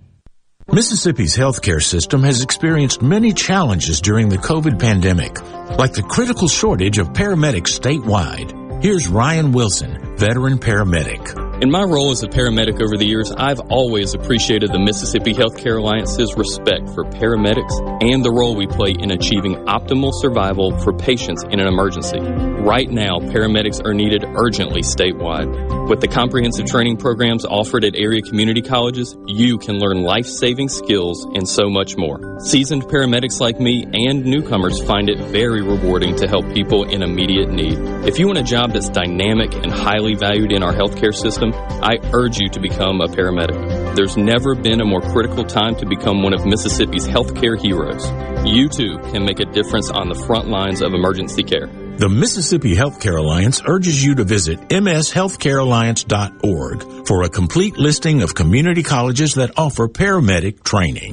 Mississippi's healthcare system has experienced many challenges during the COVID pandemic, like the critical shortage of paramedics statewide. Here's Ryan Wilson, veteran paramedic. In my role as a paramedic over the years, I've always appreciated the Mississippi Healthcare Alliance's respect for paramedics and the role we play in achieving optimal survival for patients in an emergency. Right now, paramedics are needed urgently statewide. With the comprehensive training programs offered at area community colleges, you can learn life saving skills and so much more. Seasoned paramedics like me and newcomers find it very rewarding to help people in immediate need. If you want a job that's dynamic and highly valued in our healthcare system, I urge you to become a paramedic. There's never been a more critical time to become one of Mississippi's healthcare heroes. You too can make a difference on the front lines of emergency care. The Mississippi Healthcare Alliance urges you to visit mshealthcarealliance.org for a complete listing of community colleges that offer paramedic training.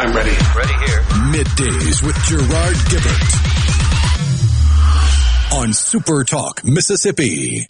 I'm ready. Ready here. Middays with Gerard Gibert. On Supertalk, Mississippi.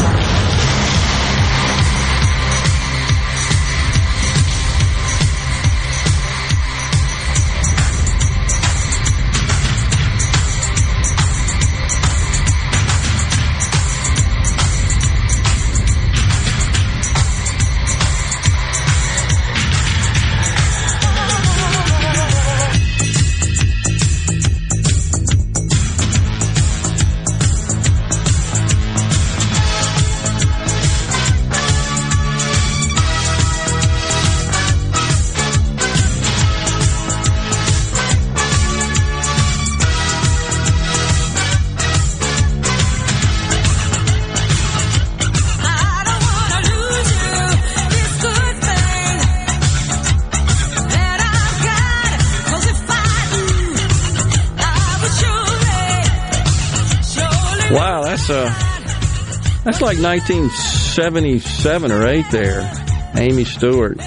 That's uh, that's like 1977 or eight there. Amii Stewart.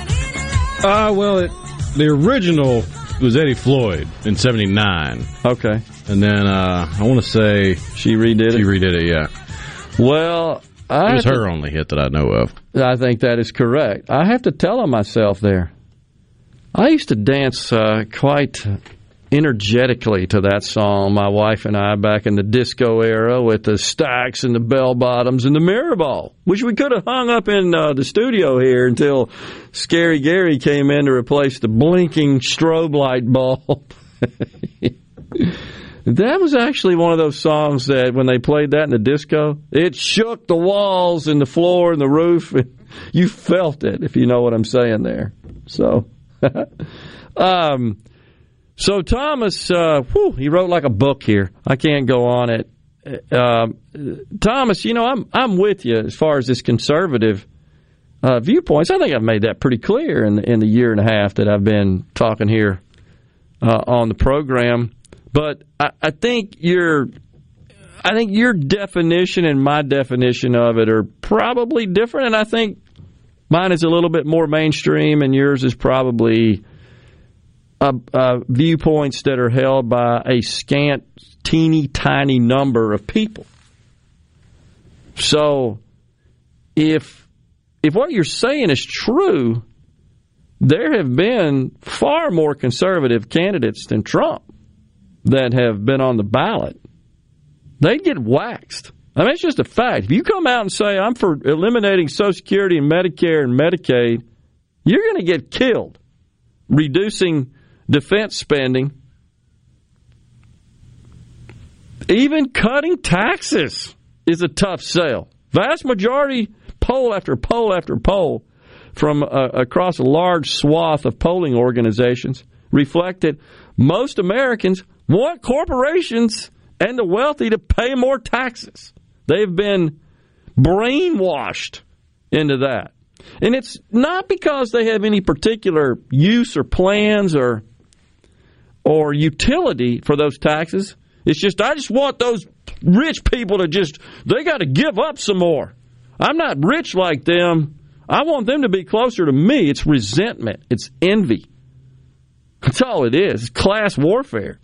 Uh, well, it, the original was Eddie Floyd in '79. Okay, and then uh, I want to say she redid She it. She redid it, yeah. Well, I it was her only hit that I know of. I think that is correct. I have to tell on myself there. I used to dance uh, quite energetically to that song, my wife and I, back in the disco era with the stacks and the bell bottoms and the mirror ball, which we could have hung up in uh, the studio here until Scary Gary came in to replace the blinking strobe light bulb. That was actually one of those songs that when they played that in the disco, it shook the walls and the floor and the roof. You felt it, if you know what I'm saying there. So, um, so Thomas, uh, whew, he wrote like a book here. I can't go on it. Um, Thomas, you know, I'm I'm with you as far as this conservative uh, viewpoints. I think I've made that pretty clear in in the year and a half that I've been talking here uh, on the program. But I, I think your I think your definition and my definition of it are probably different, and I think mine is a little bit more mainstream, and yours is probably uh, uh, viewpoints that are held by a scant, teeny tiny number of people. So, if if what you're saying is true, there have been far more conservative candidates than Trump that have been on the ballot. They'd get waxed. I mean, it's just a fact. If you come out and say, I'm for eliminating Social Security and Medicare and Medicaid, you're going to get killed. Reducing defense spending, even cutting taxes is a tough sell. Vast majority, poll after poll after poll from uh, across a large swath of polling organizations reflect that most Americans want corporations and the wealthy to pay more taxes. They've been brainwashed into that. And it's not because they have any particular use or plans or or utility for those taxes. It's just I just want those rich people to just they got to give up some more. I'm not rich like them I want them to be closer to me. It's resentment, it's envy. That's all it is. It's class warfare.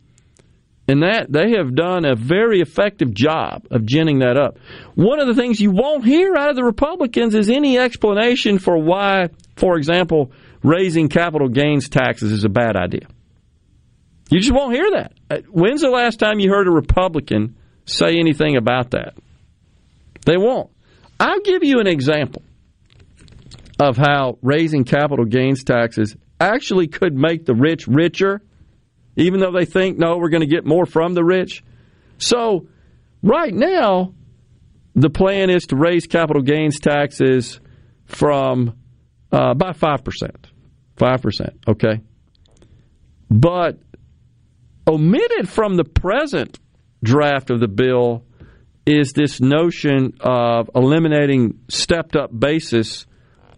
And that they have done a very effective job of ginning that up. One of the things you won't hear out of the Republicans is any explanation for why, for example, raising capital gains taxes is a bad idea. You just won't hear that. Uh, when's the last time you heard a Republican say anything about that? They won't. I'll give you an example of how raising capital gains taxes actually could make the rich richer even though they think, no, we're going to get more from the rich. So, right now, the plan is to raise capital gains taxes from uh, by 5%. 5%, okay? But omitted from the present draft of the bill is this notion of eliminating stepped up basis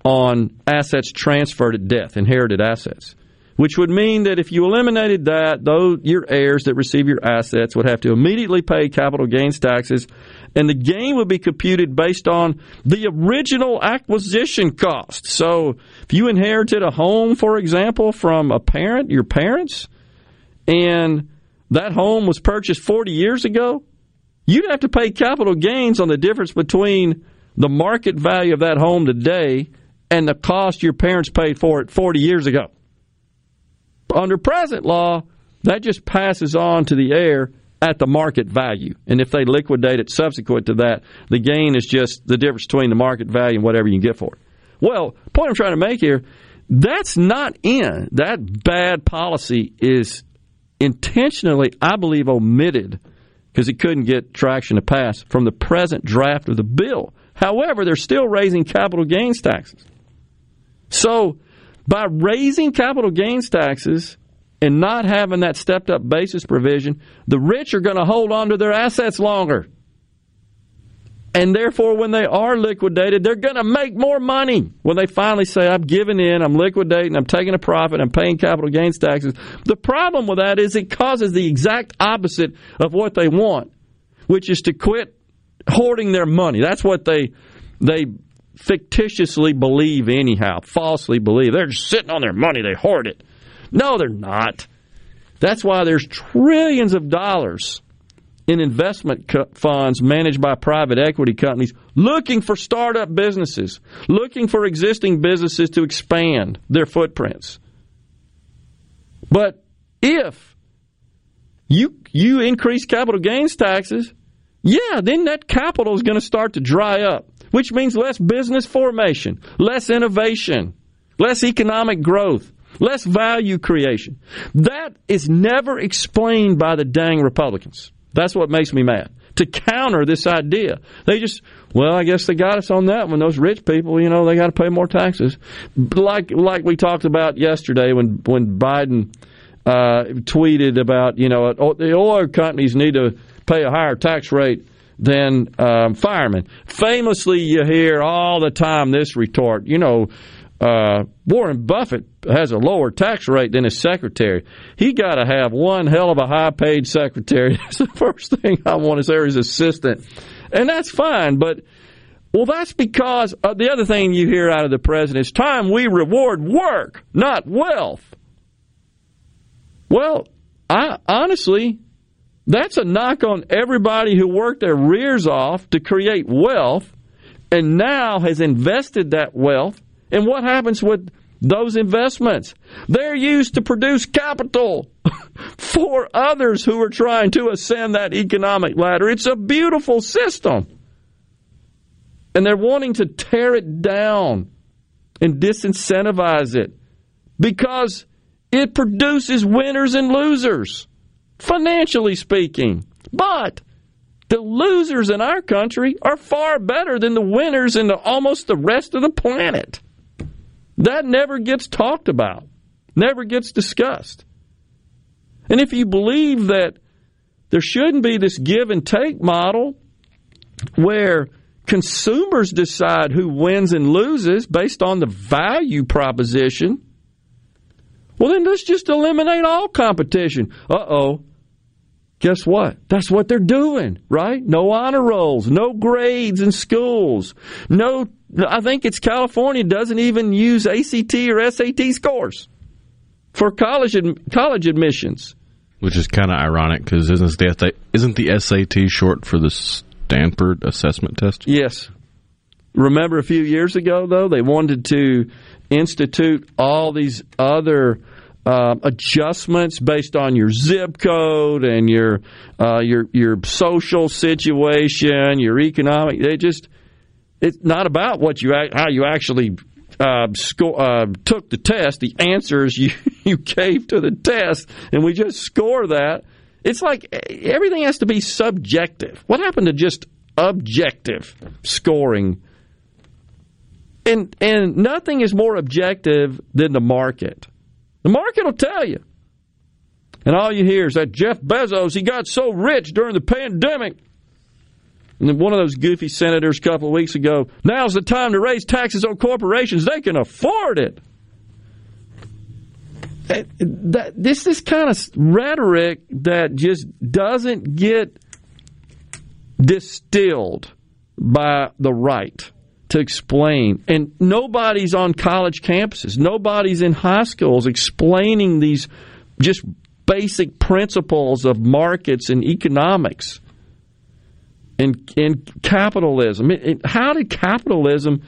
on assets transferred at death, inherited assets which would mean that if you eliminated that, though your heirs that receive your assets would have to immediately pay capital gains taxes, and the gain would be computed based on the original acquisition cost. So if you inherited a home, for example, from a parent, your parents, and that home was purchased 40 years ago, you'd have to pay capital gains on the difference between the market value of that home today and the cost your parents paid for it 40 years ago. Under present law, that just passes on to the heir at the market value. And if they liquidate it subsequent to that, the gain is just the difference between the market value and whatever you can get for it. Well, point I'm trying to make here, that's not in. That bad policy is intentionally, I believe, omitted because it couldn't get traction to pass from the present draft of the bill. However, they're still raising capital gains taxes. So by raising capital gains taxes and not having that stepped up basis provision, the rich are going to hold on to their assets longer. And therefore, when they are liquidated, they're going to make more money. When they finally say, I'm giving in, I'm liquidating, I'm taking a profit, I'm paying capital gains taxes. The problem with that is it causes the exact opposite of what they want, which is to quit hoarding their money. That's what they they fictitiously believe anyhow, falsely believe. They're just sitting on their money, they hoard it. No, they're not. That's why there's trillions of dollars in investment funds managed by private equity companies looking for startup businesses, looking for existing businesses to expand their footprints. But if you you increase capital gains taxes, yeah, then that capital is going to start to dry up which means less business formation, less innovation, less economic growth, less value creation. That is never explained by the dang Republicans. That's what makes me mad. To counter this idea, they just, well, I guess they got us on that one. Those rich people, you know, they got to pay more taxes. Like like we talked about yesterday when when Biden uh, tweeted about, you know, the oil companies need to pay a higher tax rate than um, firemen. Famously, you hear all the time this retort, you know, uh, Warren Buffett has a lower tax rate than his secretary. He got to have one hell of a high paid secretary. That's the first thing I want to say, his assistant. And that's fine, but well, that's because uh, the other thing you hear out of the president is time we reward work, not wealth. Well, I honestly, that's a knock on everybody who worked their rears off to create wealth and now has invested that wealth. And what happens with those investments? They're used to produce capital for others who are trying to ascend that economic ladder. It's a beautiful system. And they're wanting to tear it down and disincentivize it because it produces winners and losers financially speaking. But the losers in our country are far better than the winners in the, almost the rest of the planet. That never gets talked about, never gets discussed. And if you believe that there shouldn't be this give and take model where consumers decide who wins and loses based on the value proposition, well, then let's just eliminate all competition. Uh oh guess what? That's what they're doing, right? No honor rolls, no grades in schools, no I think it's California doesn't even use ACT or SAT scores for college college admissions. Which is kind of ironic because isn't the isn't the SAT short for the Stanford assessment test? Yes. Remember a few years ago though they wanted to institute all these other uh, adjustments based on your zip code and your uh, your your social situation, your economic. They just it's not about what you how you actually uh, uh, took the test, the answers you, you gave to the test, and we just score that. It's like everything has to be subjective. What happened to just objective scoring? And and nothing is more objective than the market. The market will tell you. And all you hear is that Jeff Bezos, he got so rich during the pandemic. One of those goofy senators a couple of weeks ago, now's the time to raise taxes on corporations. They can afford it. This is kind of rhetoric that just doesn't get distilled by the right to explain. And nobody's on college campuses, nobody's in high schools explaining these just basic principles of markets and economics and, and capitalism. It, it, how did capitalism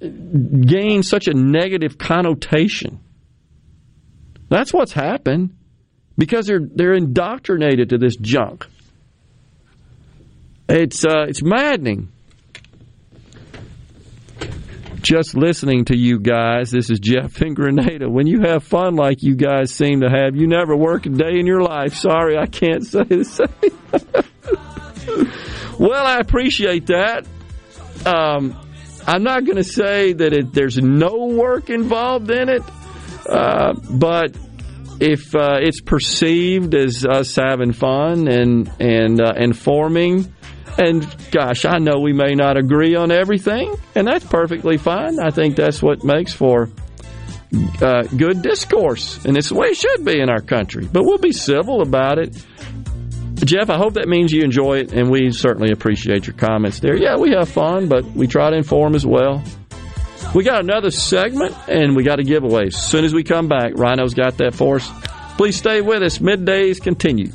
gain such a negative connotation? That's what's happened because they're they're indoctrinated to this junk. It's uh, it's maddening just listening to you guys. This is Jeff in Grenada. When you have fun like you guys seem to have, you never work a day in your life. Sorry, I can't say the same. well, I appreciate that. Um, I'm not going to say that it, there's no work involved in it, uh, but if uh, it's perceived as us having fun and and uh, informing and gosh, I know we may not agree on everything, and that's perfectly fine. I think that's what makes for uh, good discourse, and it's the way it should be in our country. But we'll be civil about it. Jeff, I hope that means you enjoy it, and we certainly appreciate your comments there. Yeah, we have fun, but we try to inform as well. We got another segment, and we got a giveaway. As soon as we come back, Rhino's got that for us. Please stay with us. Middays continues.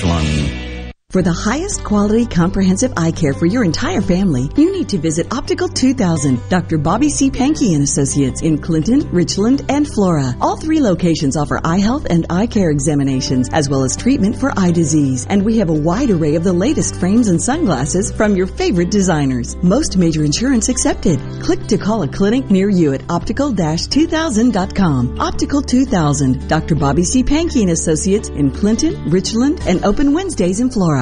one for the highest quality comprehensive eye care for your entire family, you need to visit Optical 2000, Dr. Bobby C. Pankey and Associates in Clinton, Richland, and Flora. All three locations offer eye health and eye care examinations, as well as treatment for eye disease. And we have a wide array of the latest frames and sunglasses from your favorite designers. Most major insurance accepted. Click to call a clinic near you at optical-2000.com. Optical 2000, Dr. Bobby C. Pankey and Associates in Clinton, Richland, and open Wednesdays in Flora.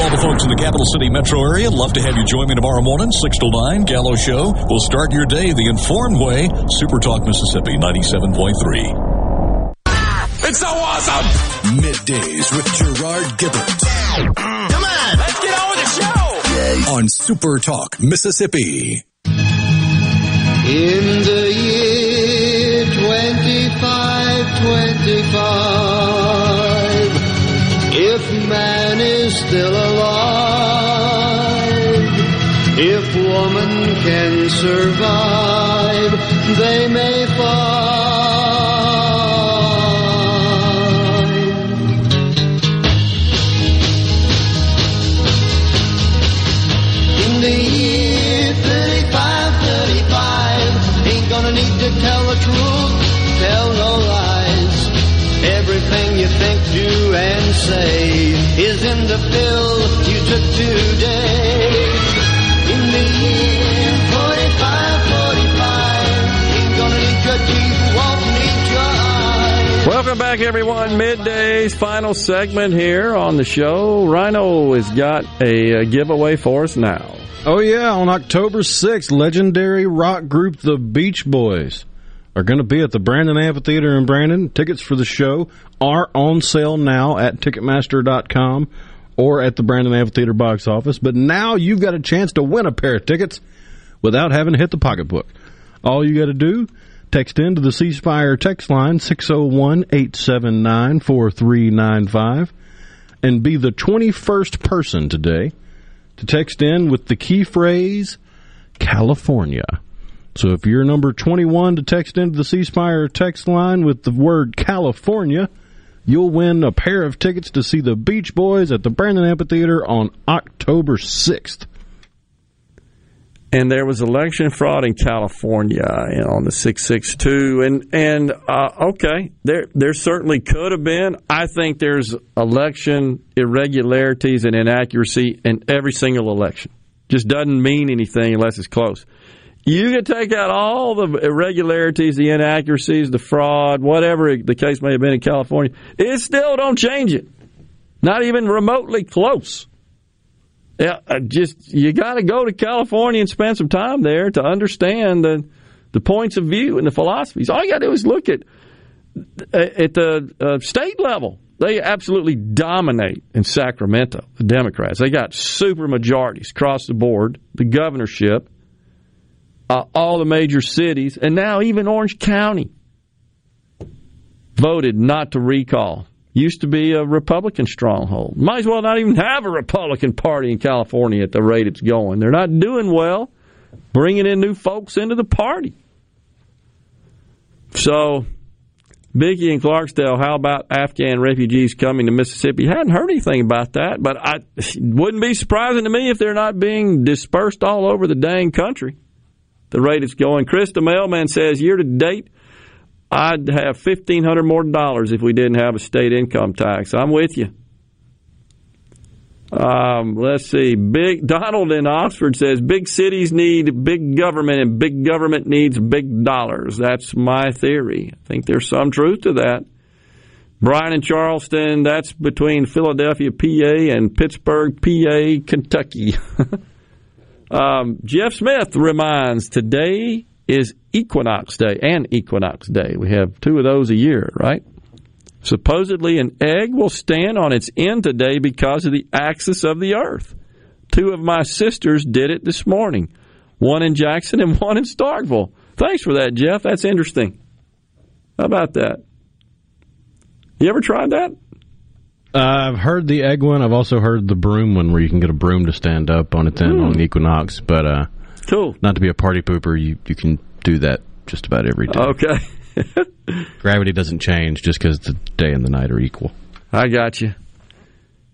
To all the folks in the capital city metro area, love to have you join me tomorrow morning, 6 to 9, Gallo Show. We'll start your day the informed way. Super Talk Mississippi 97.3. It's so awesome! Middays with Gerard Gibert. Mm. Come on, let's get on with the show. On Super Talk Mississippi. In the year still alive, if woman can survive, they may find. Say is in the pill you took today. In the year 4545, ain't gonna need your teeth, won't need your eyes. Welcome back, everyone. Midday's final segment here on the show. Rhino has got a, giveaway for us now. Oh, yeah. On October 6th, legendary rock group The Beach Boys are going to be at the Brandon Amphitheater in Brandon. Tickets for the show are on sale now at Ticketmaster.com or at the Brandon Amphitheater box office. But now you've got a chance to win a pair of tickets without having to hit the pocketbook. All you got to do, text into the C Spire text line 601 879 4395 and be the 21st person today to text in with the key phrase California. So if you're number 21 to text into the C Spire text line with the word California, you'll win a pair of tickets to see the Beach Boys at the Brandon Amphitheater on October 6th. and there was election fraud in California on the 662 and and uh, okay there there certainly could have been. I think there's election irregularities and inaccuracy in every single election. Just doesn't mean anything unless it's close you can take out all the irregularities the inaccuracies the fraud whatever the case may have been in California it still don't change it not even remotely close yeah, just you got to go to California and spend some time there to understand the the points of view and the philosophies. All you got to do is look at at the uh, state level. They absolutely dominate in Sacramento. The Democrats. They got super majorities across the board. The governorship, uh, all the major cities, and now even Orange County voted not to recall used to be a Republican stronghold. Might as well not even have a Republican Party in California at the rate it's going. They're not doing well bringing in new folks into the party. So, Vicky and Clarksdale, how about Afghan refugees coming to Mississippi? Hadn't heard anything about that, but I wouldn't be surprising to me if they're not being dispersed all over the dang country. The rate it's going. Chris the mailman says year to date, I'd have fifteen hundred more dollars if we didn't have a state income tax. I'm with you. Um, let's see. Big Donald in Oxford says big cities need big government and big government needs big dollars. That's my theory. I think there's some truth to that. Brian in Charleston, that's between Philadelphia, PA and Pittsburgh, PA, Kentucky. um, Jeff Smith reminds today is Equinox Day and Equinox Day. We have two of those a year, right? Supposedly, an egg will stand on its end today because of the axis of the earth. Two of my sisters did it this morning, one in Jackson and one in Starkville. Thanks for that, Jeff. That's interesting. How about that? You ever tried that? Uh, I've heard the egg one. I've also heard the broom one, where you can get a broom to stand up on its end mm. on the equinox. But uh, cool. Not to be a party pooper, you you can do that just about every day. Okay. Gravity doesn't change just because the day and the night are equal. I got you.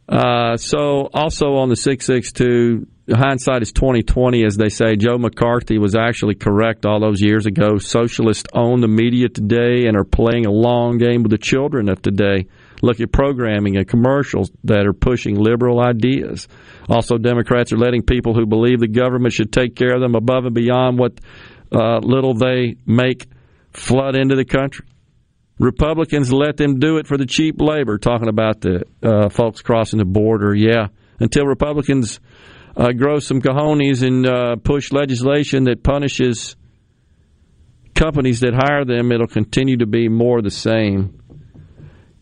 Uh, so also on the six six two, hindsight is twenty twenty, as they say. Joe McCarthy was actually correct all those years ago. Socialists own the media today and are playing a long game with the children of today. Look at programming and commercials that are pushing liberal ideas. Also, Democrats are letting people who believe the government should take care of them above and beyond what uh, little they make flood into the country. Republicans let them do it for the cheap labor, talking about the uh, folks crossing the border. Yeah, until Republicans uh, grow some cojones and uh, push legislation that punishes companies that hire them, it'll continue to be more the same.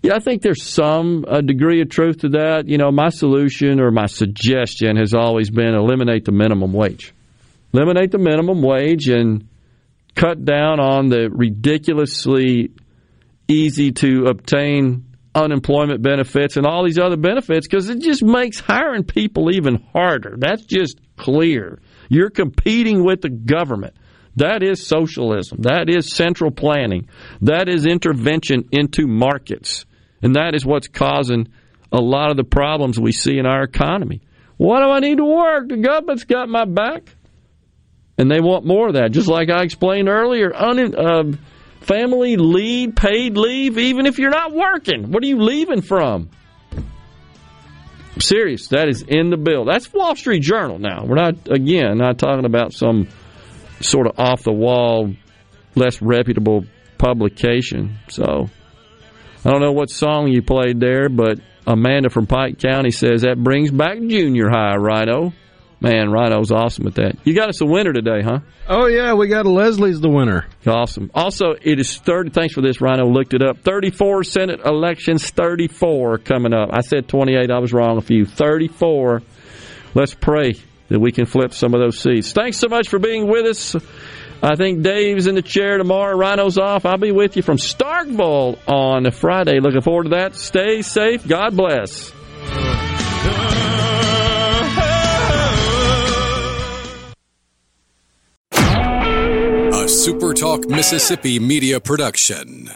Yeah, I think there's some uh, degree of truth to that. You know, my solution or my suggestion has always been eliminate the minimum wage. Eliminate the minimum wage and cut down on the ridiculously easy to obtain unemployment benefits and all these other benefits because it just makes hiring people even harder. That's just clear. You're competing with the government. That is socialism. That is central planning. That is intervention into markets. And that is what's causing a lot of the problems we see in our economy. Why do I need to work? The government's got my back and they want more of that. Just like I explained earlier, un- uh, family leave, paid leave, even if you're not working. What are you leaving from? serious. That is in the bill. That's Wall Street Journal. Now we're not again not talking about some sort of off the wall, less reputable publication. So I don't know what song you played there, but Amanda from Pike County says that brings back junior high, Rhino. Man, Rhino's awesome at that. You got us a winner today, huh? Oh yeah, we got Leslie's the winner. Awesome. Also, it is thirty. Thanks for this, Rhino. Looked it up. Thirty-four Senate elections. Thirty-four coming up. I said twenty-eight. I was wrong a few. Thirty-four. Let's pray that we can flip some of those seats. Thanks so much for being with us. I think Dave's in the chair tomorrow. Rhino's off. I'll be with you from Starkville on Friday. Looking forward to that. Stay safe. God bless. A SuperTalk Mississippi Media Production.